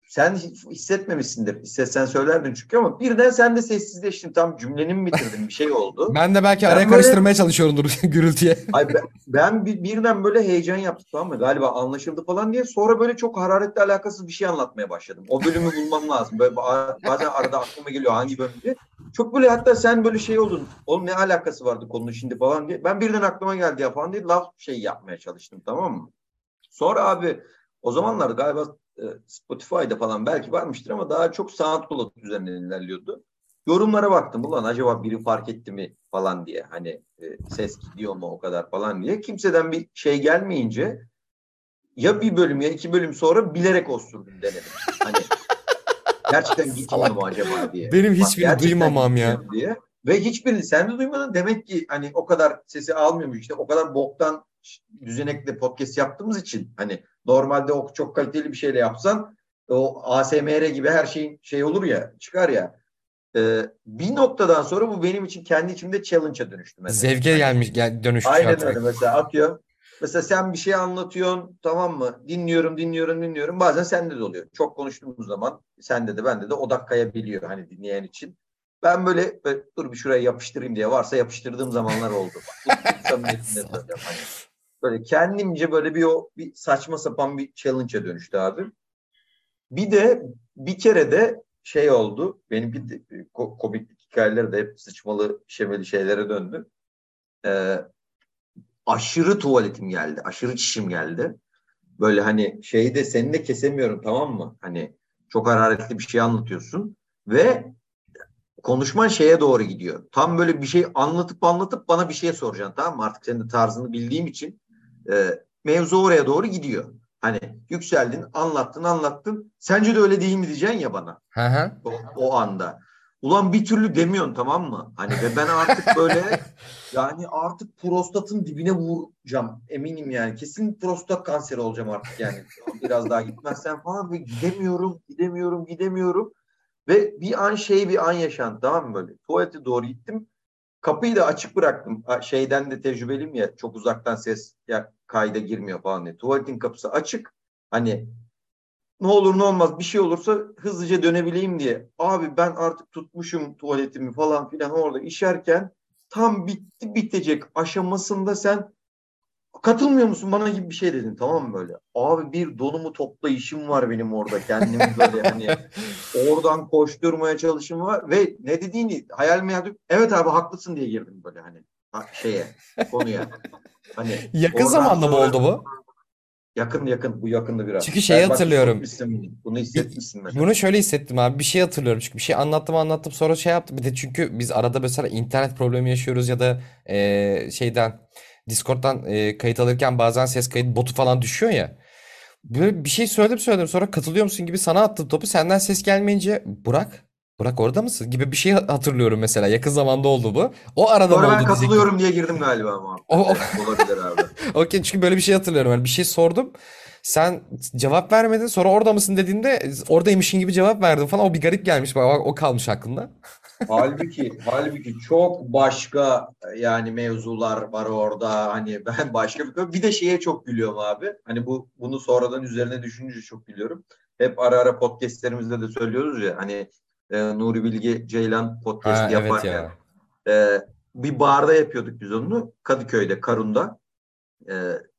sen hissetmemişsindir. Hissetsen söylerdin çünkü ama birden sen de sessizleştin. Tam cümleni mi bitirdin bir şey oldu. Ben de belki Ben araya böyle- karıştırmaya çalışıyorumdur gürültüye. Ay ben, ben bir, birden böyle heyecan yaptım tamam mı? Galiba anlaşıldı falan diye. Sonra böyle çok hararetle alakasız bir şey anlatmaya başladım. O bölümü bulmam lazım. Böyle ba- bazen arada aklıma geliyor hangi bölüm diye. Çok böyle hatta sen böyle şey oldun. Oğlum ne alakası vardı konunun şimdi falan diye. Ben birden aklıma geldi ya falan diye laf şey yapmaya çalıştım tamam mı? Sonra abi o zamanlar galiba Spotify'da falan belki varmıştır ama daha çok SoundCloud üzerinden ilerliyordu. Yorumlara baktım. Ulan acaba biri fark etti mi falan diye. Hani e, ses gidiyor mu o kadar falan diye. Kimseden bir şey gelmeyince ya bir bölüm ya iki bölüm sonra bilerek osurdum denedim. Hani gerçekten gitmiyor mu acaba diye. Benim hiçbirini duymamam ya. Diye. Ve hiçbirini sen de duymadın. Demek ki hani o kadar sesi almıyormuş. işte o kadar boktan düzenekle podcast yaptığımız için hani normalde o çok kaliteli bir şeyle yapsan o ASMR gibi her şeyin şey olur ya çıkar ya. Ee, bir noktadan sonra bu benim için kendi içimde challenge'a dönüştü mesela. Zevke gelmiş, gel, dönüşmüş Aynen artık. öyle mesela atıyor. Mesela sen bir şey anlatıyorsun tamam mı? Dinliyorum dinliyorum dinliyorum. Bazen sende de oluyor. Çok konuştuğumuz zaman sende de bende de odak kayabiliyor hani dinleyen için. Ben böyle, böyle dur bir şuraya yapıştırayım diye varsa yapıştırdığım zamanlar oldu. Bak, bu samimiyetimle söylüyorum. Hani böyle kendimce böyle bir o bir saçma sapan bir challenge'a dönüştü abi. Bir de bir kere de şey oldu. Benim bir ko- komiklik hikayeleri de hep sıçmalı şemeli şeylere döndü. Ee, aşırı tuvaletim geldi. Aşırı çişim geldi. Böyle hani şeyi de seni de kesemiyorum tamam mı? Hani çok hararetli bir şey anlatıyorsun ve konuşman şeye doğru gidiyor. Tam böyle bir şey anlatıp anlatıp bana bir şey soracaksın tamam mı? Artık senin de tarzını bildiğim için e, mevzu oraya doğru gidiyor. Hani yükseldin, anlattın, anlattın. Sence de öyle değil mi diyeceksin ya bana Hı hı. o, o anda. Ulan bir türlü demiyorsun tamam mı? Hani ve ben artık böyle yani artık prostatın dibine vuracağım. Eminim yani. Kesin prostat kanseri olacağım artık yani. Biraz daha gitmezsen falan ve gidemiyorum, gidemiyorum, gidemiyorum. Ve bir an şey bir an yaşandı tamam mı böyle? Tuvalete doğru gittim. Kapıyı da açık bıraktım. Şeyden de tecrübeliyim ya çok uzaktan ses ya kayda girmiyor falan diye. Tuvaletin kapısı açık. Hani ne olur ne olmaz bir şey olursa hızlıca dönebileyim diye. Abi ben artık tutmuşum tuvaletimi falan filan orada işerken tam bitti bitecek aşamasında sen katılmıyor musun bana gibi bir şey dedin tamam mı böyle? Abi bir donumu topla işim var benim orada kendimi böyle hani oradan koşturmaya çalışım var ve ne dediğini hayal meyal evet abi haklısın diye girdim böyle hani ha- şeye konuya. Hani Yakın oradan zamanda mı sonra- oldu bu? Yakın yakın bu yakındı biraz. Çünkü şeyi bak hatırlıyorum. hissetmişsin, Bunu hissetmişsin mesela. Bunu şöyle hissettim abi. Bir şey hatırlıyorum. Çünkü bir şey anlattım anlattım sonra şey yaptım. Bir de çünkü biz arada mesela internet problemi yaşıyoruz ya da eee, şeyden Discord'dan eee, kayıt alırken bazen ses kayıt botu falan düşüyor ya. Böyle bir şey söyledim söyledim sonra katılıyor musun gibi sana attım topu. Senden ses gelmeyince Burak Burak orada mısın gibi bir şey hatırlıyorum mesela. Yakın zamanda oldu bu. O arada mı Sonra ben oldu diyecektim. katılıyorum diye girdim galiba ama. O- o- olabilir abi. Okey çünkü böyle bir şey hatırlıyorum. Yani bir şey sordum. Sen cevap vermedin. Sonra orada mısın dediğinde oradaymışın gibi cevap verdin falan. O bir garip gelmiş. Bak, o kalmış aklımda. halbuki halbuki çok başka yani mevzular var orada. Hani ben başka bir bir de şeye çok gülüyorum abi. Hani bu bunu sonradan üzerine düşününce çok gülüyorum. Hep ara ara podcastlerimizde de söylüyoruz ya hani e, Nuri Bilge Ceylan podcast Ha, evet yaparken ya. e, bir barda yapıyorduk biz onu Kadıköy'de Karun'da. E,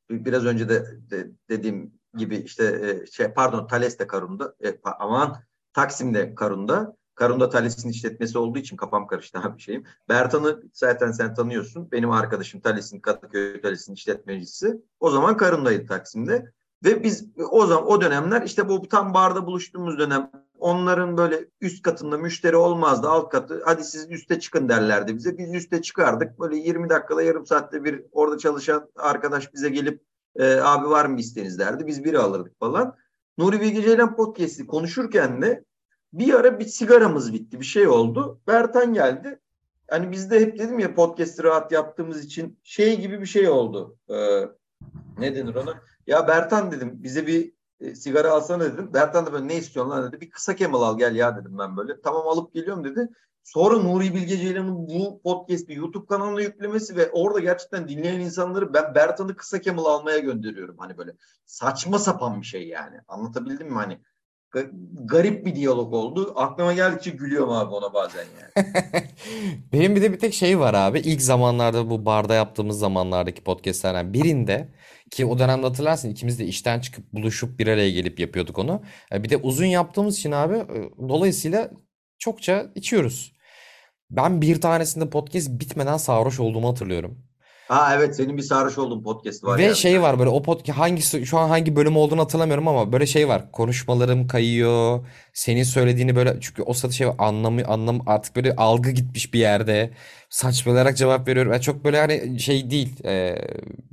biraz önce de, de dediğim gibi işte e, şey pardon Thales'te Karun'da e, aman Taksim'de Karun'da. Karun'da Thales'in işletmesi olduğu için kafam karıştı abi şeyim. Bertan'ı zaten sen tanıyorsun. Benim arkadaşım Thales'in Kadıköy Thales'in işletmecisi. O zaman Karun'daydı Taksim'de. Ve biz o zaman o dönemler işte bu tam barda buluştuğumuz dönem onların böyle üst katında müşteri olmazdı alt katı hadi siz üste çıkın derlerdi bize. Biz üste çıkardık böyle 20 dakikada yarım saatte bir orada çalışan arkadaş bize gelip e, abi var mı isteğiniz derdi. Biz biri alırdık falan. Nuri Bilge Ceylan podcast'i konuşurken de bir ara bir sigaramız bitti bir şey oldu. Bertan geldi. Hani biz de hep dedim ya podcast'i rahat yaptığımız için şey gibi bir şey oldu. Ee, ne denir ona? Ya Bertan dedim bize bir e, sigara alsana dedim. Bertan da böyle ne istiyorsun lan dedi. Bir kısa Kemal al gel ya dedim ben böyle. Tamam alıp geliyorum dedi. Sonra Nuri Bilge Ceylan'ın bu podcast'i YouTube kanalına yüklemesi ve orada gerçekten dinleyen insanları ben Bertan'ı kısa Kemal almaya gönderiyorum. Hani böyle saçma sapan bir şey yani. Anlatabildim mi hani? Ga- garip bir diyalog oldu. Aklıma geldikçe gülüyorum abi ona bazen yani. Benim bir de bir tek şey var abi. İlk zamanlarda bu barda yaptığımız zamanlardaki podcastlerden birinde ki o dönemde hatırlarsın ikimiz de işten çıkıp buluşup bir araya gelip yapıyorduk onu. E, Bir de uzun yaptığımız için abi e, dolayısıyla çokça içiyoruz. Ben bir tanesinde podcast bitmeden sarhoş olduğumu hatırlıyorum. Ha evet senin bir sarhoş olduğun podcast var Ve yani. şey var böyle o podcast hangisi şu an hangi bölüm olduğunu hatırlamıyorum ama böyle şey var. Konuşmalarım kayıyor. Senin söylediğini böyle çünkü o sırada şey var, anlamı anlam artık böyle algı gitmiş bir yerde. Saçmalayarak cevap veriyorum. Yani çok böyle hani şey değil. E,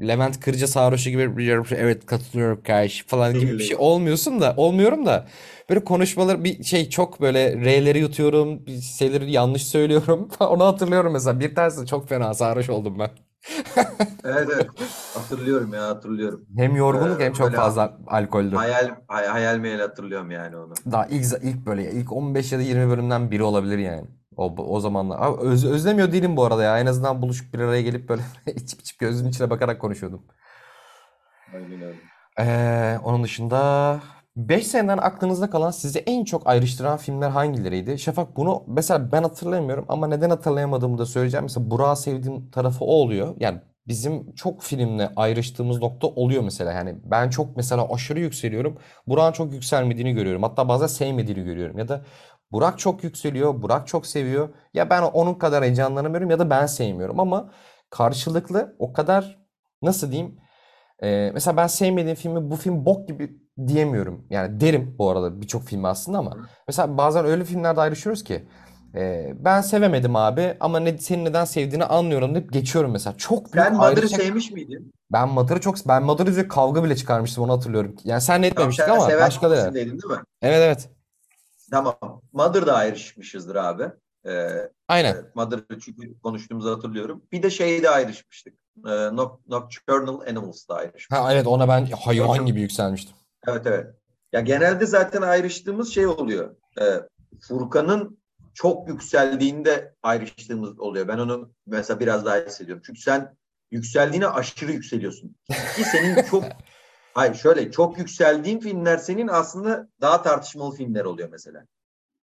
Levent Kırca sarhoşu gibi evet katılıyorum karşı falan gibi bir şey olmuyorsun da olmuyorum da böyle konuşmalar bir şey çok böyle R'leri yutuyorum. Bir şeyleri yanlış söylüyorum. Onu hatırlıyorum mesela. Bir tanesinde çok fena sarhoş oldum ben. Evet evet hatırlıyorum ya hatırlıyorum. Hem yorgunluk Ee, hem çok fazla alkoldü. Hayal hay- hayal meyal hatırlıyorum yani onu. Daha ilk ilk böyle ilk 15 ya da 20 bölümden biri olabilir yani. O o zamanlar. Abi öz- özlemiyor değilim bu arada ya. En azından buluşup bir araya gelip böyle içip içip gözünün içine bakarak konuşuyordum. Aynen öyle. Ee, onun dışında 5 seneden aklınızda kalan sizi en çok ayrıştıran filmler hangileriydi? Şafak bunu mesela ben hatırlamıyorum ama neden hatırlayamadığımı da söyleyeceğim. Mesela Burak'ı sevdiğim tarafı o oluyor. Yani bizim çok filmle ayrıştığımız nokta oluyor mesela. Yani ben çok mesela aşırı yükseliyorum. Burak'ın çok yükselmediğini görüyorum. Hatta bazen sevmediğini görüyorum. Ya da Burak çok yükseliyor, Burak çok seviyor. Ya ben onun kadar heyecanlanamıyorum ya da ben sevmiyorum ama karşılıklı o kadar nasıl diyeyim? Ee, mesela ben sevmediğim filmi bu film bok gibi diyemiyorum. Yani derim bu arada birçok filmi aslında ama mesela bazen öyle filmlerde ayrışıyoruz ki e, ben sevemedim abi ama ne, senin neden sevdiğini anlıyorum deyip geçiyorum mesela. Çok büyük Sen Mother'ı ayrışacak. sevmiş miydin? Ben Mother'ı çok ben Mother'ı izleyip kavga bile çıkarmıştım onu hatırlıyorum. Yani sen ne Tamam etmemiştik sen ama seven başkaları. kişisindeydin değil mi? Evet evet. Tamam. Mother'da ayrışmışızdır abi. Ee, Aynen. Mother'ı çünkü konuştuğumuzu hatırlıyorum. Bir de şeyde ayrışmıştık. Ee, Noc- Nocturnal Animals'da ayrışmıştık. Ha evet ona ben hayvan gibi yükselmiştim. Evet evet. Ya genelde zaten ayrıştığımız şey oluyor. Ee, Furkan'ın çok yükseldiğinde ayrıştığımız oluyor. Ben onu mesela biraz daha hissediyorum. Çünkü sen yükseldiğine aşırı yükseliyorsun. Ki senin çok hayır şöyle çok yükseldiğin filmler senin aslında daha tartışmalı filmler oluyor mesela.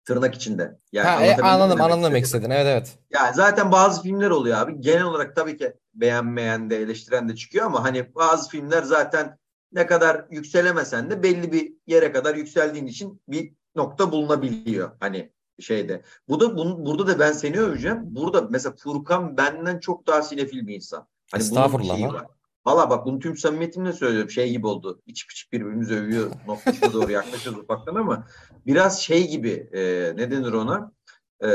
Tırnak içinde. Yani Ha e, anladım anladım demek istedin. Evet evet. Yani zaten bazı filmler oluyor abi. Genel olarak tabii ki beğenmeyen de eleştiren de çıkıyor ama hani bazı filmler zaten ne kadar yükselemesen de belli bir yere kadar yükseldiğin için bir nokta bulunabiliyor hani şeyde. Bu da bunu, burada da ben seni öveceğim. Burada mesela Furkan benden çok daha sinefil bir insan. Hani bunun Estağfurullah lan. var. Valla bak bunu tüm samimiyetimle söylüyorum. Şey gibi oldu. İçip içip birbirimizi övüyor noktasına doğru yaklaşıyoruz ufaktan ama biraz şey gibi e, ne denir ona? E,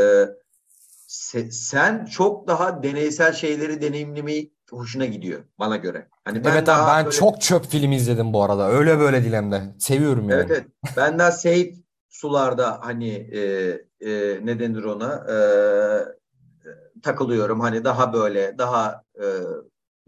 se- sen çok daha deneysel şeyleri deneyimlemeyi hoşuna gidiyor bana göre. Hani ben Evet abi ben böyle çok çöp film izledim bu arada. Öyle böyle değil hem de. Seviyorum evet yani. evet ben daha safe sularda hani e, e, ne denir ona e, takılıyorum. Hani daha böyle daha e,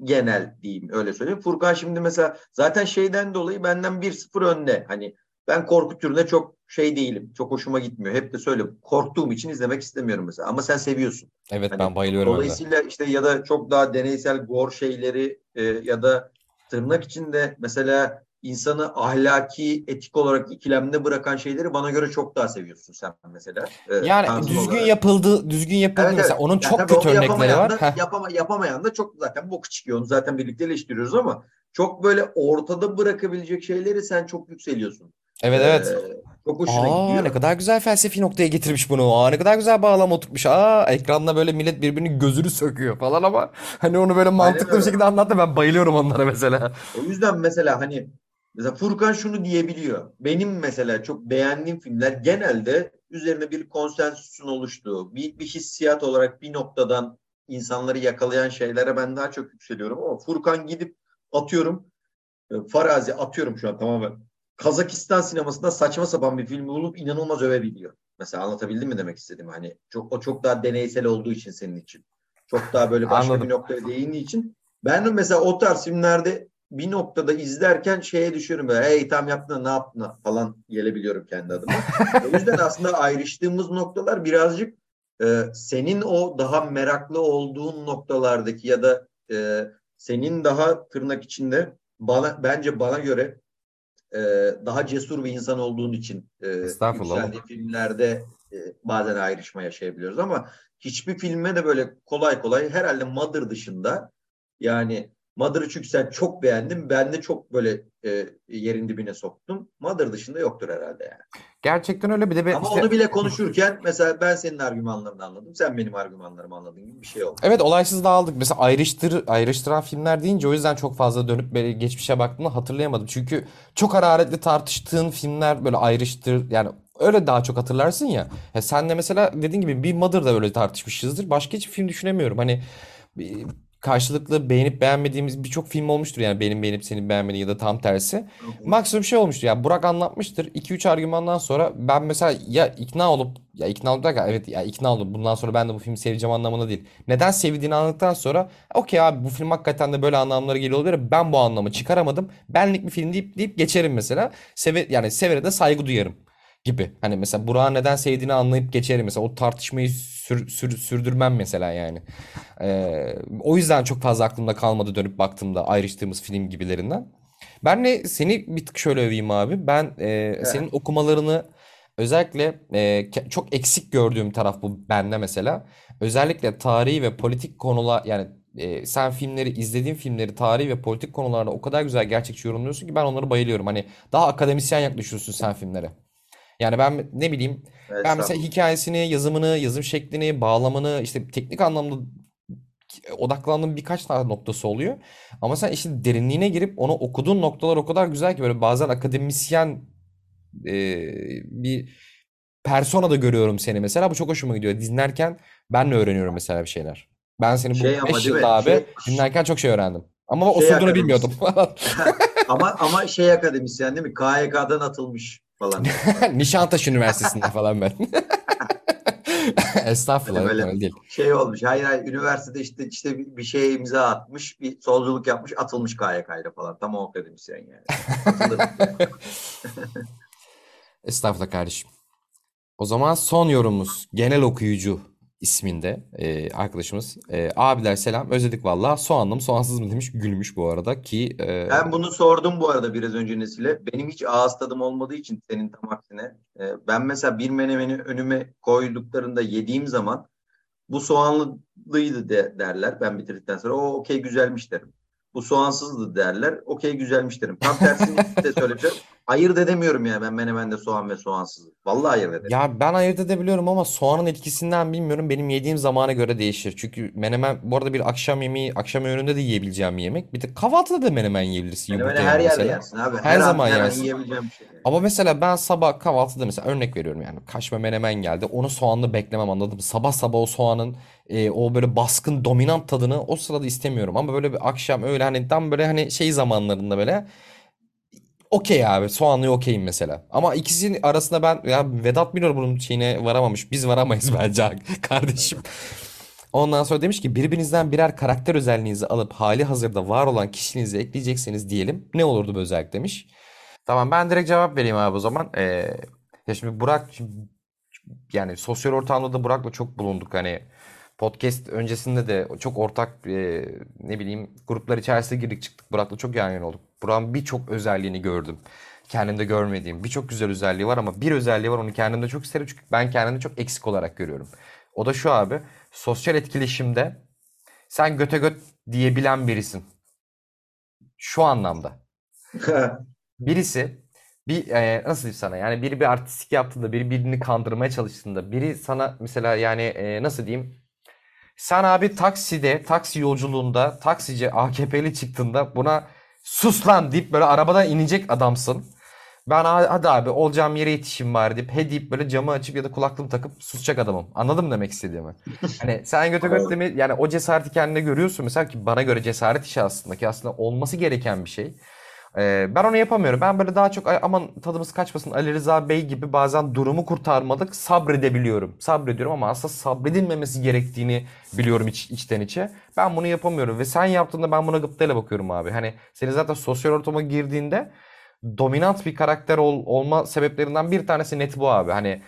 genel diyeyim öyle söyleyeyim. Furkan şimdi mesela zaten şeyden dolayı benden 1-0 önde. Hani ben korku türüne çok şey değilim. Çok hoşuma gitmiyor. Hep de söylüyorum. Korktuğum için izlemek istemiyorum mesela. Ama sen seviyorsun. Evet Hani ben bayılıyorum dolayısıyla işte ya da çok daha deneysel gore şeyleri e, ya da tırnak içinde mesela insanı ahlaki, etik olarak ikilemde bırakan şeyleri bana göre çok daha seviyorsun sen mesela. E, Yani düzgün olarak. yapıldı, düzgün yapıldı Evet mesela. evet. Onun Yani çok kötü örnekleri var. da yapama, yapamayan da çok zaten boku çıkıyor. Onu zaten birlikte eleştiriyoruz ama çok böyle ortada bırakabilecek şeyleri sen çok yükseliyorsun. Evet Ee, evet. çok hoşuna Aa ne gidiyor. kadar güzel felsefi noktaya getirmiş bunu. Aa ne kadar güzel bağlam oturtmuş. Aa ekranda böyle millet birbirinin gözünü söküyor falan ama hani onu böyle Aynen mantıklı bir öyle. şekilde anlattı. Ben bayılıyorum onlara mesela. O yüzden mesela hani mesela Furkan şunu diyebiliyor. Benim mesela çok beğendiğim filmler genelde üzerine bir konsensüsün oluştuğu, bir, bir hissiyat olarak bir noktadan insanları yakalayan şeylere ben daha çok yükseliyorum ama Furkan gidip atıyorum e, farazi atıyorum şu an tamamen. Kazakistan sinemasında saçma sapan bir film bulup inanılmaz övebiliyor. Mesela anlatabildim mi demek istediğimi? Hani çok o çok daha deneysel olduğu için senin için. Çok daha böyle başka bir Anladım. noktaya değindiği için. Ben de mesela o tarz filmlerde bir noktada izlerken şeye düşüyorum böyle hey tam yaptın ne yaptın falan gelebiliyorum kendi adıma. O yüzden aslında ayrıştığımız noktalar birazcık e, senin o daha meraklı olduğun noktalardaki ya da e, senin daha tırnak içinde bana bence bana göre e, daha cesur bir insan olduğun için e, yükseldiği filmlerde e, bazen ayrışma yaşayabiliyoruz ama hiçbir filme de böyle kolay kolay herhalde Mother dışında yani Mother'ı çünkü sen çok beğendin ben de çok böyle e, yerin dibine soktum. Mother dışında yoktur herhalde yani. Gerçekten öyle bir de ben Ama işte onu bile konuşurken mesela ben senin argümanlarını anladım. Sen benim argümanlarımı anladın gibi bir şey oldu. Evet olaysız dağıldık. Mesela ayrıştır, ayrıştıran filmler deyince o yüzden çok fazla dönüp böyle geçmişe baktığımda hatırlayamadım. Çünkü çok hararetli tartıştığın filmler böyle ayrıştır yani öyle daha çok hatırlarsın ya. Ya sen de mesela dediğin gibi bir Mother'da öyle tartışmışızdır. Başka hiçbir film düşünemiyorum. Hani bir- karşılıklı beğenip beğenmediğimiz birçok film olmuştur yani benim beğenip senin beğenmediğin ya da tam tersi. Maksimum şey olmuştur ya Burak anlatmıştır 2-3 argümandan sonra ben mesela ya ikna olup ya ikna olup derken evet ya ikna oldum bundan sonra ben de bu filmi seveceğim anlamında değil. Neden sevdiğini anladıktan sonra okey abi bu film hakikaten de böyle anlamları geliyor olabilir ben bu anlamı çıkaramadım. Benlik bir film deyip deyip geçerim mesela. Seve, yani severe de saygı duyarım gibi. Hani mesela Burak'ı neden sevdiğini anlayıp geçerim mesela o tartışmayı sür- sür- sürdürmem mesela yani. Ee, o yüzden çok fazla aklımda kalmadı dönüp baktığımda ayrıştığımız film gibilerinden. Ben de seni bir tık şöyle öveyim abi. Ben e, senin okumalarını özellikle e, çok eksik gördüğüm taraf bu bende mesela. Özellikle tarihi ve politik konular yani e, sen filmleri izlediğin filmleri tarihi ve politik konularda o kadar güzel gerçekçi yorumluyorsun ki ben onları bayılıyorum. Hani daha akademisyen yaklaşıyorsun sen filmlere. Yani ben ne bileyim ben mesela Estağfurullah. hikayesini, yazımını, yazım şeklini, bağlamını işte teknik anlamda odaklandığım birkaç tane noktası oluyor. Ama sen işin derinliğine girip onu okuduğun noktalar o kadar güzel ki böyle bazen akademisyen e, bir persona da görüyorum seni mesela. Bu çok hoşuma gidiyor. Dinlerken ben de öğreniyorum mesela bir şeyler. Ben seni bu Şey ama 5 değil yılda abi Şey, dinlerken çok şey öğrendim. Ama şey osurduğunu bilmiyordum. akademisyen. Ama ama şey akademisyen değil mi? KHK'dan atılmış falan. Nişantaşı Üniversitesi'nde falan ben. Estağfurullah yok böyle öyle değil. şey olmuş. Hayır hayır üniversitede işte işte bir, şeye imza atmış, bir solculuk yapmış, atılmış KHK ile falan. Tam o akademisyen yani. Estağfurullah kardeşim. O zaman son yorumumuz genel okuyucu isminde e, arkadaşımız. E, abiler selam özledik valla. Soğanlı mı soğansız mı demiş gülmüş bu arada ki e, Ben bunu sordum bu arada biraz önce Nesil'e. Benim hiç ağız tadım olmadığı için senin tam aksine. e, Ben mesela bir menemeni önüme koyduklarında yediğim zaman bu soğanlıydı de, derler. Ben bitirdikten sonra o okey güzelmiş derim. Bu soğansızdı derler. Okey güzelmiş derim. Tam tersini de söylemişler. Ayırt edemiyorum ya ben menemende soğan ve soğansızı. Vallahi ayırt edemiyorum. ya ben ayırt edebiliyorum ama soğanın etkisinden bilmiyorum. Benim yediğim zamana göre değişir. Çünkü menemen bu arada bir akşam yemeği akşam öğününde de yiyebileceğim bir yemek. Bir de kahvaltıda da menemen yiyebilirsin Menemeni yumurta her yerde mesela. yersin abi. Her Her an zaman yersin. yiyebileceğim bir şey. Ama mesela ben sabah kahvaltıda mesela örnek veriyorum yani kaşme menemen geldi. Onu soğanlı beklemem anladın mı? Sabah sabah o soğanın e, o böyle baskın dominant tadını o sırada istemiyorum. Ama böyle bir akşam öyle hani tam böyle hani şey zamanlarında böyle okey abi soğanlı okeyim mesela. Ama ikisinin arasında ben ya Vedat Milor bunun şeyine varamamış. Biz varamayız bence kardeşim. Ondan sonra demiş ki birbirinizden birer karakter özelliğinizi alıp hali hazırda var olan kişiliğinizi ekleyecekseniz diyelim. Ne olurdu bu özellik demiş. Tamam ben direkt cevap vereyim abi o zaman. Ee, ya şimdi Burak şimdi yani sosyal ortamda da Burak'la çok bulunduk. Hani podcast öncesinde de çok ortak e, ne bileyim gruplar içerisinde girdik çıktık. Burak'la çok yan yana olduk. Burak'ın birçok özelliğini gördüm. Kendimde görmediğim birçok güzel özelliği var ama bir özelliği var onu kendimde çok isterim çünkü ben kendimde çok eksik olarak görüyorum. O da şu abi sosyal etkileşimde sen göte göt diyebilen birisin. Şu anlamda. Birisi bir e, nasıl diyeyim sana yani biri bir artistik yaptığında biri birini kandırmaya çalıştığında biri sana mesela yani e, nasıl diyeyim sen abi takside taksi yolculuğunda taksici AKP'li çıktığında buna sus lan deyip böyle arabadan inecek adamsın. Ben "Ha- hadi abi olacağım yere yetişeyim bari deyip he deyip böyle camı açıp ya da kulaklığımı takıp susacak adamım. Anladın mı demek istediğimi? Hani sen göte göt deme yani o cesareti kendine görüyorsun mesela ki bana göre cesaret işi aslında ki aslında olması gereken bir şey. Ee, ben onu yapamıyorum. Ben böyle daha çok "Ay, aman tadımız kaçmasın Ali Rıza Bey gibi bazen durumu kurtarmalık sabredebiliyorum. Sabrediyorum ama aslında sabredilmemesi gerektiğini biliyorum iç, içten içe. Ben bunu yapamıyorum ve sen yaptığında ben buna gıptayla bakıyorum abi. Hani seni zaten sosyal ortama girdiğinde dominant bir karakter ol- olma sebeplerinden bir tanesi net bu abi. Hani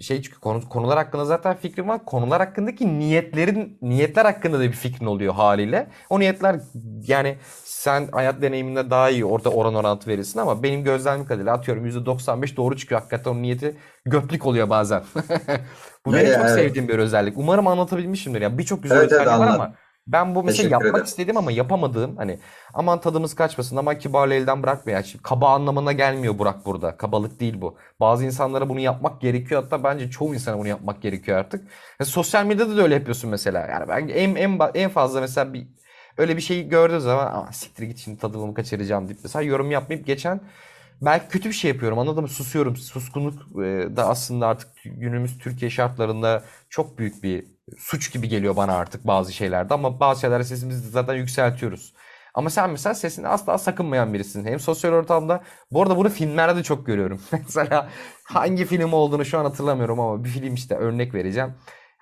şey çünkü konu, konular hakkında zaten fikrim var. Konular hakkındaki niyetlerin niyetler hakkında da bir fikrin oluyor haliyle. O niyetler yani sen hayat deneyiminde daha iyi orada oran orantı verirsin ama benim gözlemim kadarıyla atıyorum %95 doğru çıkıyor. Hakikaten o niyeti götlük oluyor bazen. Bu benim Evet, çok evet. sevdiğim bir özellik. Umarım anlatabilmişimdir. Ya birçok güzel Evet, evet, özelliği var anlat. ama ben bu mesela Teşekkür yapmak ederim. istedim ama yapamadığım hani aman tadımız kaçmasın aman kibarlığı elden bırakmayın. Yani şimdi kaba anlamına gelmiyor Burak burada. Kabalık değil bu. Bazı insanlara bunu yapmak gerekiyor. Hatta bence çoğu insana bunu yapmak gerekiyor artık. E, sosyal medyada da öyle yapıyorsun mesela. Yani ben en en en fazla mesela bir öyle bir şey gördüğüm zaman Aa, siktir git şimdi tadımımı kaçıracağım deyip mesela yorum yapmayıp geçen belki kötü bir şey yapıyorum anladın mı? Susuyorum. Suskunluk e, da aslında artık günümüz Türkiye şartlarında çok büyük bir suç gibi geliyor bana artık bazı şeylerde ama bazı şeylerde sesimizi zaten yükseltiyoruz. Ama sen mesela sesini asla sakınmayan birisin. Hem sosyal ortamda bu arada bunu filmlerde de çok görüyorum. Mesela hangi film olduğunu şu an hatırlamıyorum ama bir film işte örnek vereceğim.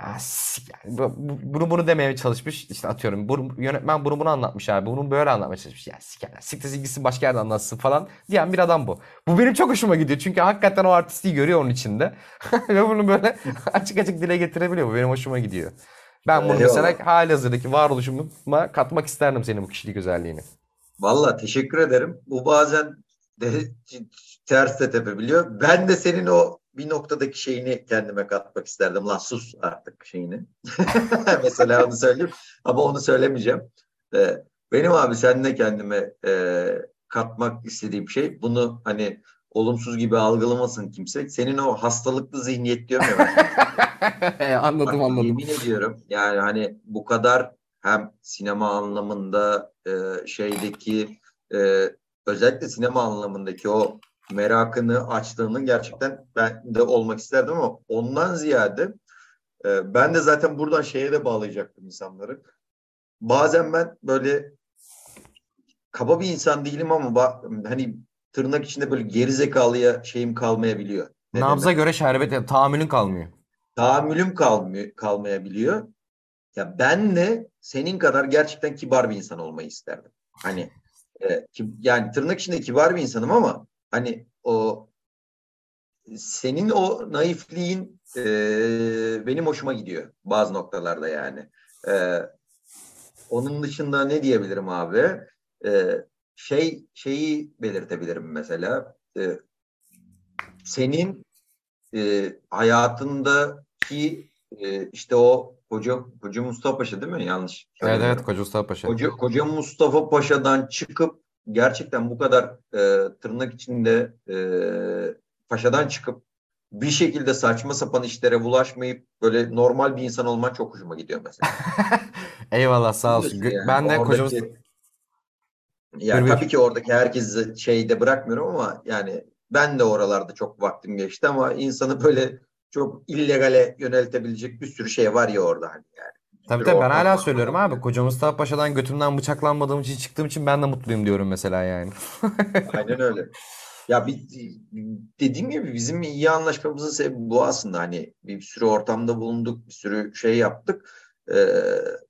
Yani bu- bu- bunu bunu demeye çalışmış. İşte atıyorum bunu, yönetmen bunu bunu anlatmış abi. Bunu böyle anlatmaya çalışmış. Ya sikerler. Siktir ilgisi başka yerde anlatsın falan diyen bir adam bu. Bu benim çok hoşuma gidiyor. Çünkü hakikaten o artistliği görüyor onun içinde. Ve bunu böyle açık açık dile getirebiliyor. Bu benim hoşuma gidiyor. Ben bunu Eyvallah. mesela halihazırdaki varoluşuma katmak isterdim senin bu kişilik özelliğini. Valla teşekkür ederim. Bu bazen de ters de tepebiliyor. Ben de senin o bir noktadaki şeyini kendime katmak isterdim. Lan sus artık şeyini. Mesela onu söyleyeyim. Ama onu söylemeyeceğim. Ee, benim abi seninle kendime e, katmak istediğim şey bunu hani olumsuz gibi algılamasın kimse. Senin o hastalıklı zihniyet diyorum ya. anladım Bak, anladım. Yemin ediyorum yani hani bu kadar hem sinema anlamında e, şeydeki e, özellikle sinema anlamındaki o merakını açtığının gerçekten ben de olmak isterdim ama ondan ziyade e, ben de zaten buradan şeye de bağlayacaktım insanları. Bazen ben böyle kaba bir insan değilim ama hani tırnak içinde böyle gerizekalıya şeyim kalmayabiliyor. Nabza göre şerbet tahammülün kalmıyor. Tahammülüm kalmıyor, kalmayabiliyor. Ya ben de senin kadar gerçekten kibar bir insan olmayı isterdim. Hani e, ki, yani tırnak içinde kibar bir insanım ama hani o senin o naifliğin e, benim hoşuma gidiyor bazı noktalarda yani. E, onun dışında ne diyebilirim abi? E, şey şeyi belirtebilirim mesela. E, senin e, hayatındaki e, işte o Koca, Koca Mustafa Paşa değil mi? Yanlış. Evet evet Koca Mustafa Paşa. Koca, Koca Mustafa Paşa'dan çıkıp gerçekten bu kadar e, tırnak içinde e, paşadan çıkıp bir şekilde saçma sapan işlere bulaşmayıp böyle normal bir insan olman çok hoşuma gidiyor mesela. Eyvallah sağ olsun. Yani, ben de Koca Mustafa... Ya bir, tabii ki oradaki herkesi şeyde bırakmıyorum ama yani ben de oralarda çok vaktim geçti ama insanı böyle çok illegale yöneltebilecek bir sürü şey var ya orada hani yani. Tabii tabii ben hala söylüyorum abi. Koca Mustafa Paşa'dan götümden bıçaklanmadığım için çıktığım için ben de mutluyum diyorum mesela yani. Aynen öyle. Ya bir, dediğim gibi bizim iyi anlaşmamızın sebebi bu aslında. Hani bir sürü ortamda bulunduk, bir sürü şey yaptık. Ee,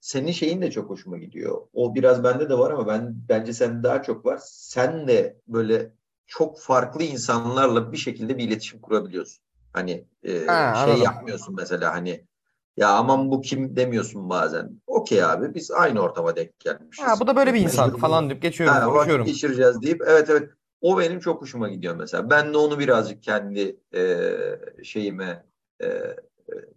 senin şeyin de çok hoşuma gidiyor. O biraz bende de var ama ben bence sende daha çok var. Sen de böyle çok farklı insanlarla bir şekilde bir iletişim kurabiliyorsun. Hani e, ha, şey anladım. yapmıyorsun mesela hani ya aman bu kim demiyorsun bazen. Okey abi biz aynı ortama denk gelmişiz. Ha, bu da böyle bir insan falan deyip geçiyorum ha, konuşuyorum. geçireceğiz deyip evet evet o benim çok hoşuma gidiyor mesela. Ben de onu birazcık kendi e, şeyime e,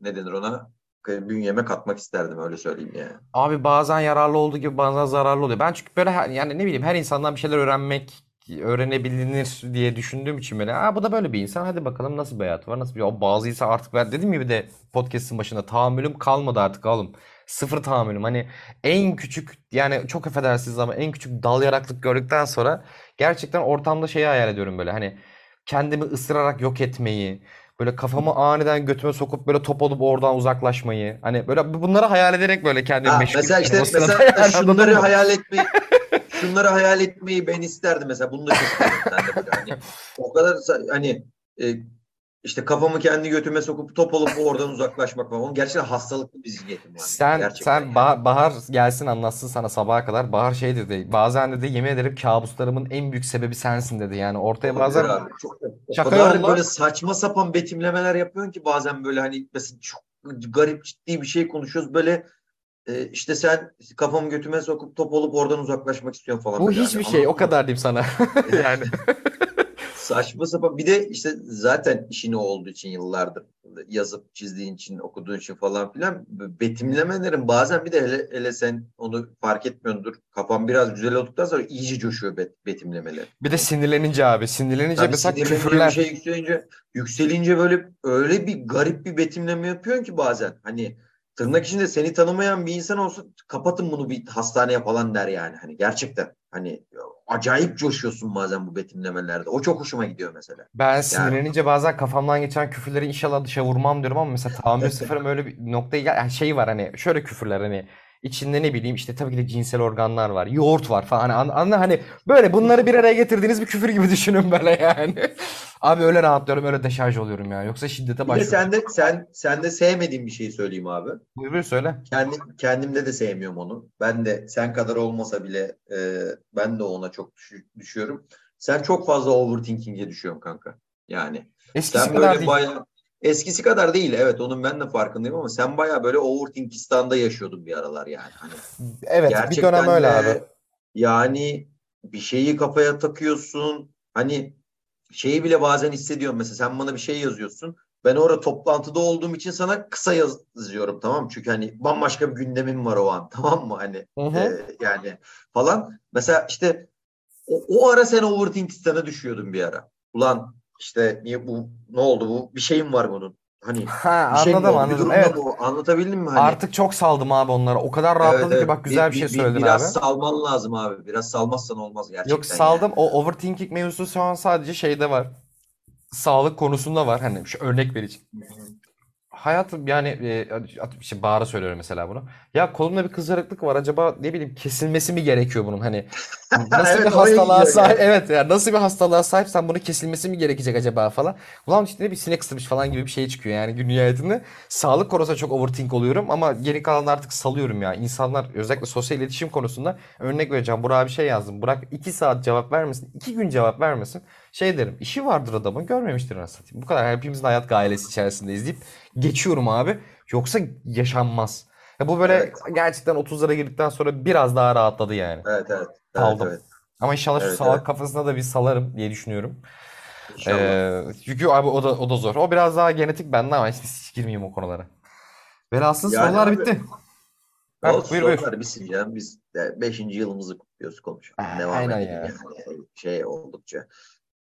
ne denir ona bünyeme katmak isterdim öyle söyleyeyim yani. Abi bazen yararlı olduğu gibi bazen zararlı oluyor. Ben çünkü böyle yani ne bileyim her insandan bir şeyler öğrenmek öğrenebilir diye düşündüğüm için böyle Aa, bu da böyle bir insan hadi bakalım nasıl bir hayatı var nasıl bir o bazı insan artık ben dedim gibi de podcast'ın başında tahammülüm kalmadı artık oğlum. Sıfır tahammülüm. Hani en küçük yani çok affedersiniz ama en küçük dal yaraklık gördükten sonra gerçekten ortamda şeyi hayal ediyorum böyle hani kendimi ısırarak yok etmeyi, böyle kafamı aniden götüme sokup böyle top olup oradan uzaklaşmayı. Hani böyle bunları hayal ederek böyle kendimi ha, meşgul Mesela işte mesela şunları hayal etmeyi şunları hayal etmeyi ben isterdim mesela. Bunu da çok isterdim. Hani, o kadar hani e, işte kafamı kendi götüme sokup top olup oradan uzaklaşmak falan. Gerçekten hastalıklı bir zihniyetim var. Sen gerçekten sen yani. bah- Bahar gelsin anlatsın sana sabaha kadar. Bahar şey dedi. Bazen dedi yemin ederim kabuslarımın en büyük sebebi sensin dedi. Yani ortaya Olabilir bazen abi. Çok, şaka kadar yolla... böyle saçma sapan betimlemeler yapıyorsun ki bazen böyle hani mesela çok garip ciddi bir şey konuşuyoruz böyle e, işte sen kafamı götüme sokup top olup oradan uzaklaşmak istiyorsun falan. Bu hiçbir yani. şey o kadar diyeyim sana. yani. Saçma sapan. Bir de işte zaten işini olduğu için yıllardır yazıp çizdiğin için, okuduğun için falan filan betimlemelerin bazen bir de hele, hele sen onu fark etmiyordur. Kafan biraz güzel olduktan sonra iyice coşuyor bet, betimlemeler. Bir de sinirlenince abi. Sinirlenince Tabii mesela sinirlenince küfürler. Bir şey yükselince, yükselince böyle öyle bir garip bir betimleme yapıyorsun ki bazen. Hani tırnak içinde seni tanımayan bir insan olsa kapatın bunu bir hastaneye falan der yani. Hani gerçekten hani acayip coşuyorsun bazen bu betimlemelerde. O çok hoşuma gidiyor mesela. Ben sinirlenince yani. bazen kafamdan geçen küfürleri inşallah dışa vurmam diyorum ama mesela tahammül sıfırım öyle bir noktaya gel yani şey var hani şöyle küfürler hani içinde ne bileyim işte tabii ki de cinsel organlar var. Yoğurt var falan. Hani, anla hani böyle bunları bir araya getirdiğiniz bir küfür gibi düşünün böyle yani. abi öyle rahatlıyorum, öyle deşarj oluyorum ya. Yoksa şiddete başlıyorum. sen de sen sen de sevmediğim bir şeyi söyleyeyim abi. Buyur, buyur söyle. Kendim kendimde de sevmiyorum onu. Ben de sen kadar olmasa bile e, ben de ona çok düşüyorum. Sen çok fazla overthinking'e düşüyorsun kanka. Yani Eskisi sen kadar değil. Bayağı, Eskisi kadar değil evet onun ben de farkındayım ama sen baya böyle overthinkistan'da yaşıyordun bir aralar yani. Hani evet bir dönem öyle abi. Yani bir şeyi kafaya takıyorsun. Hani şeyi bile bazen hissediyorum. Mesela sen bana bir şey yazıyorsun. Ben orada toplantıda olduğum için sana kısa yazıyorum tamam mı? Çünkü hani bambaşka bir gündemim var o an tamam mı? Hani Hı hı. e, yani falan. Mesela işte o, o ara sen overthinking'e düşüyordun bir ara. Ulan işte niye bu ne oldu bu? Bir şeyim var bunun. Hani Ha bir şey mi anladım? Bir anladım. Evet. mı? Anlatabildim mi? Hani Artık çok saldım abi onlara. O kadar rahatladım Evet, ki bak güzel bir Bir- şey bir- söyledin biraz abi. salman lazım abi. Biraz salmazsan olmaz gerçekten. Yok saldım. O overthinking mevzusu şu an sadece şeyde var. Sağlık konusunda var. Hani şu örnek vereceğim. yani. Hayatım yani e, at- işte Bahar'a söylüyorum mesela bunu. Ya kolumda bir kızarıklık var. Acaba ne bileyim kesilmesi mi gerekiyor bunun? Hani nasıl Evet, bir oraya hastalığa gidiyor sahip? yani. Evet ya nasıl bir hastalığa sahipsen bunun kesilmesi mi gerekecek acaba falan. Ulan işte ne bir sinek ısırmış falan gibi bir şey çıkıyor yani gün nihayetinde. Sağlık konusunda çok overthink oluyorum ama geri kalanını artık salıyorum ya. İnsanlar özellikle sosyal iletişim konusunda örnek vereceğim. Burak'a bir şey yazdım. Burak 2 saat cevap vermesin. 2 gün cevap vermesin. Şey derim işi vardır adamın görmemiştir anasını satayım. Bu kadar hepimizin hayat gailesi içerisindeyiz deyip geçiyorum abi. Yoksa yaşanmaz. Ya bu böyle Evet. gerçekten 30'lara girdikten sonra biraz daha rahatladı yani. Evet evet. Evet, Saldım. evet. Ama inşallah şu Evet, sağlık evet. kafasına da bir salarım diye düşünüyorum. İnşallah. Ee, çünkü abi o da o da zor. O biraz daha genetik bende ama hiç, hiç girmeyeyim o konulara. Velhasıl Yani sorular abi- bitti. Ha, Olsun buyur buyur. bitsin ya. Biz de 5. yılımızı kutluyoruz konuşalım. Ah, Devam aynen edelim ya. yani. Şey oldukça.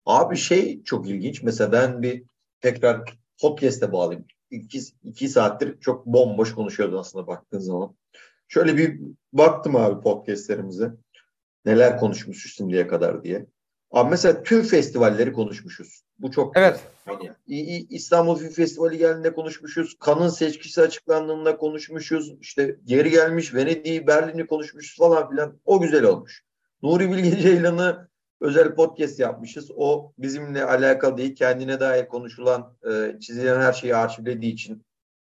Abi şey çok ilginç. Mesela ben bir tekrar podcast'e bağlayayım. İki, iki saattir çok bomboş konuşuyordu aslında baktığın zaman. Şöyle bir baktım abi podcast'lerimize. Neler konuşmuşuz şimdiye kadar diye. Abi mesela tüm festivalleri konuşmuşuz. Bu çok güzel. Evet. Hani İ- İ- İstanbul Film Festivali geldiğinde konuşmuşuz. Kanın seçkisi açıklandığında konuşmuşuz. İşte geri gelmiş Venedik'i, Berlin'i konuşmuşuz falan filan. O güzel olmuş. Nuri Bilge Ceylan'ı özel podcast yapmışız. O bizimle alakalı değil. Kendine dair konuşulan, e, çizilen her şeyi arşivlediği için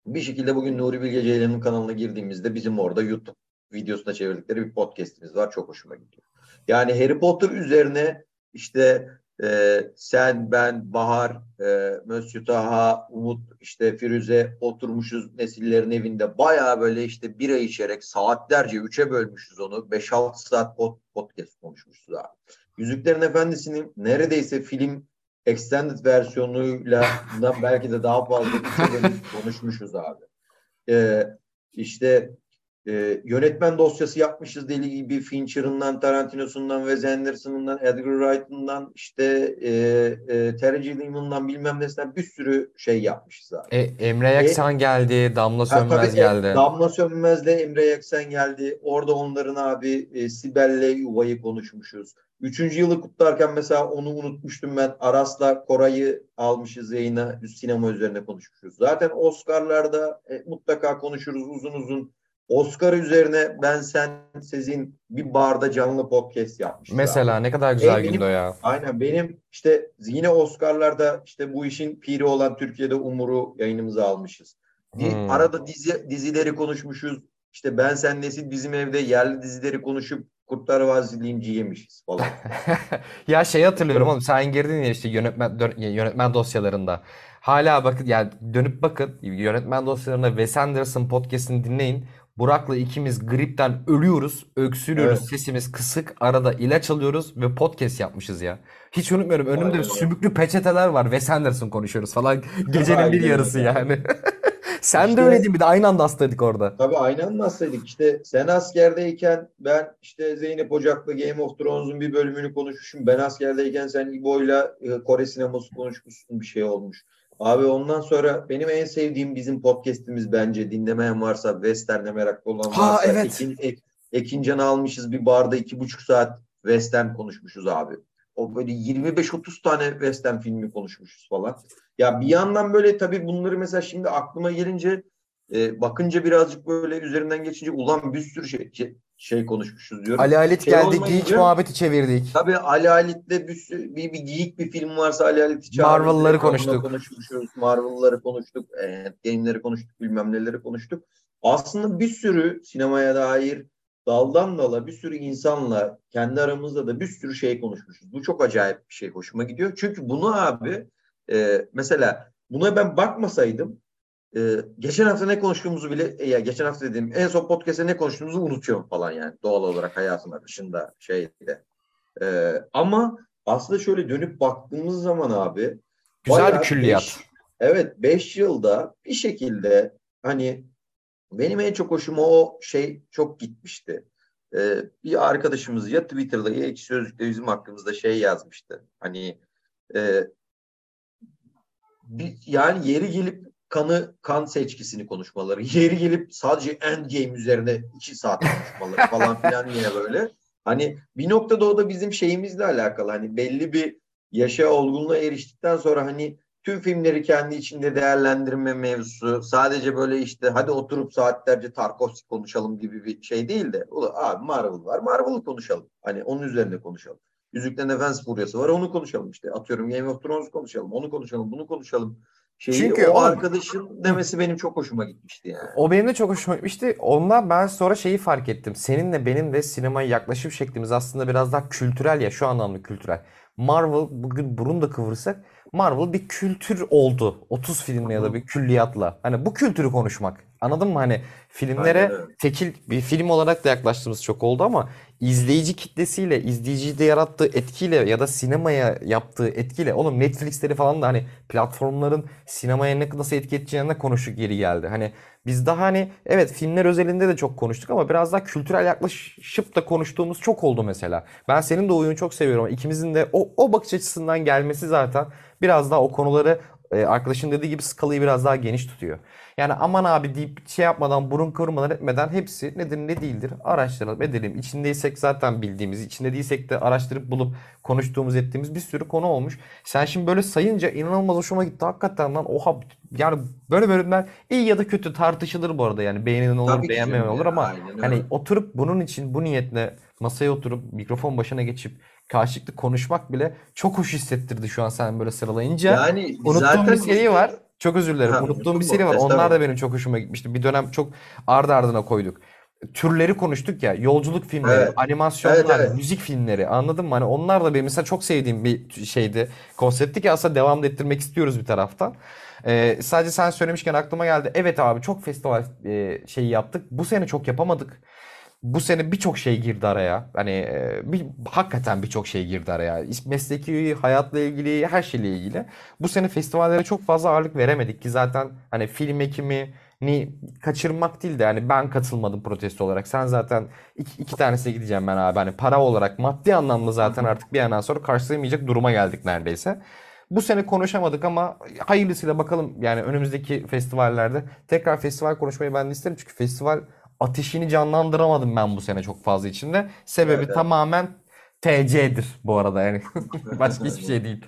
bir şekilde bugün Nuri Bilge Ceylan'ın kanalına girdiğimizde bizim orada YouTube videosuna çevirdikleri bir podcastimiz var. Çok hoşuma gidiyor. Yani Harry Potter üzerine işte e, sen, ben, Bahar, e, Mösyö Taha, Umut, işte Firuze oturmuşuz nesillerin evinde. Bayağı böyle işte bira içerek saatlerce üçe bölmüşüz onu. 5-6 saat pod- podcast konuşmuşuz abi. Yüzüklerin Efendisi'nin neredeyse film extended versiyonuyla belki de daha fazla bölüp konuşmuşuz abi. E, işte e, yönetmen dosyası yapmışız deli gibi Fincher'ından, Tarantino'sundan, Wes Anderson'ından, Edgar Wright'ından işte e, e, Terry Gilliam'ından bilmem nesinden bir sürü şey yapmışız abi. E, Emre Yaksan geldi, Damla Ha, Sönmez tabii, e, geldi. Damla Sönmez'le Emre Yeksen geldi. Orada onların abi e, Sibel'le Yuva'yı konuşmuşuz. Üçüncü yılı kutlarken mesela onu unutmuştum ben. Aras'la Koray'ı almışız yayına. Sinema üzerine konuşmuşuz. Zaten Oscar'larda e, mutlaka konuşuruz uzun uzun. Oscar üzerine ben sen sizin bir barda canlı podcast yapmışız. abi. Mesela ne kadar güzel E, gündü ya. Aynen benim işte yine Oscar'larda işte bu işin piri olan Türkiye'de Umur'u yayınımıza almışız. Hmm. Arada dizi dizileri konuşmuşuz. İşte Ben Sen Nesil bizim evde yerli dizileri konuşup Kurtlar Vadisi linci yemişiz falan. Ya şey hatırlıyorum oğlum sen girdin ya işte yönetmen yönetmen dosyalarında. Hala bakın yani dönüp bakın yönetmen dosyalarında Wes Anderson podcast'ini dinleyin. Burak'la ikimiz gripten ölüyoruz, öksürüyoruz, Evet. sesimiz kısık, arada ilaç alıyoruz ve podcast yapmışız ya. Hiç unutmuyorum önümde Aynen öyle. sümüklü peçeteler var. Wes Anderson konuşuyoruz falan. Gecenin bir yarısı öyle. yani. Sen de İşte- öyleydin bir de aynı anda hastaydık orada. Tabii aynı anda hastaydık. İşte sen askerdeyken ben işte Zeynep Ocak'la Game of Thrones'un bir bölümünü konuşmuşum. Ben askerdeyken sen İbo'yla e, Kore sineması konuşmuşsun bir şey olmuş. Abi ondan sonra benim en sevdiğim bizim podcast'imiz bence dinlemeyen varsa Western'e meraklı olan Ha, varsa evet. Ekin, Ek, Ekincan'ı almışız bir barda iki buçuk saat Western konuşmuşuz abi. O böyle 25-30 tane Western filmi konuşmuşuz falan. Ya bir yandan böyle tabii bunları mesela şimdi aklıma gelince e, bakınca birazcık böyle üzerinden geçince ulan bir sürü şey şey, konuşmuşuz diyorum. Ali Halit Şey geldi, olmayınca- geek muhabbeti çevirdik. Tabii Ali Halit'le bir, bir, bir geyik bir film varsa Ali Halit'i çağırdık. Marvel'ları konuştuk. konuşmuşuz. Marvel'ları konuştuk. E, game'leri konuştuk. Bilmem neleri konuştuk. Aslında bir sürü sinemaya dair daldan dala bir sürü insanla kendi aramızda da bir sürü şey konuşmuşuz. Bu çok acayip bir şey. Hoşuma gidiyor. Çünkü bunu abi e, mesela buna ben bakmasaydım e, geçen hafta ne konuştuğumuzu bile e, ya geçen hafta dediğim en son podcast'te ne konuştuğumuzu unutuyorum falan yani doğal olarak hayatın akışında şeyde. Ee, ama aslında şöyle dönüp baktığımız zaman abi Güzel bir külliyat. Beş, evet 5 yılda bir şekilde hani benim en çok hoşuma o şey çok gitmişti. Ee, bir arkadaşımız ya Twitter'da ya Ekşi Sözlük'te bizim hakkımızda şey yazmıştı. Hani e, bir, yani yeri gelip kanı kan seçkisini konuşmaları, yeri gelip sadece Endgame üzerine iki saat konuşmaları falan filan yine böyle. Hani bir noktada o da bizim şeyimizle alakalı. Hani belli bir yaşa olgunluğa eriştikten sonra hani tüm filmleri kendi içinde değerlendirme mevzusu sadece böyle işte hadi oturup saatlerce Tarkovski konuşalım gibi bir şey değil de abi Marvel var Marvel'ı konuşalım. Hani onun üzerine konuşalım. Yüzüklerin Efendisi furyası var onu konuşalım işte. Atıyorum Game of Thrones konuşalım onu konuşalım bunu konuşalım. Şeyi, Çünkü o, o arkadaşın demesi benim çok hoşuma gitmişti yani. O benim de çok hoşuma gitmişti. Ondan ben sonra şeyi fark ettim. Seninle benim de sinemaya yaklaşım şeklimiz aslında biraz daha kültürel ya şu anlamda kültürel. Marvel bugün burun da kıvırsak Marvel bir kültür oldu. 30 filmle ya da bir külliyatla. Hani bu kültürü konuşmak. Anladın mı? Hani filmlere tekil bir film olarak da yaklaştığımız çok oldu ama izleyici kitlesiyle, izleyicide yarattığı etkiyle ya da sinemaya yaptığı etkiyle oğlum Netflix'leri falan da hani platformların sinemaya ne nasıl etki edeceğini konuştuk geri geldi. Hani biz daha hani evet filmler özelinde de çok konuştuk ama biraz daha kültürel yaklaşıp da konuştuğumuz çok oldu mesela. Ben senin de oyunu çok seviyorum. İkimizin de o, o bakış açısından gelmesi zaten biraz daha o konuları e, arkadaşın dediği gibi skalayı biraz daha geniş tutuyor. Yani aman abi deyip şey yapmadan burun kıvırmadan etmeden hepsi nedir ne değildir araştıralım edelim. İçindeysek zaten bildiğimiz, içinde değilsek de araştırıp bulup konuştuğumuz ettiğimiz bir sürü konu olmuş. Sen şimdi böyle sayınca inanılmaz hoşuma gitti hakikaten lan oha yani böyle bölümler iyi ya da kötü tartışılır bu arada yani beğenilen olur beğenmeyen olur ama hani oturup bunun için bu niyetle masaya oturup mikrofon başına geçip karşılıklı konuşmak bile çok hoş hissettirdi şu an sen böyle sıralayınca. Yani Unuttuğum bir seri var. Çok özür dilerim. Ha, Unuttuğum bir seri var. Onlar da benim çok hoşuma gitmişti. Bir dönem çok ardı ardına koyduk. Türleri konuştuk ya. Yolculuk filmleri, evet. animasyonlar, evet, evet. müzik filmleri. Anladın mı? Hani onlar da benim mesela çok sevdiğim bir şeydi. Konsepti ki aslında devam ettirmek istiyoruz bir taraftan. Ee, sadece sen söylemişken aklıma geldi. Evet abi çok festival e, şeyi yaptık. Bu sene çok yapamadık bu sene birçok şey girdi araya. Hani e, bir, hakikaten birçok şey girdi araya. Mesleki hayatla ilgili, her şeyle ilgili. Bu sene festivallere çok fazla ağırlık veremedik ki zaten hani film ekimi ni kaçırmak değil de yani ben katılmadım protesto olarak. Sen zaten iki, iki tanesine gideceğim ben abi. Hani para olarak maddi anlamda zaten artık bir yandan sonra karşılayamayacak duruma geldik neredeyse. Bu sene konuşamadık ama hayırlısıyla bakalım yani önümüzdeki festivallerde tekrar festival konuşmayı ben de isterim çünkü festival ateşini canlandıramadım ben bu sene çok fazla içinde. Sebebi evet. tamamen TC'dir bu arada yani. Başka hiçbir şey değil.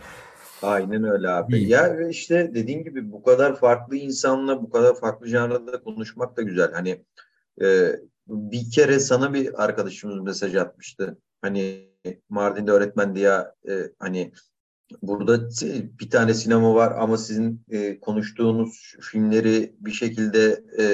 Aynen öyle abi. Değil. Ya işte dediğin gibi bu kadar farklı insanla bu kadar farklı janrada konuşmak da güzel. Hani e, bir kere sana bir arkadaşımız mesaj atmıştı. Hani Mardin'de öğretmen diye e, hani burada bir tane sinema var ama sizin e, konuştuğunuz filmleri bir şekilde e,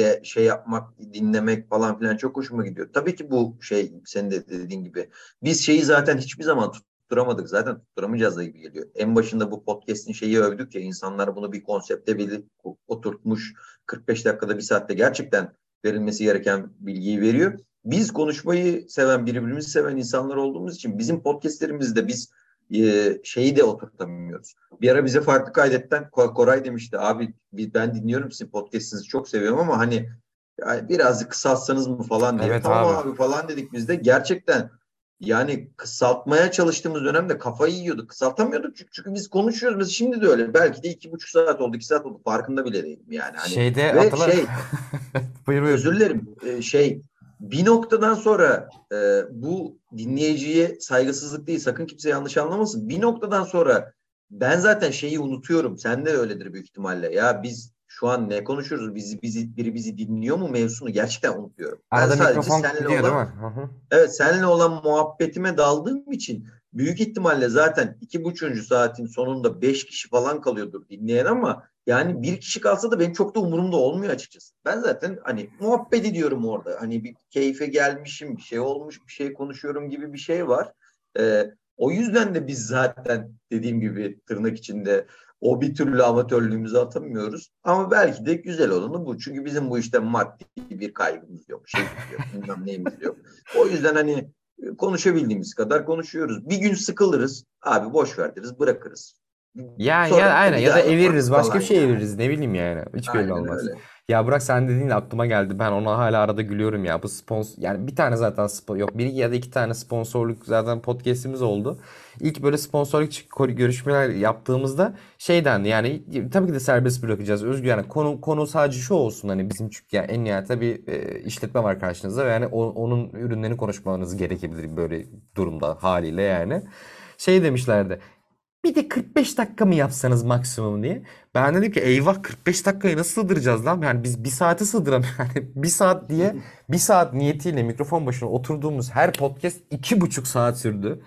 de şey yapmak, dinlemek falan filan çok hoşuma gidiyor. Tabii ki bu şey senin de dediğin gibi. Biz şeyi zaten hiçbir zaman tutturamadık. Zaten tutturamayacağız da gibi geliyor. En başında bu podcast'in şeyi övdük ya insanlar bunu bir konsepte bir oturtmuş 45 dakikada bir saatte gerçekten verilmesi gereken bilgiyi veriyor. Biz konuşmayı seven, birbirimizi seven insanlar olduğumuz için bizim podcastlerimizde biz e, şeyi de oturtamıyoruz. Bir ara bize farklı kaydetten Koray demişti abi ben dinliyorum sizin podcastinizi çok seviyorum ama hani birazcık kısaltsanız mı falan diye. Evet, tamam abi. abi falan dedik biz de. Gerçekten yani kısaltmaya çalıştığımız dönemde kafayı yiyorduk. Kısaltamıyorduk çünkü, çünkü biz konuşuyoruz. Mesela şimdi de öyle. Belki de iki buçuk saat oldu, iki saat oldu. Farkında bile değilim yani. Hani, Şeyde ve hatırla... şey buyur, buyur. özür dilerim. Ee, şey bir noktadan sonra e, bu dinleyiciye saygısızlık değil sakın kimse yanlış anlamasın. Bir noktadan sonra ben zaten şeyi unutuyorum. Sen de öyledir büyük ihtimalle. Ya biz şu an ne konuşuyoruz? Bizi bizi biri bizi dinliyor mu mevzusunu gerçekten unutuyorum. Arada ben sadece seninle gidiyor, olan, değil mi? Evet seninle olan muhabbetime daldığım için büyük ihtimalle zaten iki buçuğuncu saatin sonunda beş kişi falan kalıyordur dinleyen ama yani bir kişi kalsa da benim çok da umurumda olmuyor açıkçası. Ben zaten hani muhabbet ediyorum orada. Hani bir keyfe gelmişim, bir şey olmuş, bir şey konuşuyorum gibi bir şey var. Ee, o yüzden de biz zaten dediğim gibi tırnak içinde o bir türlü amatörlüğümüzü atamıyoruz. Ama belki de güzel olanı bu. Çünkü bizim bu işte maddi bir kaygımız yok. Şey yok, bilmem neyimiz yok. O yüzden hani konuşabildiğimiz kadar konuşuyoruz. Bir gün sıkılırız. Abi boş ver deriz bırakırız. Ya Sonra ya aynen ya da eviririz başka bir şey yani. eviririz ne bileyim yani hiç belli Aynen olmaz. öyle. Ya Burak sen dediğin aklıma geldi ben ona hala arada gülüyorum ya bu sponsor yani bir tane zaten yok bir ya da iki tane sponsorluk zaten podcast'imiz oldu. İlk böyle sponsorluk görüşmeler yaptığımızda şey dendi yani tabii ki de serbest bırakacağız özgür yani konu konu sadece şu olsun hani bizim çünkü yani en nihayetinde bir e, işletme var karşınızda ve yani o- onun ürünlerini konuşmanız gerekebilir böyle durumda haliyle yani. Şey demişlerdi. Bir de 45 dakika mı yapsanız maksimum diye. Ben dedim ki eyvah 45 dakikayı nasıl sığdıracağız lan? Yani biz bir saate sığdıramıyoruz. Yani bir saat diye bir saat niyetiyle mikrofon başına oturduğumuz her podcast iki buçuk saat sürdü.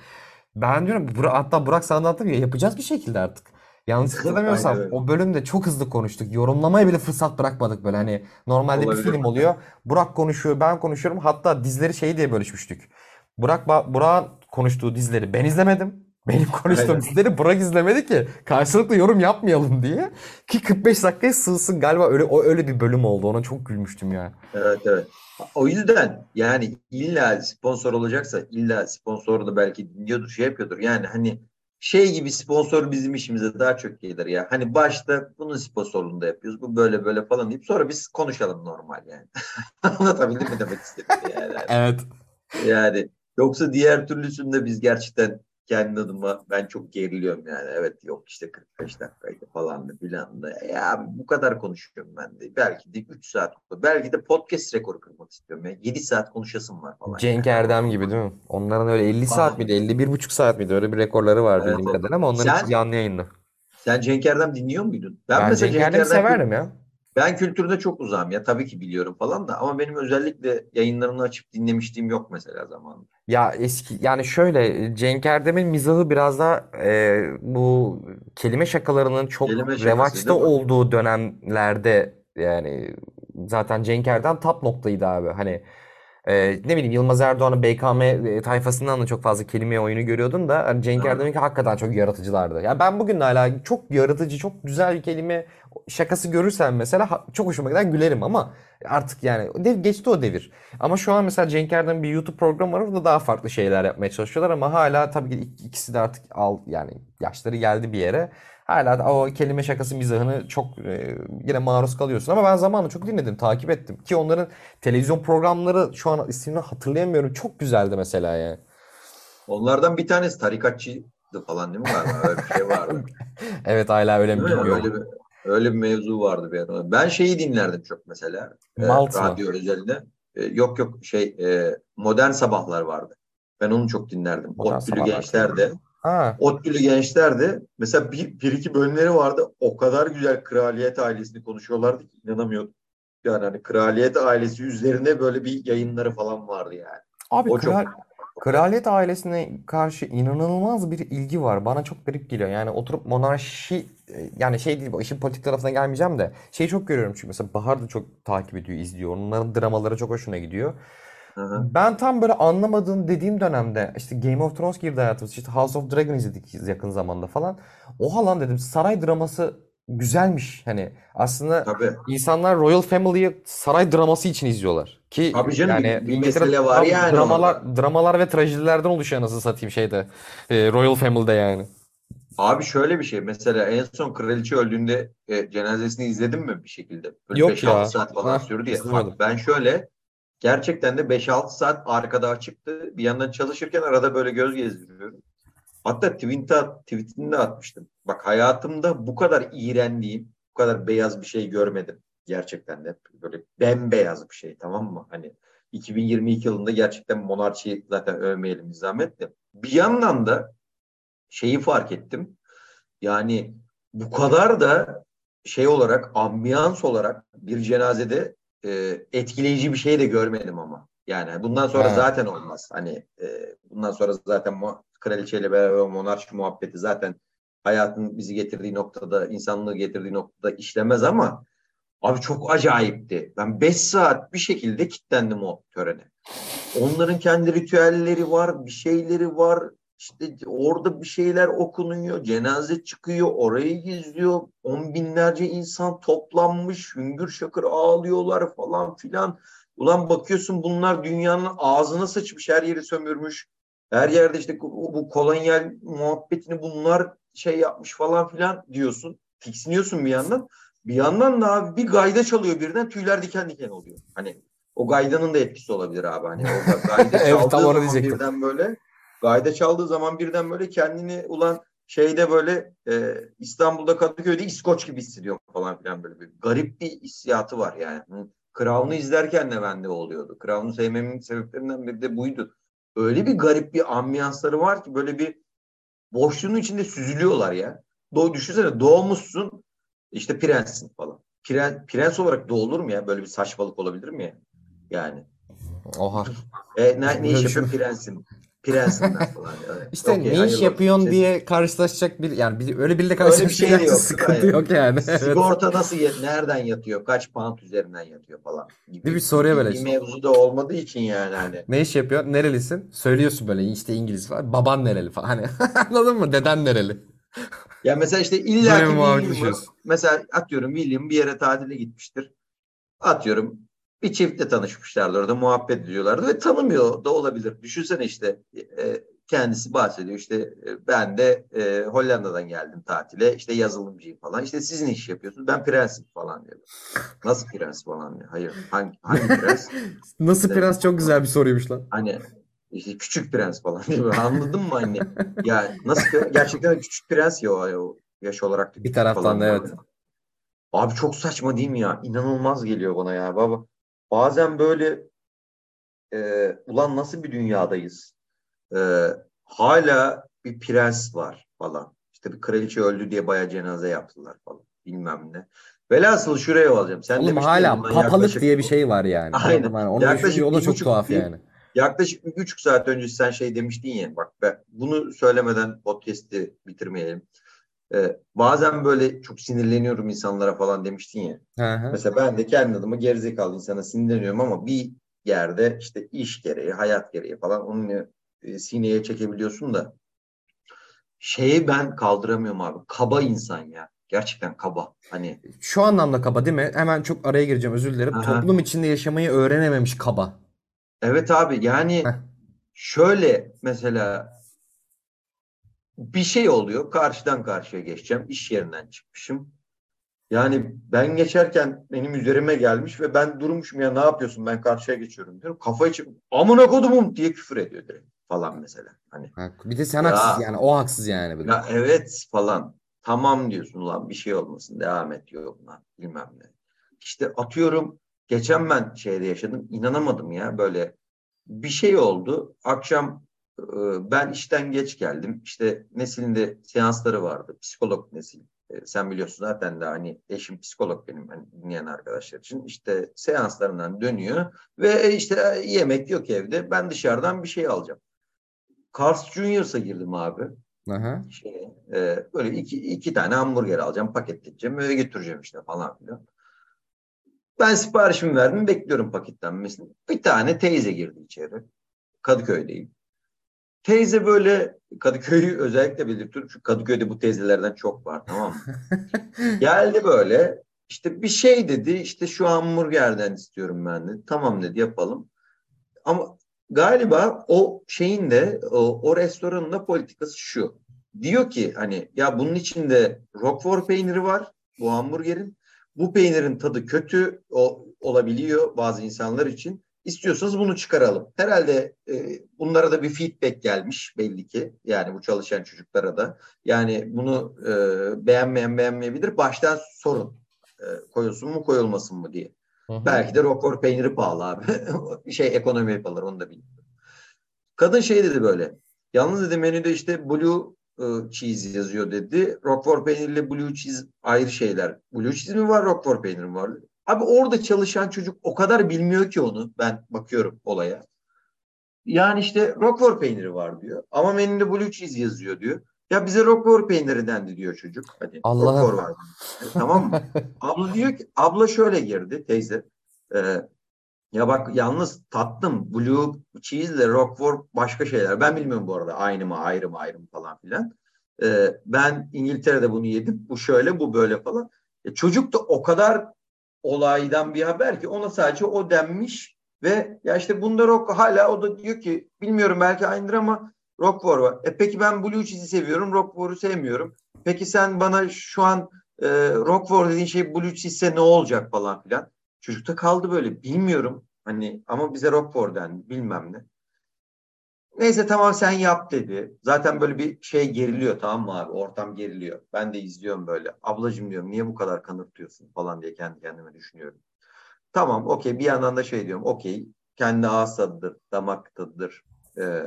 Ben diyorum Bura- hatta Burak sana anlattım ya yapacağız bir şekilde artık. Yanlış hatırlamıyorsam o bölümde çok hızlı konuştuk. Yorumlamaya bile fırsat bırakmadık böyle hani normalde bir Olabilir. film oluyor. Burak konuşuyor, ben konuşuyorum. Hatta dizleri şey diye bölüşmüştük. Burak Burak'ın konuştuğu dizileri ben izlemedim. Benim konuştuğum dizileri Burak izlemedi ki karşılıklı yorum yapmayalım diye. Ki 45 dakikaya sığsın galiba öyle o öyle bir bölüm oldu. Ona çok gülmüştüm ya. Evet evet. O yüzden yani illa sponsor olacaksa illa sponsor da belki dinliyordur şey yapıyordur. Yani hani şey gibi sponsor bizim işimize daha çok gelir ya. Hani başta bunun sponsorluğunu da yapıyoruz. Bu böyle böyle falan deyip sonra biz konuşalım normal yani. Anlatabildim mi demek istedim yani. Evet. Yani yoksa diğer türlüsünde biz gerçekten kendi adıma ben çok geriliyorum yani. Evet yok işte 45 dakikaydı falan da filan da. Ya bu kadar konuşuyorum ben de. Belki de 3 saat. Belki de podcast rekoru kırmak istiyorum. Ya. 7 saat konuşasım var falan. Cenk yani. Erdem gibi değil mi? Onların öyle 50 saat Aha. miydi? 51 buçuk saat miydi? Öyle bir rekorları var Evet, bildiğim evet. kadarıyla ama onların Sen- canlı yayınlı. Sen Cenk Erdem dinliyor muydun? Ben, Ben mesela Cenk Erdem'i Erdem severim ya. Ben kültürde çok uzağım ya. Tabii ki biliyorum falan da ama benim özellikle yayınlarını açıp dinlemişliğim yok mesela zamanında. Ya eski yani şöyle Cenk Erdem'in mizahı biraz da e, bu kelime şakalarının çok Kelime şakası, revaçta değil mi? olduğu dönemlerde yani zaten Cenk Erdem top noktaydı abi. Hani e, ne bileyim Yılmaz Erdoğan'ın BKM e, tayfasından da çok fazla kelime oyunu görüyordun da hani Cenk. Erdem'inki hakikaten çok yaratıcılardı. Ya ben bugün hala çok yaratıcı, çok güzel bir kelime şakası görürsem mesela çok hoşuma gider gülerim ama artık yani dev, geçti o devir. Ama şu an mesela Cenk Erdem'in bir YouTube programı var orada daha farklı şeyler yapmaya çalışıyorlar ama hala tabii ki ik- ikisi de artık al yani yaşları geldi bir yere. Hala o kelime şakası mizahını çok e, yine maruz kalıyorsun ama ben zamanında çok dinledim, takip ettim ki onların televizyon programları şu an ismini hatırlayamıyorum çok güzeldi mesela yani. Onlardan bir tanesi tarikatçıydı falan değil mi galiba? Öyle bir şey vardı. Evet hala öyle mi? bilmiyorum. Öyle bir, öyle bir mevzu vardı bir ara. Ben şeyi dinlerdim çok mesela. e, Malt mı? radyo özelinde. E, yok yok şey e, Modern Sabahlar vardı. Ben onu çok dinlerdim. Modern Ottülü. Gençler de. Ha, Ottülü Gençler de mesela bir, bir iki bölümleri vardı. O kadar güzel kraliyet ailesini konuşuyorlardı ki inanamıyordum. Yani hani kraliyet ailesi üzerine böyle bir yayınları falan vardı yani. abi O çok kral, kraliyet ailesine karşı inanılmaz bir ilgi var. Bana çok garip geliyor. Yani oturup monarşi e, yani şey değil, işin politik tarafına gelmeyeceğim de şeyi çok görüyorum çünkü mesela Bahar da çok takip ediyor, izliyor. Onların dramaları çok hoşuna gidiyor. Ben tam böyle anlamadığım dediğim dönemde işte Game of Thrones girdi hayatımız. İşte House of Dragon izledik yakın zamanda falan. Oha lan dedim saray draması güzelmiş. Hani aslında Tabii. insanlar Royal Family'yi saray draması için izliyorlar. Ki Tabii canım, yani bir- bir mesele var yani dramalar, dramalar ve trajedilerden oluşuyor anasını satayım şeyde. e, Royal Family'de yani. Abi şöyle bir şey mesela en son kraliçe öldüğünde e, cenazesini izledin mi bir şekilde? Böyle Yok 5-6 ya. saat falan Heh, sürdü ya. Bak ben şöyle gerçekten de 5-6 saat arkada açıktı. Bir yandan çalışırken arada böyle göz gezdiriyorum. Hatta tweet'te, tweetini de atmıştım. Bak hayatımda bu kadar iğrendiğim, bu kadar beyaz bir şey görmedim. Gerçekten de böyle bembeyaz bir şey tamam mı? Hani 2022 yılında gerçekten monarşiyi zaten övmeyelim bir zahmet de. Bir yandan da şeyi fark ettim. Yani bu kadar da şey olarak ambiyans olarak bir cenazede e, etkileyici bir şey de görmedim ama. Yani bundan sonra Ha. zaten olmaz. Hani e, bundan sonra zaten mu- kraliçeyle beraber o monarşi muhabbeti zaten hayatın bizi getirdiği noktada, insanlığı getirdiği noktada işlemez ama abi çok acayipti. Ben 5 saat bir şekilde kilitlendim o törene. Onların kendi ritüelleri var, bir şeyleri var. İşte orada bir şeyler okunuyor, cenaze çıkıyor, orayı izliyor. On binlerce insan toplanmış, hüngür şakır ağlıyorlar falan filan. Ulan bakıyorsun bunlar dünyanın ağzına sıçmış, her yeri sömürmüş. Her yerde işte bu, kolonyal muhabbetini bunlar şey yapmış falan filan diyorsun. Tiksiniyorsun bir yandan. Bir yandan da abi bir gayda çalıyor birden tüyler diken diken oluyor. Hani o gaydanın da etkisi olabilir abi. Hani o gayda çaldığı evet, zaman birden böyle gayda çaldığı zaman birden böyle kendini ulan şeyde böyle e, İstanbul'da Kadıköy'de İskoç gibi hissediyor falan filan böyle bir garip bir hissiyatı var yani. Crown'u izlerken de bende oluyordu. Crown'u sevmemin sebeplerinden biri de buydu. Öyle bir garip bir ambiyansları var ki böyle bir boşluğun içinde süzülüyorlar ya. Do düşünsene doğmuşsun işte prenssin falan. Prens, prens olarak doğulur mu ya? Böyle bir saçmalık olabilir mi ya? Yani. Oha. E, ne, ne iş yapıyor prensim? Prensinden falan. Yani. işte okay, ne iş yapıyorsun diye karşılaşacak bir yani bir, öyle biriyle karşılaşacak öyle bir şey yok. sıkıntı yok yani. Sigorta nasıl nereden yatıyor? Kaç pound üzerinden yatıyor falan gibi. Bir, bir soruya böyle. Bir mevzu da olmadığı için yani hani. Ne iş yapıyor? Nerelisin? Söylüyorsun böyle işte İngiliz falan. Baban nereli falan. Hani anladın mı? Deden nereli? Ya mesela işte illa ki William, mesela atıyorum William bir yere tatile gitmiştir. Atıyorum bir çiftle tanışmışlardı orada muhabbet ediyorlardı ve tanımıyor da olabilir. Düşünsene işte e, kendisi bahsediyor işte e, ben de e, Hollanda'dan geldim tatile işte yazılımcıyım falan işte siz ne iş yapıyorsunuz ben prensim falan diyor. Nasıl prens falan diyor. Hayır hangi, hangi prens? Nasıl işte, prens çok güzel bir soruymuş lan. Hani işte küçük prens falan diyor. Anladın mı anne? Ya nasıl gerçekten küçük prens ya o, yaş olarak. Bir taraftan da evet. Abi çok saçma değil mi ya? İnanılmaz geliyor bana ya baba bazen böyle e, ulan nasıl bir dünyadayız? E, hala bir prens var falan. İşte bir kraliçe öldü diye bayağı cenaze yaptılar falan. Bilmem ne. Velhasıl şuraya alacağım. Sen Oğlum hala papalık diye bir şey var yani. Aynen. Yani onu yaklaşık o da çok tuhaf değil, yani. Yaklaşık bir buçuk saat önce sen şey demiştin ya bak ben bunu söylemeden podcast'i bitirmeyelim. Ee, bazen böyle çok sinirleniyorum insanlara falan demiştin ya. Hı hı. Mesela ben de kendi adıma gerizekalı insana sinirleniyorum ama bir yerde işte iş gereği, hayat gereği falan onu e, sineye çekebiliyorsun da şeyi ben kaldıramıyorum abi. Kaba insan ya. Gerçekten kaba. Hani şu anlamda kaba değil mi? Hemen çok araya gireceğim özür dilerim. Aha. Toplum içinde yaşamayı öğrenememiş kaba. Evet abi yani Heh. şöyle mesela bir şey oluyor. Karşıdan karşıya geçeceğim. İş yerinden çıkmışım. Yani ben geçerken benim üzerime gelmiş ve ben durmuşum ya ne yapıyorsun ben karşıya geçiyorum diyorum. Kafa için amına kodumum diye küfür ediyor direkt falan mesela. Hani, bir de sen ya, haksız yani o haksız yani. Ya evet falan. Tamam diyorsun ulan bir şey olmasın devam et yoluna bilmem ne. İşte atıyorum geçen ben şeyde yaşadım inanamadım ya böyle bir şey oldu. Akşam ben işten geç geldim. İşte Nesil'in de seansları vardı. Psikolog Nesil. Ee, sen biliyorsun zaten de hani eşim psikolog benim hani dinleyen arkadaşlar için. İşte seanslarından dönüyor ve işte yemek yok evde. Ben dışarıdan bir şey alacağım. Carl's Junior's'a girdim abi. Aha. Şey, e, böyle iki, iki tane hamburger alacağım, paketleyeceğim, eve götüreceğim işte falan filan. Ben siparişimi verdim, bekliyorum paketlenmesini. Bir tane teyze girdi içeri. Kadıköy'deyim. Teyze böyle Kadıköy'ü özellikle belirtiyorum. Çünkü Kadıköy'de bu teyzelerden çok var tamam mı? Geldi böyle işte bir şey dedi işte şu hamburgerden istiyorum ben de. Tamam dedi yapalım. Ama galiba o şeyin de o, o restoranın da politikası şu. Diyor ki hani ya bunun içinde Roquefort peyniri var bu hamburgerin. Bu peynirin tadı kötü o, olabiliyor bazı insanlar için. İstiyorsanız bunu çıkaralım. Herhalde e, bunlara da bir feedback gelmiş belli ki. Yani bu çalışan çocuklara da. Yani bunu e, beğenmeyen beğenmeyebilir. Baştan sorun. E, koyulsun mu koyulmasın mı diye. Hı. Belki de rokor peyniri pahalı abi. şey ekonomi yapılır onu da bilmiyorum. Kadın şey dedi böyle. Yalnız dedi menüde işte blue e, cheese yazıyor dedi. Roquefort peynirle blue cheese ayrı şeyler. Blue cheese mi var, Roquefort peyniri mi var? Abi orada çalışan çocuk o kadar bilmiyor ki onu. Ben bakıyorum olaya. Yani işte Roquefort peyniri var diyor. Ama menüde blue cheese yazıyor diyor. Ya bize Roquefort peyniri dendi diyor çocuk. Hadi Allah. Roquefort var. E, tamam mı? abla diyor ki abla şöyle girdi teyze. E, ya bak yalnız tattım. Blue cheese ile Roquefort başka şeyler. Ben bilmiyorum bu arada aynı mı ayrı mı ayrı mı falan filan. E, ben İngiltere'de bunu yedim. Bu şöyle bu böyle falan. E, çocuk da o kadar olaydan bir haber ki ona sadece o denmiş Ve ya işte bunda rock hala o da diyor ki bilmiyorum belki aynıdır ama Rockford var. E peki ben Blue Cheese'i seviyorum, Rockford'u sevmiyorum. Peki sen bana şu an e, Rockford dediğin şey Blue Cheese'e ne olacak falan filan. Çocukta kaldı böyle bilmiyorum. Hani ama bize Rockford dendi bilmem ne. Neyse tamam sen yap dedi. Zaten böyle bir şey geriliyor tamam mı abi? Ortam geriliyor. Ben de izliyorum böyle. Ablacığım diyorum niye bu kadar kanırtıyorsun falan diye kendi kendime düşünüyorum. Tamam okey bir yandan da şey diyorum okey kendi ağız tadıdır, damak tadıdır. Ee,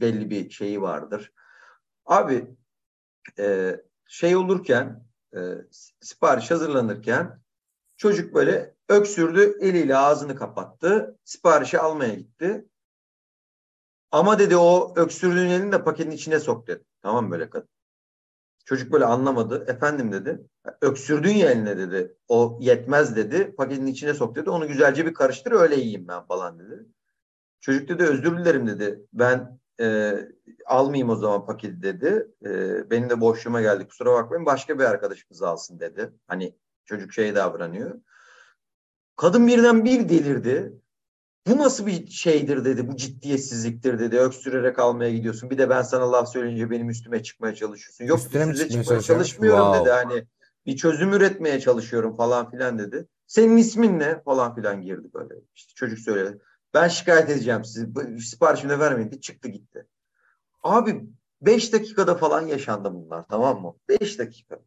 belli bir şeyi vardır. Abi e, şey olurken e, sipariş hazırlanırken çocuk böyle öksürdü eliyle ağzını kapattı siparişi almaya gitti. Ama dedi o öksürdüğün elini de paketin içine sok dedi. Tamam böyle kadın. Çocuk böyle anlamadı. Efendim dedi. Öksürdüğün ya eline dedi. O yetmez dedi. Paketin içine sok dedi. Onu güzelce bir karıştır öyle yiyeyim ben falan dedi. Çocuk dedi özür dilerim dedi. Ben e, almayayım o zaman paketi dedi. E, benim de boşluğuma geldi kusura bakmayın başka bir arkadaşımız alsın dedi. Hani çocuk şey davranıyor. Kadın birden bir delirdi. Bu nasıl bir şeydir dedi, bu ciddiyetsizliktir dedi. Öksürerek almaya gidiyorsun. Bir de ben sana laf söyleyince benim üstüme çıkmaya çalışıyorsun. Yok üstüne üstüne çıkmaya çalışmıyorum wow. dedi. Hani bir çözüm üretmeye çalışıyorum falan filan dedi. Senin ismin ne falan filan girdi böyle. İşte çocuk söyledi. Ben şikayet edeceğim sizi. Siparişimi vermeyin diye çıktı gitti. Abi 5 dakikada falan yaşandı bunlar tamam mı? 5 dakika.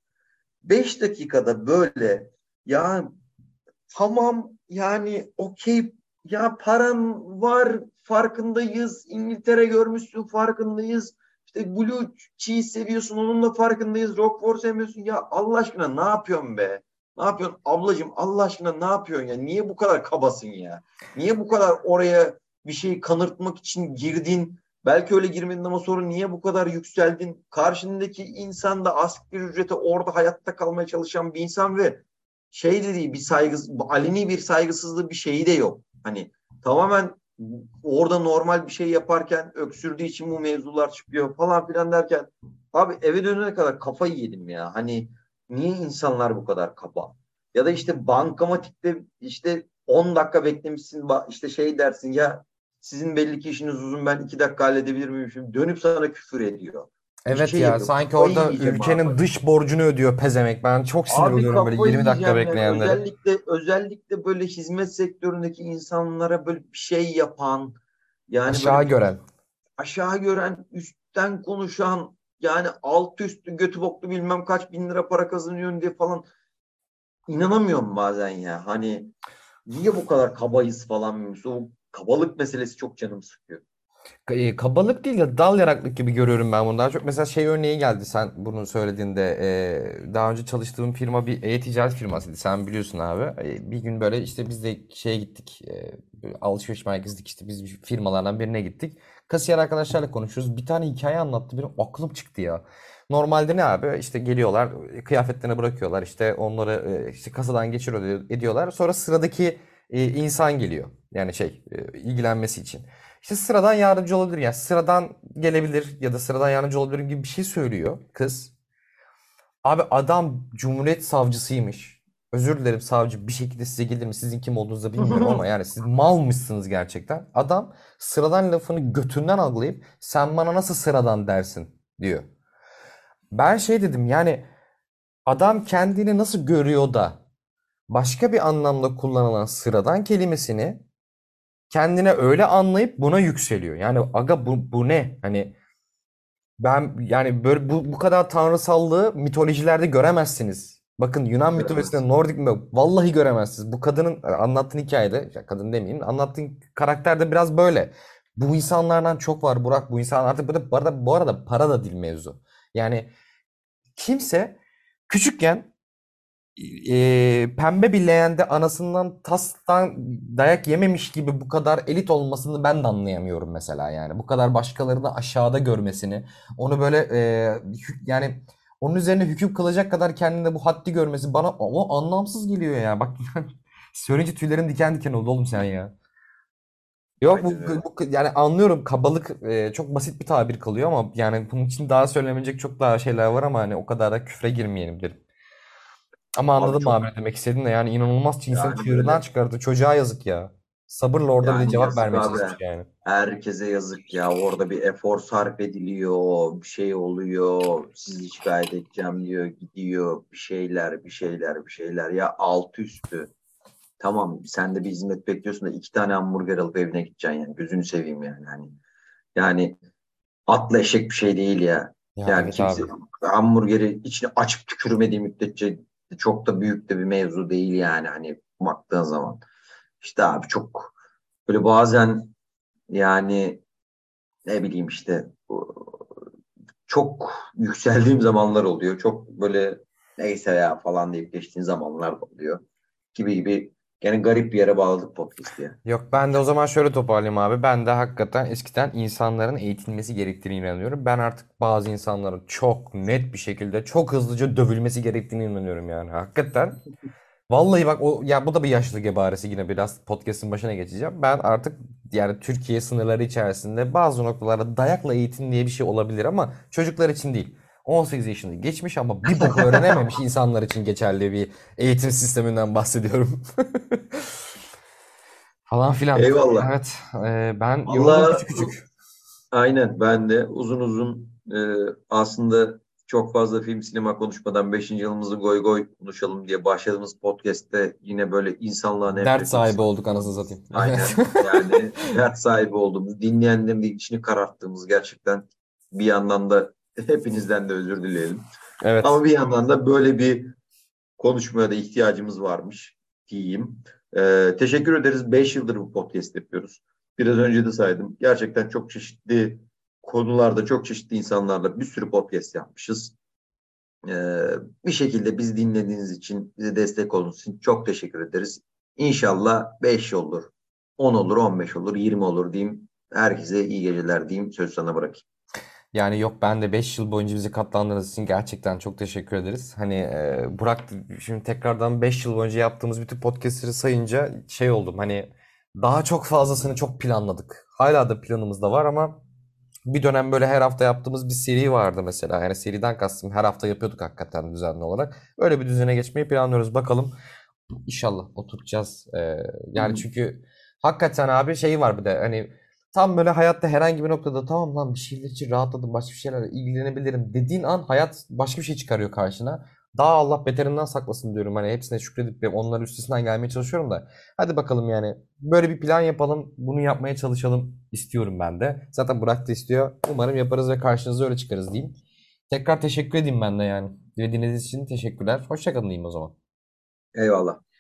5 dakikada böyle ya tamam yani okey ya paran var farkındayız. İngiltere görmüşsün farkındayız. İşte Blue Cheese seviyorsun onunla farkındayız. Roquefort sevmiyorsun. Ya Allah aşkına ne yapıyorsun be? Ne yapıyorsun ablacığım Allah aşkına ne yapıyorsun ya? Niye bu kadar kabasın ya? Niye bu kadar oraya bir şeyi kanırtmak için girdin? Belki öyle girmedin ama sonra niye bu kadar yükseldin? Karşındaki insan da asgari ücrete orada hayatta kalmaya çalışan bir insan ve şey dediği bir saygı, aleni bir saygısızlığı bir şeyi de yok. Hani tamamen orada normal bir şey yaparken öksürdüğü için bu mevzular çıkıyor falan filan derken abi eve dönene kadar kafayı yedim ya. Hani niye insanlar bu kadar kaba? Ya da işte bankamatikte işte 10 dakika beklemişsin işte şey dersin ya sizin belli ki işiniz uzun ben 2 dakika halledebilir miyim? Şimdi dönüp sana küfür ediyor. Evet şey ya yapıyor. sanki orada ülkenin abi. dış borcunu ödüyor pezemek. Ben çok sinir oluyorum böyle 20 dakika bekleyenlere. Özellikle özellikle böyle hizmet sektöründeki insanlara böyle bir şey yapan yani aşağı gören aşağı gören, üstten konuşan yani alt üstü götü boklu bilmem kaç bin lira para kazanıyorsun diye falan inanamıyorum bazen ya. Hani niye bu kadar kabayız falan o kabalık meselesi çok canım sıkıyor. E, kabalık değil de dal yaraklık gibi görüyorum ben bunu. Daha çok mesela şey örneği geldi sen bunu söylediğinde. E, daha önce çalıştığım firma bir e-ticaret firmasıydı. Sen biliyorsun abi. E, bir gün böyle işte biz de şeye gittik. E, alışveriş merkezindeki işte biz firmalardan birine gittik. Kasiyer arkadaşlarla konuşuyoruz. Bir tane hikaye anlattı. Benim aklım çıktı ya. Normalde ne abi? İşte geliyorlar, kıyafetlerini bırakıyorlar. işte onları işte kasadan geçiriyor ediyorlar. Sonra sıradaki insan geliyor. Yani şey ilgilenmesi için. İşte sıradan yardımcı olabilir. Yani sıradan gelebilir ya da sıradan yardımcı olabilir gibi bir şey söylüyor kız. Abi adam Cumhuriyet savcısıymış. Özür dilerim savcı bir şekilde size gelir mi? Sizin kim olduğunuzu bilmiyorum ama yani siz malmışsınız gerçekten. Adam sıradan lafını götünden algılayıp sen bana nasıl sıradan dersin diyor. Ben şey dedim yani adam kendini nasıl görüyor da başka bir anlamda kullanılan sıradan kelimesini kendine öyle anlayıp buna yükseliyor. Yani aga bu, bu ne? Hani ben yani böyle bu, bu kadar tanrısallığı mitolojilerde göremezsiniz. Bakın Yunan mitolojisinde Nordik mi? Vallahi göremezsiniz. Bu kadının anlattığın hikayede, ya kadın demeyeyim, anlattığın karakterde biraz böyle. Bu insanlardan çok var Burak. Bu insan artık bu arada, bu arada para da değil mevzu. Yani kimse küçükken e, pembe bir leğende anasından tastan dayak yememiş gibi bu kadar elit olmasını ben de anlayamıyorum mesela yani. Bu kadar başkalarını aşağıda görmesini, onu böyle e, yani onun üzerine hüküm kılacak kadar kendinde bu haddi görmesi bana o anlamsız geliyor ya. Bak söyleyince tüylerim diken diken oldu oğlum sen ya. Yok bu, bu yani anlıyorum kabalık e, çok basit bir tabir kalıyor ama yani bunun için daha söylemeyecek çok daha şeyler var ama hani o kadar da küfre girmeyelim derim. Ama anladım çok abi ne demek istediğini de yani inanılmaz insanı yani çığırından böyle çıkardı. Çocuğa yazık ya. Sabırla orada bile Yani cevap yazık vermeye abi. çalışmış yani. Herkese yazık ya. Orada bir efor sarf ediliyor. Bir şey oluyor. Sizi şikayet edeceğim diyor. Gidiyor. Bir şeyler, bir şeyler, bir şeyler. Ya altı üstü. Tamam sen de bir hizmet bekliyorsun da iki tane hamburger alıp evine gideceksin yani. Gözünü seveyim yani. Hani, yani atla eşek bir şey değil ya. Ya Yani evet kimse abi. hamburgeri içine açıp tükürmediği müddetçe çok da büyük de bir mevzu değil yani. Hani baktığın zaman. İşte abi çok böyle bazen yani ne bileyim işte çok yükseldiğim zamanlar oluyor. Çok böyle neyse ya falan deyip geçtiğin zamanlar oluyor. Gibi gibi. Gene garip bir yere bağladık podcast'i ya. Yok ben de o zaman şöyle toparlayayım abi. Ben de hakikaten eskiden insanların eğitilmesi gerektiğine inanıyorum. Ben artık bazı insanların çok net bir şekilde çok hızlıca dövülmesi gerektiğine inanıyorum yani. Hakikaten. Vallahi bak o ya bu da bir yaşlılık ebaresi yine biraz podcast'ın başına geçeceğim. Ben artık yani Türkiye sınırları içerisinde bazı noktalarda dayakla eğitim diye bir şey olabilir ama çocuklar için değil. 18 yaşını geçmiş ama bir bok öğrenememiş insanlar için geçerli bir eğitim sisteminden bahsediyorum. Falan filan. Eyvallah. Evet, e, ben Allah- küçük küçük. Aynen ben de uzun uzun e, aslında çok fazla film sinema konuşmadan 5. yılımızı goy goy konuşalım diye başladığımız podcast'te yine böyle insanlığa nefret Dert sahibi olduk anasını satayım. Aynen yani dert sahibi olduğumuz, dinleyenlerin de içini kararttığımız gerçekten bir yandan da hepinizden de özür dileyelim. Evet. Ama bir yandan da böyle bir konuşmaya da ihtiyacımız varmış diyeyim. Ee, teşekkür ederiz. 5 yıldır bu podcast yapıyoruz. Biraz önce de saydım. Gerçekten çok çeşitli konularda, çok çeşitli insanlarla bir sürü podcast yapmışız. Ee, bir şekilde biz dinlediğiniz için, bize destek olduğunuz için çok teşekkür ederiz. İnşallah 5 olur, 10 olur, 15 olur, 20 olur diyeyim. Herkese iyi geceler diyeyim. Sözü sana bırakayım. Yani yok ben de 5 yıl boyunca bizi katlandığınız için gerçekten çok teşekkür ederiz. Hani e, Burak şimdi tekrardan 5 yıl boyunca yaptığımız bütün podcastleri sayınca şey oldum hani daha çok fazlasını çok planladık. Hala da planımızda var ama bir dönem böyle her hafta yaptığımız bir seri vardı mesela. Yani seriden kastım her hafta yapıyorduk hakikaten düzenli olarak. Öyle bir düzene geçmeyi planlıyoruz bakalım. İnşallah oturtacağız. E, yani çünkü hakikaten abi şey var bir de hani Tam böyle hayatta herhangi bir noktada tamam lan bir şeyler için rahatladım başka bir şeylerle ilgilenebilirim dediğin an hayat başka bir şey çıkarıyor karşına. Daha Allah beterinden saklasın diyorum hani hepsine şükredip ve onların üstesinden gelmeye çalışıyorum da. Hadi bakalım yani böyle bir plan yapalım bunu yapmaya çalışalım istiyorum ben de. Zaten Burak da istiyor. Umarım yaparız ve karşınıza öyle çıkarız diyeyim. Tekrar teşekkür edeyim ben de yani. Dinlediğiniz için teşekkürler. Hoşçakalın diyeyim o zaman. Eyvallah.